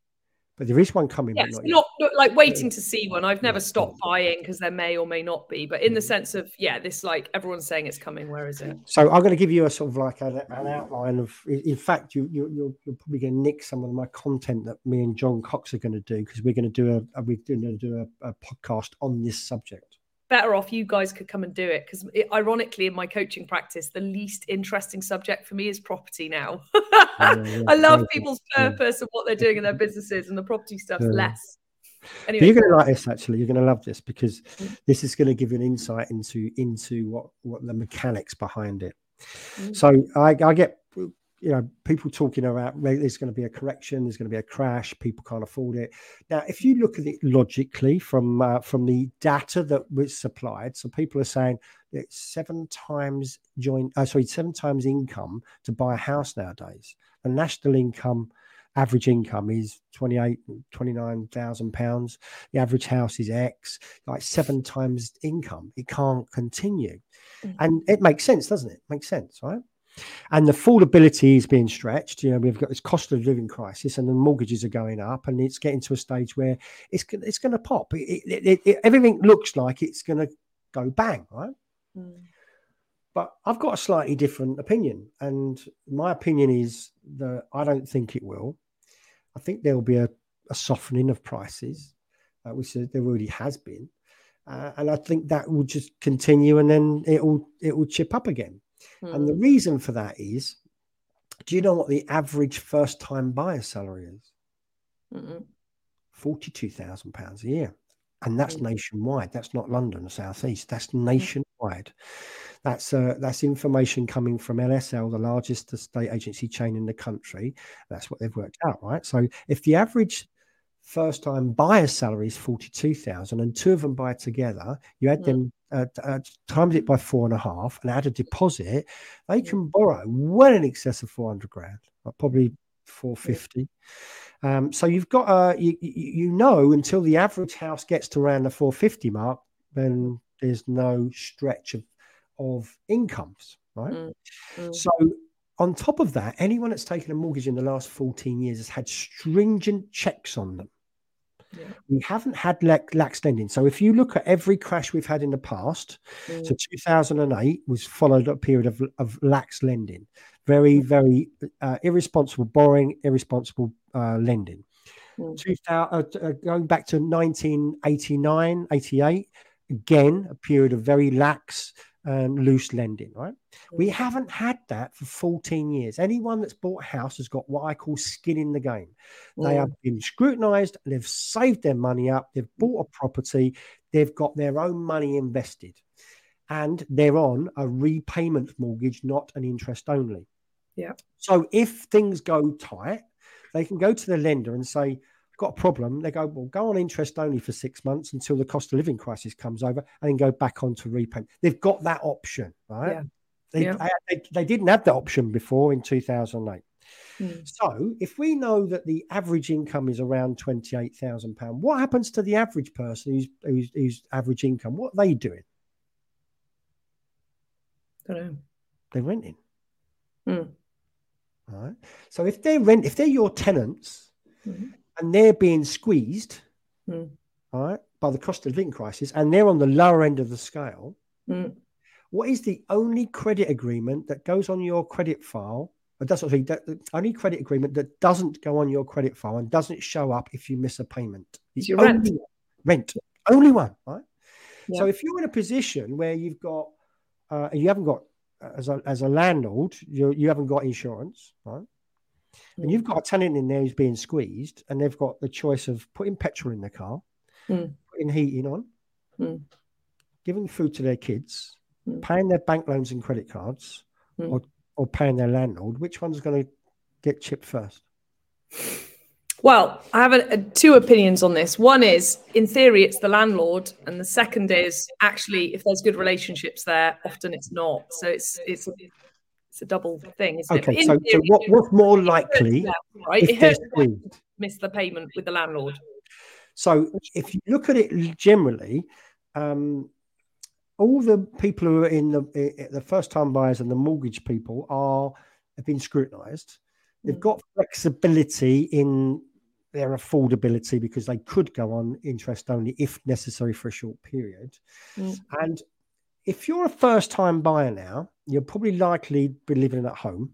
but there is one coming. Yes, not, not, not, like waiting to see one. I've never stopped buying because there may or may not be, but in the mm. sense of yeah, this like everyone's saying it's coming. Where is it? So I'm going to give you a sort of like an, an outline of. In fact, you, you you're, you're probably going to nick some of my content that me and John Cox are going to do because we're going to do a we're going to do a, a podcast on this subject better off you guys could come and do it because ironically in my coaching practice the least interesting subject for me is property now. I love people's purpose and what they're doing in their businesses and the property stuff's less. Anyway, you're going to like this actually. You're going to love this because mm. this is going to give you an insight into into what what the mechanics behind it. Mm. so I, I get you know, people talking about there's going to be a correction, there's going to be a crash, people can't afford it. Now, if you look at it logically from uh, from the data that was supplied, so people are saying it's seven times joint, uh, sorry, seven times income to buy a house nowadays. The national income, average income is 28, 29,000 pounds. The average house is X, like seven times income. It can't continue. Mm-hmm. And it makes sense, doesn't it? Makes sense, right? And the affordability is being stretched. You know, we've got this cost of living crisis, and the mortgages are going up, and it's getting to a stage where it's it's going to pop. It, it, it, everything looks like it's going to go bang, right? Mm. But I've got a slightly different opinion, and my opinion is that I don't think it will. I think there will be a, a softening of prices, uh, which there already has been, uh, and I think that will just continue, and then it will it will chip up again. Mm. And the hmm. reason for that is do you know what the average first time buyer salary is? Mm-mm. £42,000 a year. And that's mm. nationwide. That's not London Southeast. That's hmm. nationwide. That's uh, that's information coming from LSL, the largest estate agency chain in the country. That's what they've worked out, right? So if the average first time buyer salary is 42,000 and two of them buy together, you add mm. them uh, uh, times it by four and a half and add a deposit, they can borrow well in excess of 400 grand, like probably 450. Um, so you've got, uh, you, you know, until the average house gets to around the 450 mark, then there's no stretch of, of incomes, right? Mm. Mm. So on top of that, anyone that's taken a mortgage in the last 14 years has had stringent checks on them. Yeah. We haven't had lax lending. So if you look at every crash we've had in the past, mm. so 2008 was followed a period of, of lax lending, very, mm. very uh, irresponsible borrowing, irresponsible uh, lending. Mm. 2000, uh, uh, going back to 1989, 88, again, a period of very lax and loose lending, right? We mm. haven't had that for 14 years. Anyone that's bought a house has got what I call skin in the game. They have been scrutinized, they've saved their money up, they've bought a property, they've got their own money invested, and they're on a repayment mortgage, not an interest only. Yeah. So if things go tight, they can go to the lender and say, got a problem, they go, well, go on interest only for six months until the cost of living crisis comes over and then go back on to repayment. They've got that option, right? Yeah. They, yeah. they, they, didn't have that option before in 2008. Mm. So if we know that the average income is around £28,000, what happens to the average person who's, who's, who's average income? What are they doing? Don't know. They're renting. Mm. All right. So if they rent, if they're your tenants, mm-hmm and they're being squeezed, mm. all right, by the cost of living crisis, and they're on the lower end of the scale. Mm. What is the only credit agreement that goes on your credit file? That's not the only credit agreement that doesn't go on your credit file and doesn't show up if you miss a payment. It's your rent. Rent. Only one, right? Yeah. So if you're in a position where you've got, uh, you haven't got, as a, as a landlord, you, you haven't got insurance, right? And you've got a tenant in there who's being squeezed, and they've got the choice of putting petrol in their car, mm. putting heating on, mm. giving food to their kids, mm. paying their bank loans and credit cards, mm. or, or paying their landlord. Which one's going to get chipped first? Well, I have a, a, two opinions on this. One is, in theory, it's the landlord, and the second is actually, if there's good relationships there, often it's not. So it's it's it's a double thing. isn't okay, so, so what, what's more likely right? if they're squeezed? Miss the payment with the landlord. So if you look at it generally, um, all the people who are in the the first time buyers and the mortgage people are have been scrutinised. They've mm. got flexibility in their affordability because they could go on interest only if necessary for a short period. Mm. And if you're a first time buyer now, you're probably likely be living at home,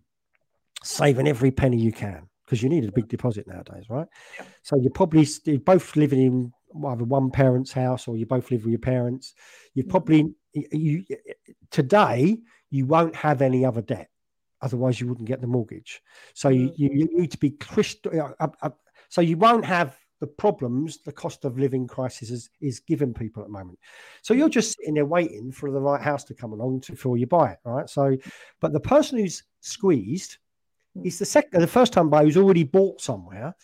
saving every penny you can because you need a big deposit nowadays, right? Yeah. So you're probably you're both living in either one parent's house or you both live with your parents. You mm. probably you today you won't have any other debt, otherwise you wouldn't get the mortgage. So you, mm. you, you need to be crystal. Uh, uh, so you won't have the problems the cost of living crisis is, is giving people at the moment. So you're just sitting there waiting for the right house to come along to, before you buy it, right? So, but the person who's squeezed is the second, the first time buyer who's already bought somewhere,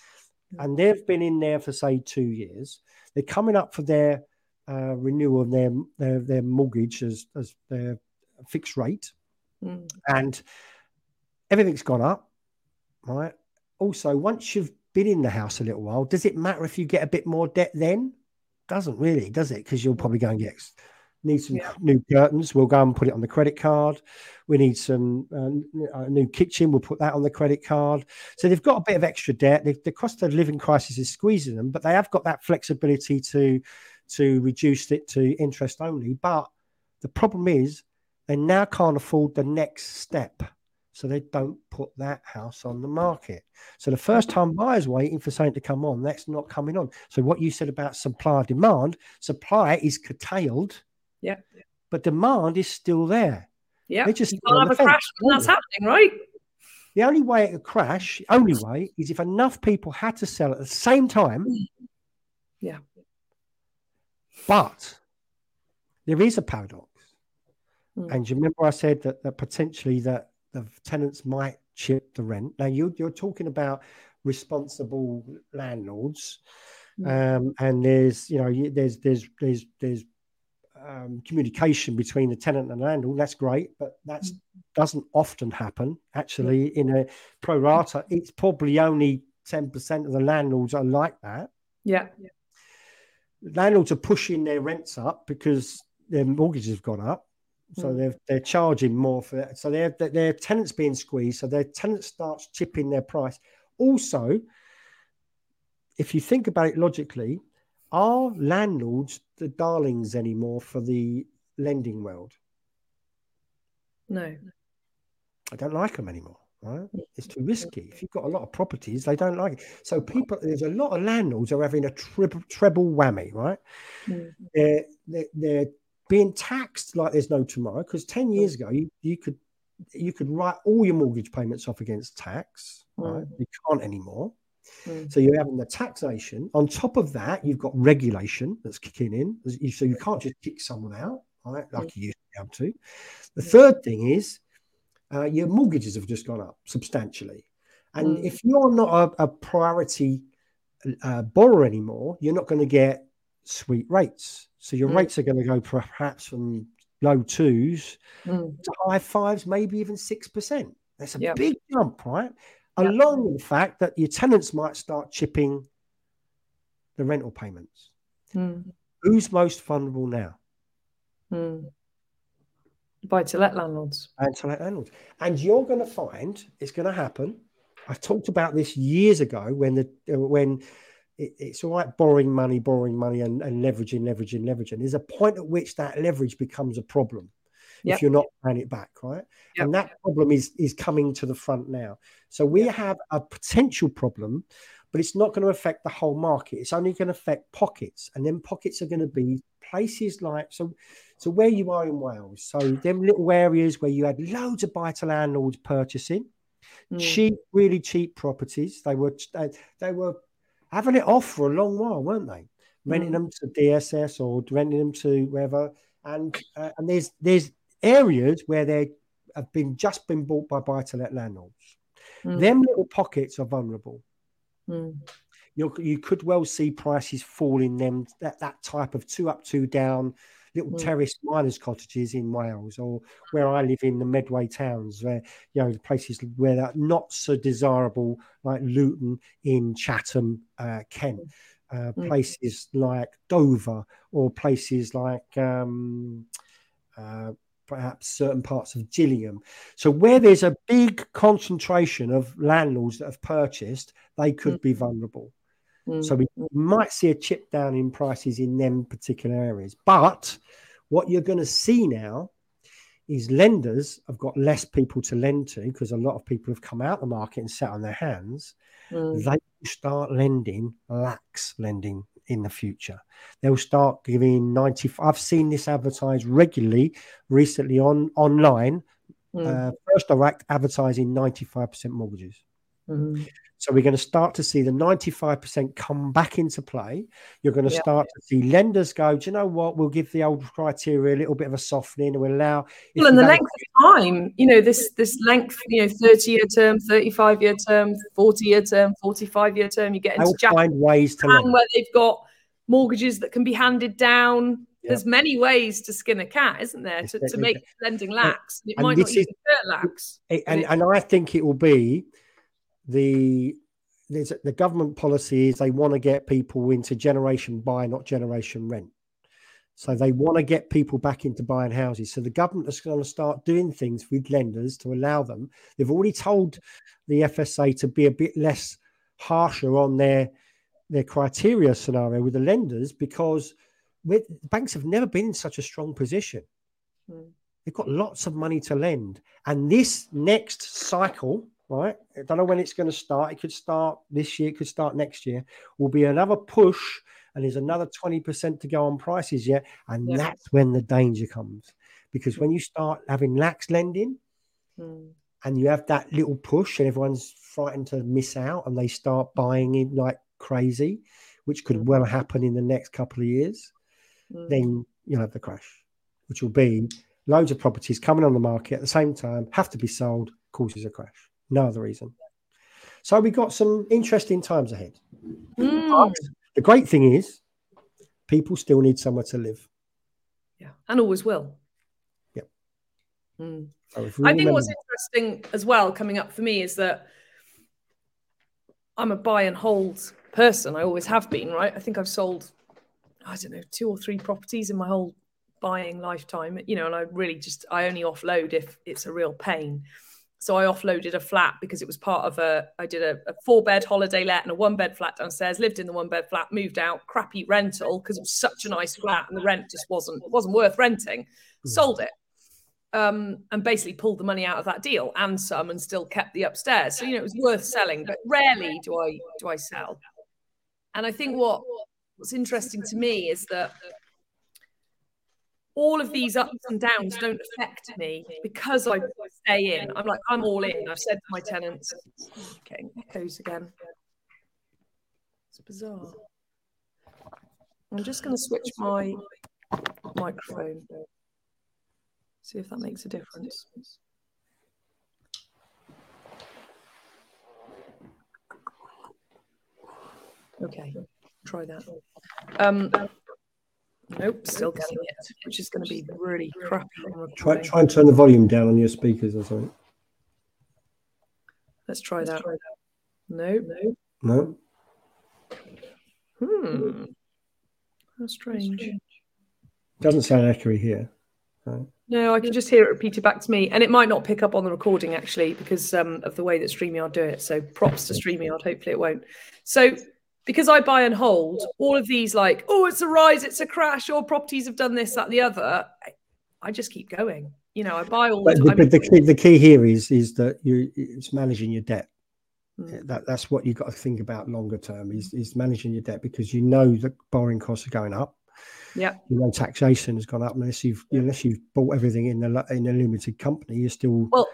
and they've been in there for say two years. They're coming up for their uh, renewal of their, their their mortgage as as their fixed rate, mm. and everything's gone up, right? Also, once you've been in the house a little while, does it matter if you get a bit more debt then? Doesn't really, does it? Because you'll probably go and get need some yeah. new curtains. We'll go and put it on the credit card. We need some uh, a new kitchen. We'll put that on the credit card. So they've got a bit of extra debt. The, the cost of living crisis is squeezing them, but they have got that flexibility to to reduce it to interest only. But the problem is they now can't afford the next step so they don't put that house on the market. So the first time buyers waiting for something to come on, that's not coming on. So what you said about supply demand, supply is curtailed. Yeah. But demand is still there. Yeah. They just can't have a crash when that's happening, right? The only way it could crash, only way, is if enough people had to sell at the same time. Yeah. But there is a paradox. Mm. And you remember I said that, that potentially that the tenants might chip the rent. Now you, you're talking about responsible landlords, mm. um, and there's you know there's there's there's there's um, communication between the tenant and the landlord. That's great, but that mm. doesn't often happen. Actually, in a pro rata, it's probably only ten percent of the landlords are like that. Yeah. Landlords are pushing their rents up because their mortgages have gone up so mm. they're they're charging more for that. So their their tenants being squeezed. So their tenant starts chipping their price. Also, if you think about it logically, are landlords the darlings anymore for the lending world? No. I don't like them anymore. Right? It's too risky. If you've got a lot of properties, they don't like it. So people, there's a lot of landlords are having a treble, treble whammy, right? Mm-hmm. They're, they're, they're being taxed like there's no tomorrow. Because ten mm. years ago, you, you could you could write all your mortgage payments off against tax. Right? Mm. You can't anymore. Mm. So you're having the taxation. On top of that, you've got regulation that's kicking in. So you can't just kick someone out, right? Like mm. you used to be able to. The mm. third thing is uh, your mortgages have just gone up substantially. And mm. if you're not a, a priority uh, borrower anymore, you're not going to get sweet rates. So your mm. rates are going to go perhaps from low twos mm. to high fives, maybe even six percent. That's a yep. big jump, right? Yep. Along with the fact that your tenants might start chipping the rental payments. Mm. Who's most vulnerable now? Mm. Buy to let landlords. Buy to let landlords. And you're going to find it's going to happen. I talked about this years ago when the when it, it's all right borrowing money, borrowing money, and, and leveraging, leveraging, leveraging. There's a point at which that leverage becomes a problem yep. if you're not paying it back, right? Yep. And that problem is is coming to the front now. So we yep. have a potential problem, but it's not going to affect the whole market. It's only going to affect pockets, and then pockets are going to be places like so. So where you are in Wales, so them little areas where you had loads of buy to landlords purchasing. Mm. cheap, really cheap properties. They were they, they were having it off for a long while, weren't they? Renting mm. them to DSS or renting them to wherever, and uh, and there's there's areas where they have been just been bought by buy to let landlords. Mm. Them little pockets are vulnerable. Mm. You you could well see prices fall in them that that type of two up two down little mm. terrace miners' cottages in Wales, or where I live in the Medway towns, where you know the places where that not so desirable, like Luton in Chatham, uh, Kent. Uh, mm. Places like Dover or places like um, uh, perhaps certain parts of Gillingham. So where there's a big concentration of landlords that have purchased, they could mm. be vulnerable. Mm. So we might see a chip down in prices in them particular areas. But what you're going to see now is lenders have got less people to lend to because a lot of people have come out the market and sat on their hands. Mm. They start lending lax lending in the future. They'll start giving 90. I've seen this advertised regularly recently on online. Mm. Uh, First Direct advertising 95% mortgages. Mm-hmm. So we're going to start to see the 95% come back into play. You're going to start to see lenders go, do you know what? We'll give the old criteria a little bit of a softening and we'll allow. Well, and the length of time, you know, this this length, you know, 30 year term, 35 year term, 40 year term, 45 year term, you get into Japan, find ways to lend. where they've got mortgages that can be handed down. There's many ways to skin a cat, isn't there, to, to make lending lax. It and might not even lax. and, and I think it will be the the government policy is they want to get people into generation buy, not generation rent. So they want to get people back into buying houses. So the government is going to start doing things with lenders to allow them. They've already told the FSA to be a bit less harsher on their their criteria scenario with the lenders because with, banks have never been in such a strong position. Mm. They've got lots of money to lend, and this next cycle right? I don't know when it's going to start. It could start this year, it could start next year. Will be another push, and there's another 20% to go on prices yet. And yeah. that's when the danger comes. Because when you start having lax lending mm. and you have that little push, and everyone's frightened to miss out and they start buying it like crazy, which could mm. well happen in the next couple of years, mm. then you'll have the crash, which will be loads of properties coming on the market at the same time, have to be sold, causes a crash. No other reason. So we got some interesting times ahead. Mm. the great thing is, people still need somewhere to live. Yeah, and always will. Yeah. Mm. So I think what's interesting as well coming up for me is that I'm a buy and hold person. I always have been, right? I think I've sold, I don't know, two or three properties in my whole buying lifetime, you know, and I really just, I only offload if it's a real pain. So I offloaded a flat because it was part of a. I did a, a four bed holiday let and a one bed flat downstairs. Lived in the one bed flat, moved out, crappy rental because it was such a nice flat and the rent just wasn't wasn't worth renting. Mm. Sold it, um, and basically pulled the money out of that deal and some, and still kept the upstairs. So you know it was worth selling, but rarely do I do I sell. And I think what what's interesting to me is that all of these ups and downs don't affect me because I stay in. I'm like, I'm all in. I've said to my tenants, getting echoes again. It's bizarre. I'm just going to switch my microphone. See if that makes a difference. Okay, try that. Um, Nope, still getting it, which is going to be really crappy. Try, try and turn the volume down on your speakers or something. Let's try that. No, no, no. Hmm. How strange. Doesn't sound accurate here. No, I can just hear it repeated back to me, and it might not pick up on the recording actually because um, of the way that Streamyard do it. So props to Streamyard. Hopefully, it won't. So because I buy and hold, all of these like, oh, it's a rise, it's a crash, all properties have done this, that, the other. I, I just keep going. You know, I buy all the time. But the key, the key here is is that you it's managing your debt. Mm. That that's what you've got to think about longer term is is managing your debt because you know that borrowing costs are going up. Yeah, you know taxation has gone up unless you've unless you've bought everything in the in a limited company. You're still well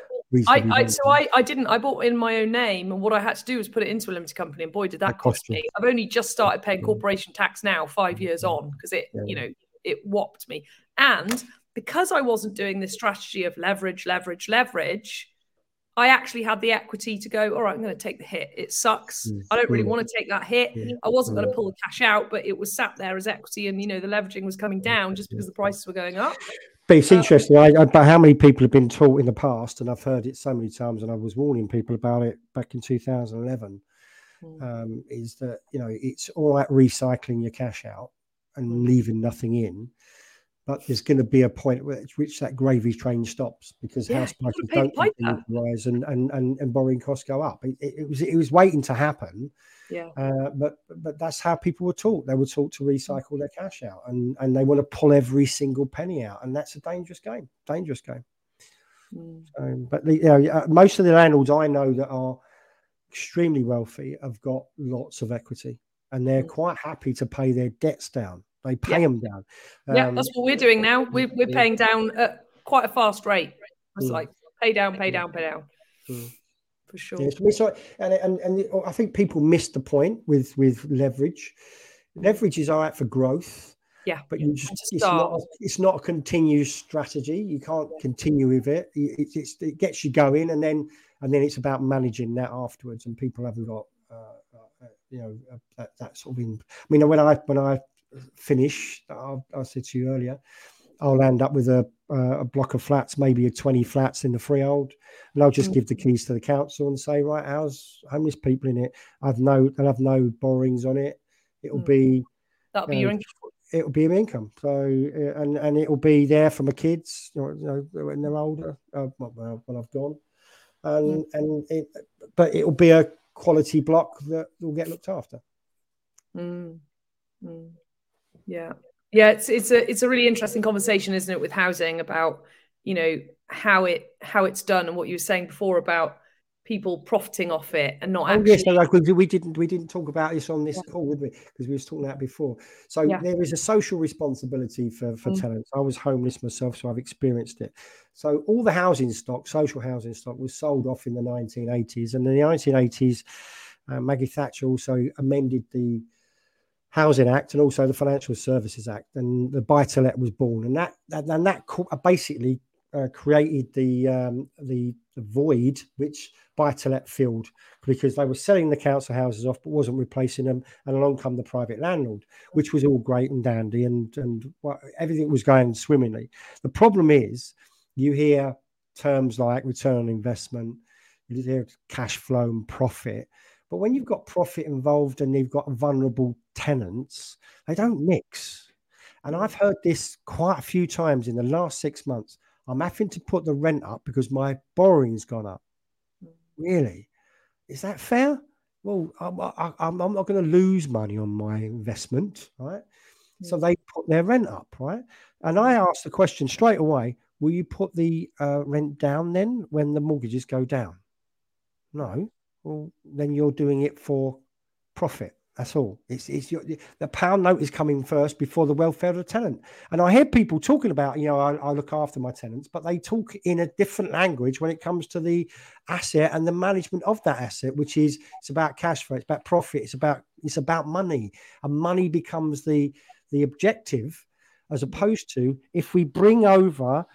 I, I so I, I didn't I bought in my own name and what I had to do was put it into a limited company and boy did that, that cost me. I've only just started paying corporation tax now, five years on, because it yeah. you know it whopped me. And because I wasn't doing this strategy of leverage, leverage, leverage, I actually had the equity to go, all right, I'm going to take the hit. It sucks. Mm. I don't really mm. want to take that hit. Yeah. I wasn't going to pull the cash out, but it was sat there as equity. And, you know, the leveraging was coming down just because the prices were going up. But it's uh, interesting. I, but how many people have been taught in the past, and I've heard it so many times, and I was warning people about it back in 2011, mm. um, is that, you know, it's all about recycling your cash out and mm. leaving nothing in but there's going to be a point it's which that gravy train stops because yeah, house prices don't rise and, and, and, and borrowing costs go up. It, it, was it was waiting to happen. Yeah. Uh, but but that's how people were taught. They were taught to recycle their cash out and and they want to pull every single penny out, and that's a dangerous game. Dangerous game. Mm. So, but the, you know, most of the landlords I know that are extremely wealthy have got lots of equity, and they're mm. quite happy to pay their debts down they pay yeah. them down. Um, yeah, that's what we're doing now. We're, we're paying down at quite a fast rate. It's mm. like pay down, pay down, pay down. Mm. For sure. We saw, and, and and I think people missed the point with with leverage. Leverage is all right for growth. Yeah, but you just, it's not it's not a continuous strategy. You can't continue with it. It, it. it gets you going, and then and then it's about managing that afterwards. And people haven't got uh, uh, you know uh, that, that sort of in. I mean, when I when I finish I, I said to you earlier, I'll end up with a, uh, a block of flats, maybe a 20 flats in the freehold, and I'll just mm. give the keys to the council and say, right, how's homeless people in it? I've no, I'll have no borrowings on it. It'll mm. be that'll be your income. It'll be an income. So, uh, and and it'll be there for my kids, you know, when they're older, uh, when I've gone, and mm. and it, but it'll be a quality block that will get looked after. Mm. Yeah. Yeah, it's it's a it's a really interesting conversation, isn't it, with housing about, you know, how it how it's done and what you were saying before about people profiting off it and not oh, actually. Yes, like we didn't we didn't talk about this on this yeah. call, with me Because we were talking about before. So yeah. there is a social responsibility for for mm. tenants. I was homeless myself, so I've experienced it. So all the housing stock, social housing stock, was sold off in the 1980s, and in the 1980s, uh, Maggie Thatcher also amended the Housing Act and also the Financial Services Act, and the buy to let was born, and that and that basically uh, created the, um, the the void which buy to let filled because they were selling the council houses off but wasn't replacing them, and along come the private landlord, which was all great and dandy, and and everything was going swimmingly. The problem is, you hear terms like return on investment, you hear cash flow and profit, but when you've got profit involved and you've got vulnerable tenants, they don't mix. And I've heard this quite a few times in the last six months. I'm having to put the rent up because my borrowing's gone up. Really? Is that fair? Well, I'm, I'm, I'm not going to lose money on my investment, right? So they put their rent up, right? And I asked the question straight away Will you put the uh, rent down then when the mortgages go down? No well, then you're doing it for profit. That's all. It's it's your, the pound note is coming first before the welfare of the tenant. And I hear people talking about, you know, I, I, look after my tenants, but they talk in a different language when it comes to the asset and the management of that asset, which is it's about cash flow, it's about profit, it's about it's about money, and money becomes the the objective, as opposed to if we bring over,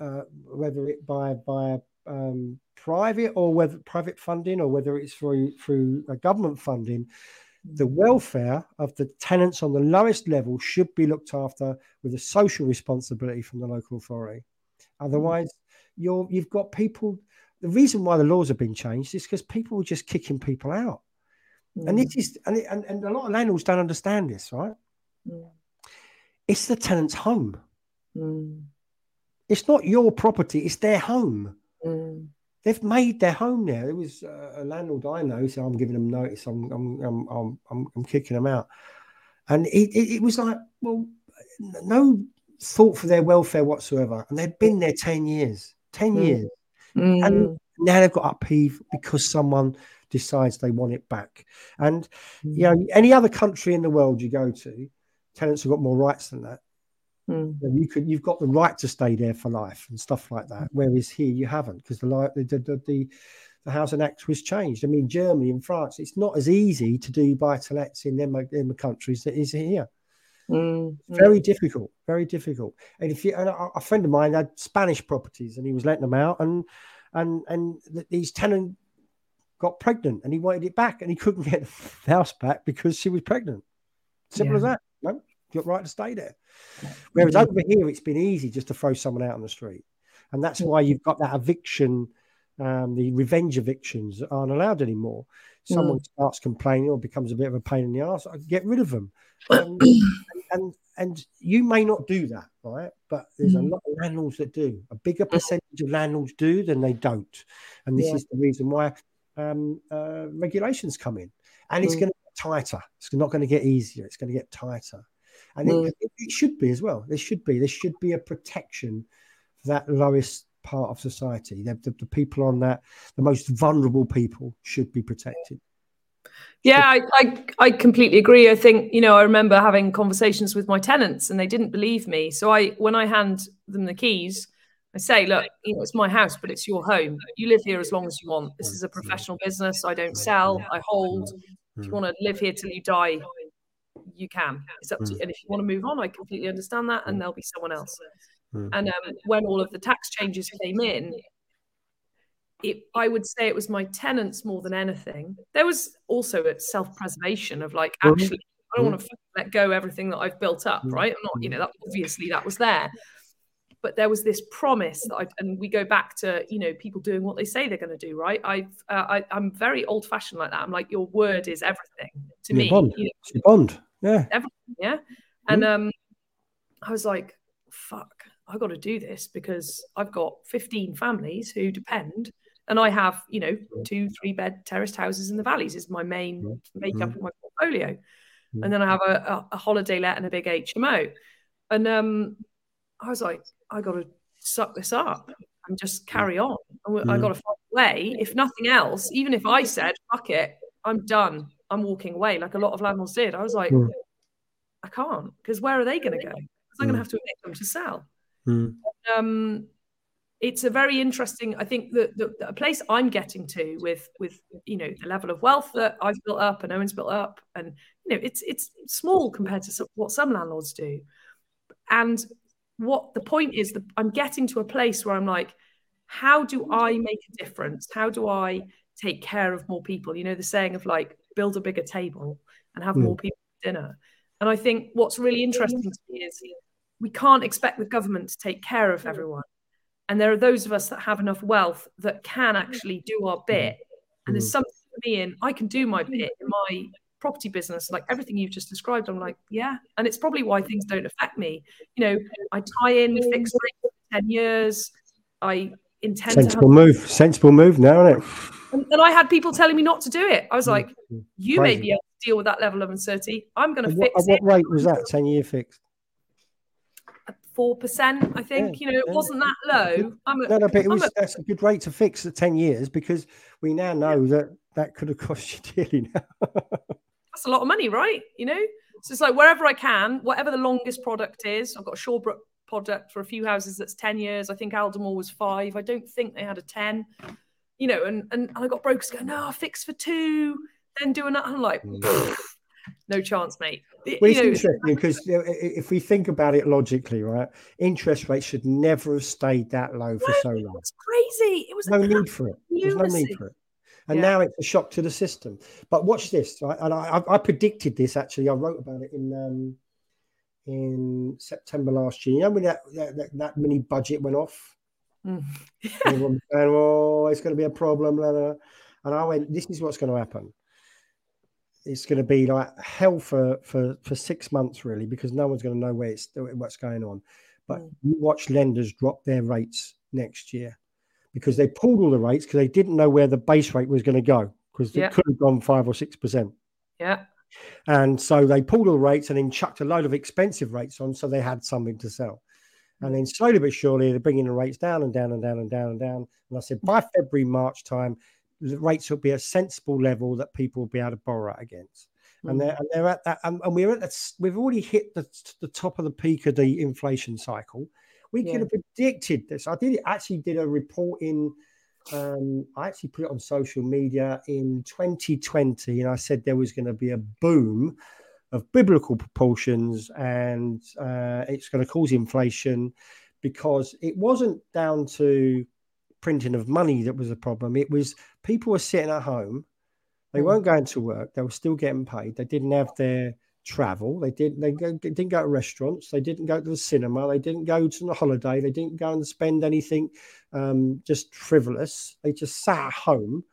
uh, whether it by by um, private or whether private funding or whether it's through through government funding, the welfare of the tenants on the lowest level should be looked after with a social responsibility from the local authority. Otherwise, you're you've got people. The reason why the laws have been changed is because people were just kicking people out, mm. and it is and, it, and and a lot of landlords don't understand this, right? Mm. It's the tenant's home. Mm. It's not your property; it's their home. Mm they've made their home there. There was uh, a landlord I know, so I'm giving them notice. I'm I'm I'm I'm, I'm kicking them out, and it, it, it was like, well, no thought for their welfare whatsoever, and they'd been there ten years, ten mm. years, mm. and now they've got upheave because someone decides they want it back. And mm. you know, any other country in the world you go to, tenants have got more rights than that. Mm. You could, you've got the right to stay there for life and stuff like that. Whereas here you haven't because the, the, the the the Housing Act was changed. I mean, Germany and France, it's not as easy to do buy to lets in them in the countries that is here. Mm. Very difficult, very difficult. And if you and a, a friend of mine had Spanish properties and he was letting them out, and and and these tenant got pregnant and he wanted it back and he couldn't get the house back because she was pregnant. Simple yeah. as that. Got right to stay there. Whereas over here, it's been easy just to throw someone out on the street, and that's why you've got that eviction, um, the revenge evictions that aren't allowed anymore. Someone mm. starts complaining or becomes a bit of a pain in the ass, I get rid of them. Um, and and you may not do that, right? But there's a mm. lot of landlords that do. A bigger percentage of landlords do than they don't, and this yeah. is the reason why um, uh, regulations come in, and it's mm. going to get tighter. It's not going to get easier. It's going to get tighter, and mm. it, it, should be as well. There should be there should be a protection for that lowest part of society. The, the, the people on that, the most vulnerable people, should be protected. Yeah, I, I, I completely agree. I think you know I remember having conversations with my tenants and they didn't believe me. So I when I hand them the keys, I say, look, you know, it's my house, but it's your home. You live here as long as you want. This is a professional business. I don't sell. I hold. If you want to live here till you die, you can. It's up to you. Mm. And if you want to move on, I completely understand that, and mm. there'll be someone else. Mm. And um, when all of the tax changes came in, it, I would say it was my tenants more than anything. There was also a self-preservation of like, actually, I don't want to let go everything that I've built up, right? I'm not, you know, that obviously that was there. But there was this promise that I, and we go back to, you know, people doing what they say they're going to do, right? I've, uh, I, I'm very old-fashioned like that. I'm like, your word is everything to me. Bond. You know, bond. Yeah. Everything, yeah. And mm-hmm. um, I was like, fuck, I got to do this because I've got 15 families who depend and I have, you know, mm. two, three bed terraced houses in the valleys is my main mm. makeup mm. of my portfolio. Mm. And then I have a, a, a, holiday let and a big HMO. And um, I was like, I got to suck this up and just carry on. I got to find a way. If nothing else, even if I said, fuck it, I'm done, I'm walking away, like a lot of landlords did, I was like, hmm. I can't, because where are they going to go? Because I'm going to hmm. have to evict them to sell. And, um, it's a very interesting i think that the, the, place i'm getting to with with you know the level of wealth that i've built up and owen's built up and you know it's it's small compared to what some landlords do. And what the point is that i'm getting to a place where i'm like how do i make a difference? How do i take care of more people? You know the saying of like build a bigger table and have mm. more people dinner and i think what's really interesting to me is we can't expect the government to take care of everyone and there are those of us that have enough wealth that can actually do our bit. And there's mm. something for me in I can do my bit in my property business, like everything you've just described. I'm like, yeah. And it's probably why things don't affect me. You know, I tie in fixed rate for 10 years. I intend sensible to have- move. Sensible move now, isn't it? And, and, I had people telling me not to do it. I was mm. like, you Crazy. may be able to deal with that level of uncertainty. I'm going to fix what, it. What rate was that? 10 year fixed? four percent. I think yeah, you know it yeah. wasn't that low. I'm a, no, no, but it was a, that's a good rate to fix at ten years because we now know yeah. that that could have cost you dearly. Now. that's a lot of money, right? You know, so it's like wherever I can, whatever the longest product is. I've got a Shawbrook product for a few houses that's ten years. I think Aldermore was five. I don't think they had a ten. You know, and and, and I got brokers going, no, I'll fix for two, then do another. I'm like. Mm no chance, mate. Well, it's know, interesting because if we think about it logically, right, interest rates should never have stayed that low for so long. It's crazy. It was no need for it. There's no need for it. And yeah. now it's a shock to the system. But watch this, right? And I, I predicted this actually. I wrote about it in um, in September last year. You know when that that, that mini budget went off. Mm. Everyone saying, "Oh, it's going to be a problem." And I went, "This is what's going to happen." it's going to be like hell for for for six months really because no one's going to know where it's what's going on but mm. you watch lenders drop their rates next year because they pulled all the rates because they didn't know where the base rate was going to go because yeah. it could have gone five or six percent yeah and so they pulled all the rates and then chucked a load of expensive rates on so they had something to sell and then slowly but surely they're bringing the rates down and down and down and down and down and i said by february march time the rates will be a sensible level that people will be able to borrow against. Mm. And, they're, and they're at that, and, and, we're at that, we've already hit the, the top of the peak of the inflation cycle. We yeah. could have predicted this. I did actually did a report in, um, I actually put it on social media in 2020, and I said there was going to be a boom of biblical proportions and uh, it's going to cause inflation because it wasn't down to printing of money that was a problem. It was people were sitting at home, they mm. weren't going to work, they were still getting paid, they didn't have their travel, they didn't they, go, they didn't go to restaurants, they didn't go to the cinema, they didn't go to the holiday, they didn't go and spend anything um, just frivolous. They just sat at home.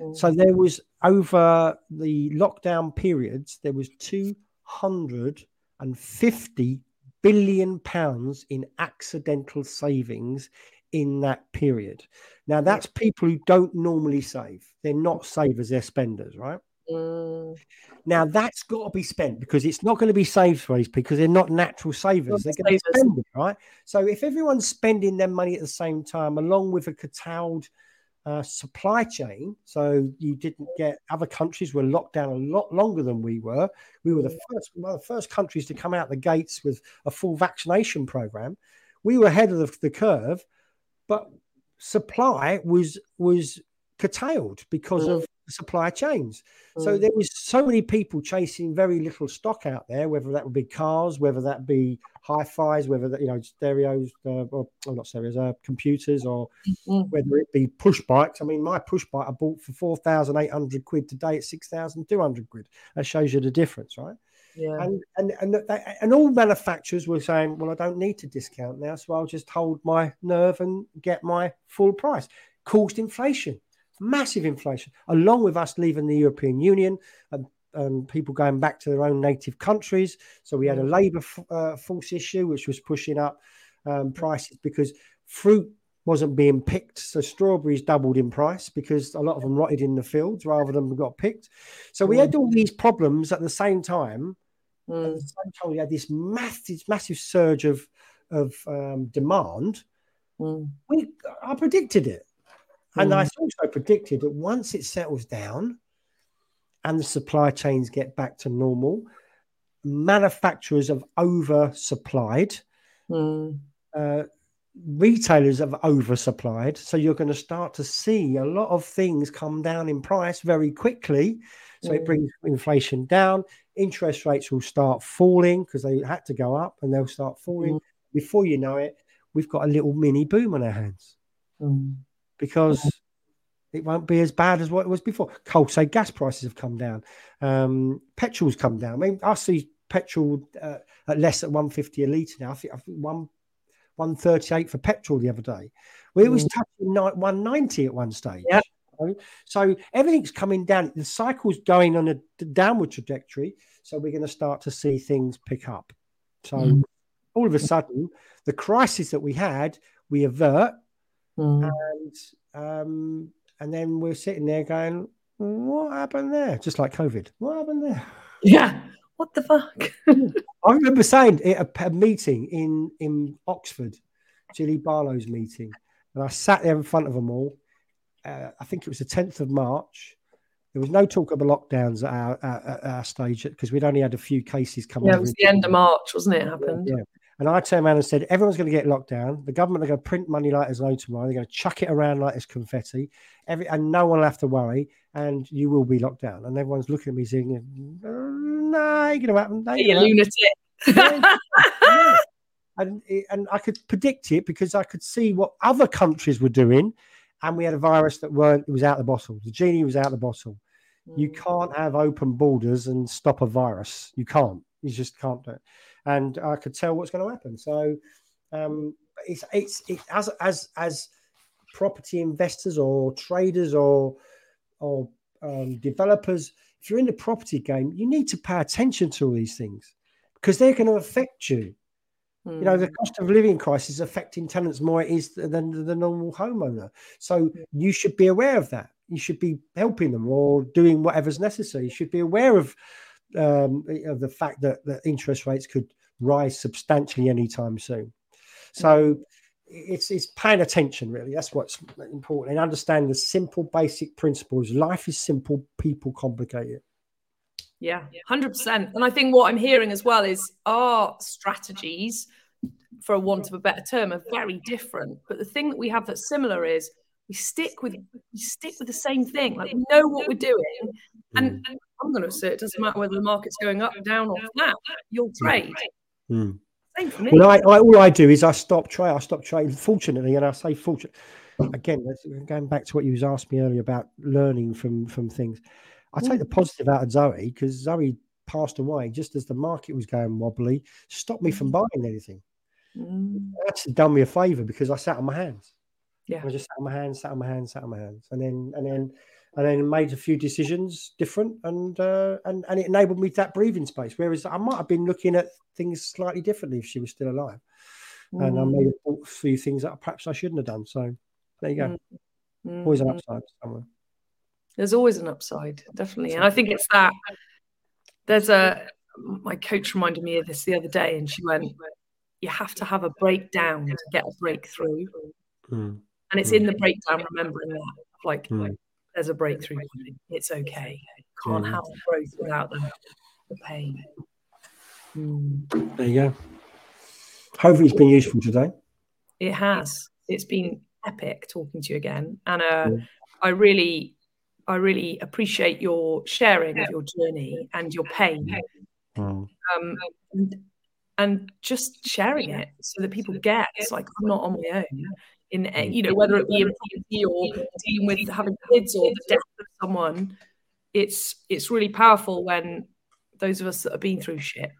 Mm. So there was over the lockdown periods, there was two hundred and fifty billion pounds in accidental savings in that period. Now, that's people who don't normally save. They're not savers, they're spenders, right? Mm. Now, that's got to be spent because it's not going to be saved for these because they're not natural savers. Not they're going to be spending, right? So, if everyone's spending their money at the same time, along with a curtailed uh, supply chain. So you didn't get other countries were locked down a lot longer than we were. We were the first one of the first countries to come out the gates with a full vaccination program. We were ahead of the, the curve, but supply was was curtailed because of supply chains. Mm. So there was so many people chasing very little stock out there, whether that would be cars, whether that be hi-fi's, whether that you know stereos uh, or, or, not stereos, uh, computers, or mm. whether it be push bikes. I mean, my push bike I bought for four thousand eight hundred quid today at six thousand two hundred quid. That shows you the difference, right? Yeah. And and and and all manufacturers were saying, well, I don't need to discount now, so I'll just hold my nerve and get my full price. Caused inflation massive inflation, along with us leaving the European Union and, and people going back to their own native countries. So we had a mm. labour uh, force issue, which was pushing up um, prices because fruit wasn't being picked. So strawberries doubled in price because a lot of them rotted in the fields rather than got picked. So we had mm. all these problems at the same time. Mm. At the same time, we had this massive, massive surge of of um, demand. Mm. We, I predicted it. And I mm. also predicted that once it settles down and the supply chains get back to normal, manufacturers have oversupplied, mm. uh, retailers have oversupplied. So you're going to start to see a lot of things come down in price very quickly. So mm. it brings inflation down. Interest rates will start falling because they had to go up and they'll start falling. Mm. Before you know it, we've got a little mini boom on our hands. Mm because it won't be as bad as what it was before. Coal, say gas prices have come down. Um, petrol's come down. I mean, I see petrol uh, at less than 150 a litre now. I think, I think one 138 for petrol the other day. It was mm. touching 190 at one stage. Yep. So everything's coming down. The cycle's going on a downward trajectory. So we're going to start to see things pick up. So mm. all of a sudden, the crisis that we had, we avert Mm. And um, and then we're sitting there going, what happened there? Just like COVID. What happened there? Yeah. What the fuck? I remember saying at a, a, meeting in in Oxford, Jilly Barlow's meeting, and I sat there in front of them all. Uh, I think it was the 10th of March. There was no talk of the lockdowns at our, at our stage because we'd only had a few cases coming. Yeah, it was the end of March, wasn't it? it happened. Yeah. And I turned around and said, everyone's going to get locked down. The government are going to print money like there's no tomorrow. They're going to chuck it around like it's confetti. Every, and no one will have to worry. And you will be locked down. And everyone's looking at me saying, no, ain't going to happen. You lunatic. and, and I could predict it because I could see what other countries were doing. And we had a virus that weren't, it was out of the bottle. The genie was out of the bottle. Mm. You can't have open borders and stop a virus. You can't. You just can't do it and I could tell what's going to happen. So um, it's it's it, as as as property investors or traders or or um, developers, if you're in the property game, you need to pay attention to all these things because they're going to affect you. Mm. You know, the hmm. cost of living crisis affecting tenants more is than the normal homeowner. So you should be aware of that. You should be helping them or doing whatever's necessary. You should be aware of um, of the fact that, that interest rates could rise substantially anytime soon. So it's it's paying attention really. That's what's important and understanding the simple basic principles. Life is simple, people complicate it. Yeah, hundred percent. And I think what I'm hearing as well is our strategies, for want of a better term, are very different. But the thing that we have that's similar is we stick with we stick with the same thing. Like we know what we're doing, and, and I'm going to say it doesn't matter whether the market's going up, down, or flat. You'll trade. Mm. Well, I, I, all I do is I stop trade. I stop trading. Fortunately, and I say fortunate, again, going back to what you was asking me earlier about learning from from things. I take the positive out of Zoe because Zoe passed away just as the market was going wobbly, stopped me from buying anything. Mm. Actually done me a favor because I sat on my hands. Yeah. I just sat on my hands, sat on my hands, sat on my hands. And then and then and then made a few decisions different and uh, and and it enabled me that breathing space. Whereas I might have been looking at things slightly differently if she was still alive. Mm. And I made a few things that perhaps I shouldn't have done. So there you go. Mm. Always an upside somewhere. There's always an upside, definitely. And I think it's that there's a my coach reminded me of this the other day, and she went, "You have to have a breakdown to get a breakthrough." Mm. And it's mm. in the breakdown, remembering that, like, mm. There's a breakthrough. It's okay. Can't mm. have growth without the, the pain. Mm. There you go. Hopefully, it's been useful today. It has. It's been epic talking to you again, and uh, I really I really appreciate your sharing of your journey and your pain. Mm. Um, and, and, just sharing it so that people get it's like I'm not on my own in eh, you know whether it be in property or dealing with having kids or the death of someone. It's it's really powerful when those of us that have been through shit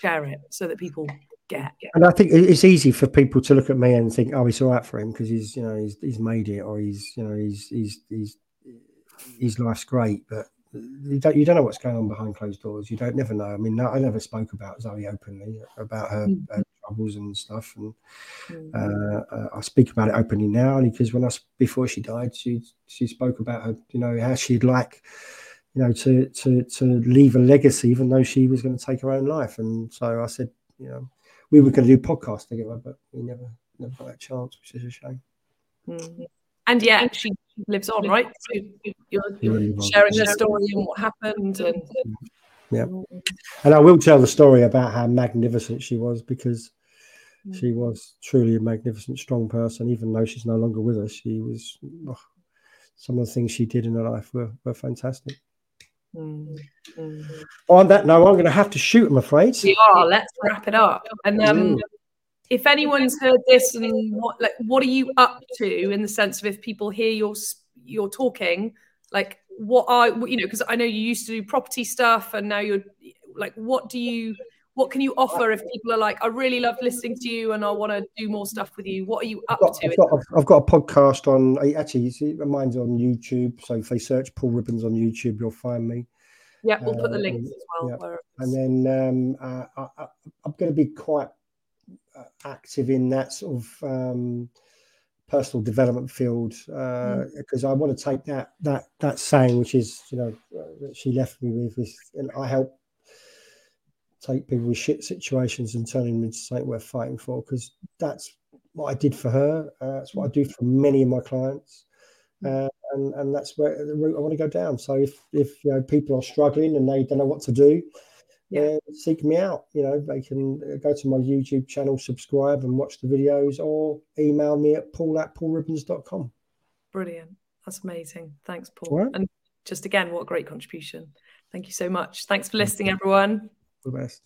share it so that people get. And I think it's easy for people to look at me and think, "Oh, it's all right for him because he's, you know, he's, he's made it, or he's, you know, he's, he's, he's his life's great, but you don't you don't know what's going on behind closed doors. You don't never know. I mean, I never spoke about Zoe openly about her, mm. her troubles and stuff, and mm. uh, uh, I speak about it openly now because when I before she died, she she spoke about her, you know, how she'd like, you know, to to to leave a legacy, even though she was going to take her own life. And so I said, you know, we were going to do podcast together, but we never never got that chance, which is a shame. Mm. And yeah, she lives on, right? So you're sharing her story and what happened, and yeah. And I will tell the story about how magnificent she was because mm. She was truly a magnificent, strong person. Even though she's no longer with us, she was. Oh, some of the things she did in her life were, were fantastic. Mm. Mm. On that note, I'm going to have to shoot. I'm afraid. We are. Let's wrap it up. And um, mm if anyone's heard this and what like what are you up to in the sense of if people hear your you're talking like what are you know because i know you used to do property stuff and now you're like what do you what can you offer if people are like i really love listening to you and i want to do more stuff with you what are you up I've got, to I've got, I've got, a podcast on actually you see mine's on youtube so if they search paul ribbons on youtube you'll find me yeah we'll uh, put the uh, links as well yeah. and then um, uh, I, i'm going to be quite uh, active in that sort of um, personal development field because uh, mm. I want to take that that that saying, which is you know that she left me with, is, and I help take people with shit situations and turn them into something worth fighting for because that's what I did for her. Uh, that's what I do for many of my clients. Mm. Uh, and, and that's where the route I want to go down. So if if you know people are struggling and they don't know what to do, yeah. seek me out. You know, they can uh, go to my YouTube channel, subscribe and watch the videos, or email me at paul at paulribbons.com. Brilliant. That's amazing. Thanks, Paul. Right. And just again, what a great contribution. Thank you so much. Thanks for listening, everyone. The best.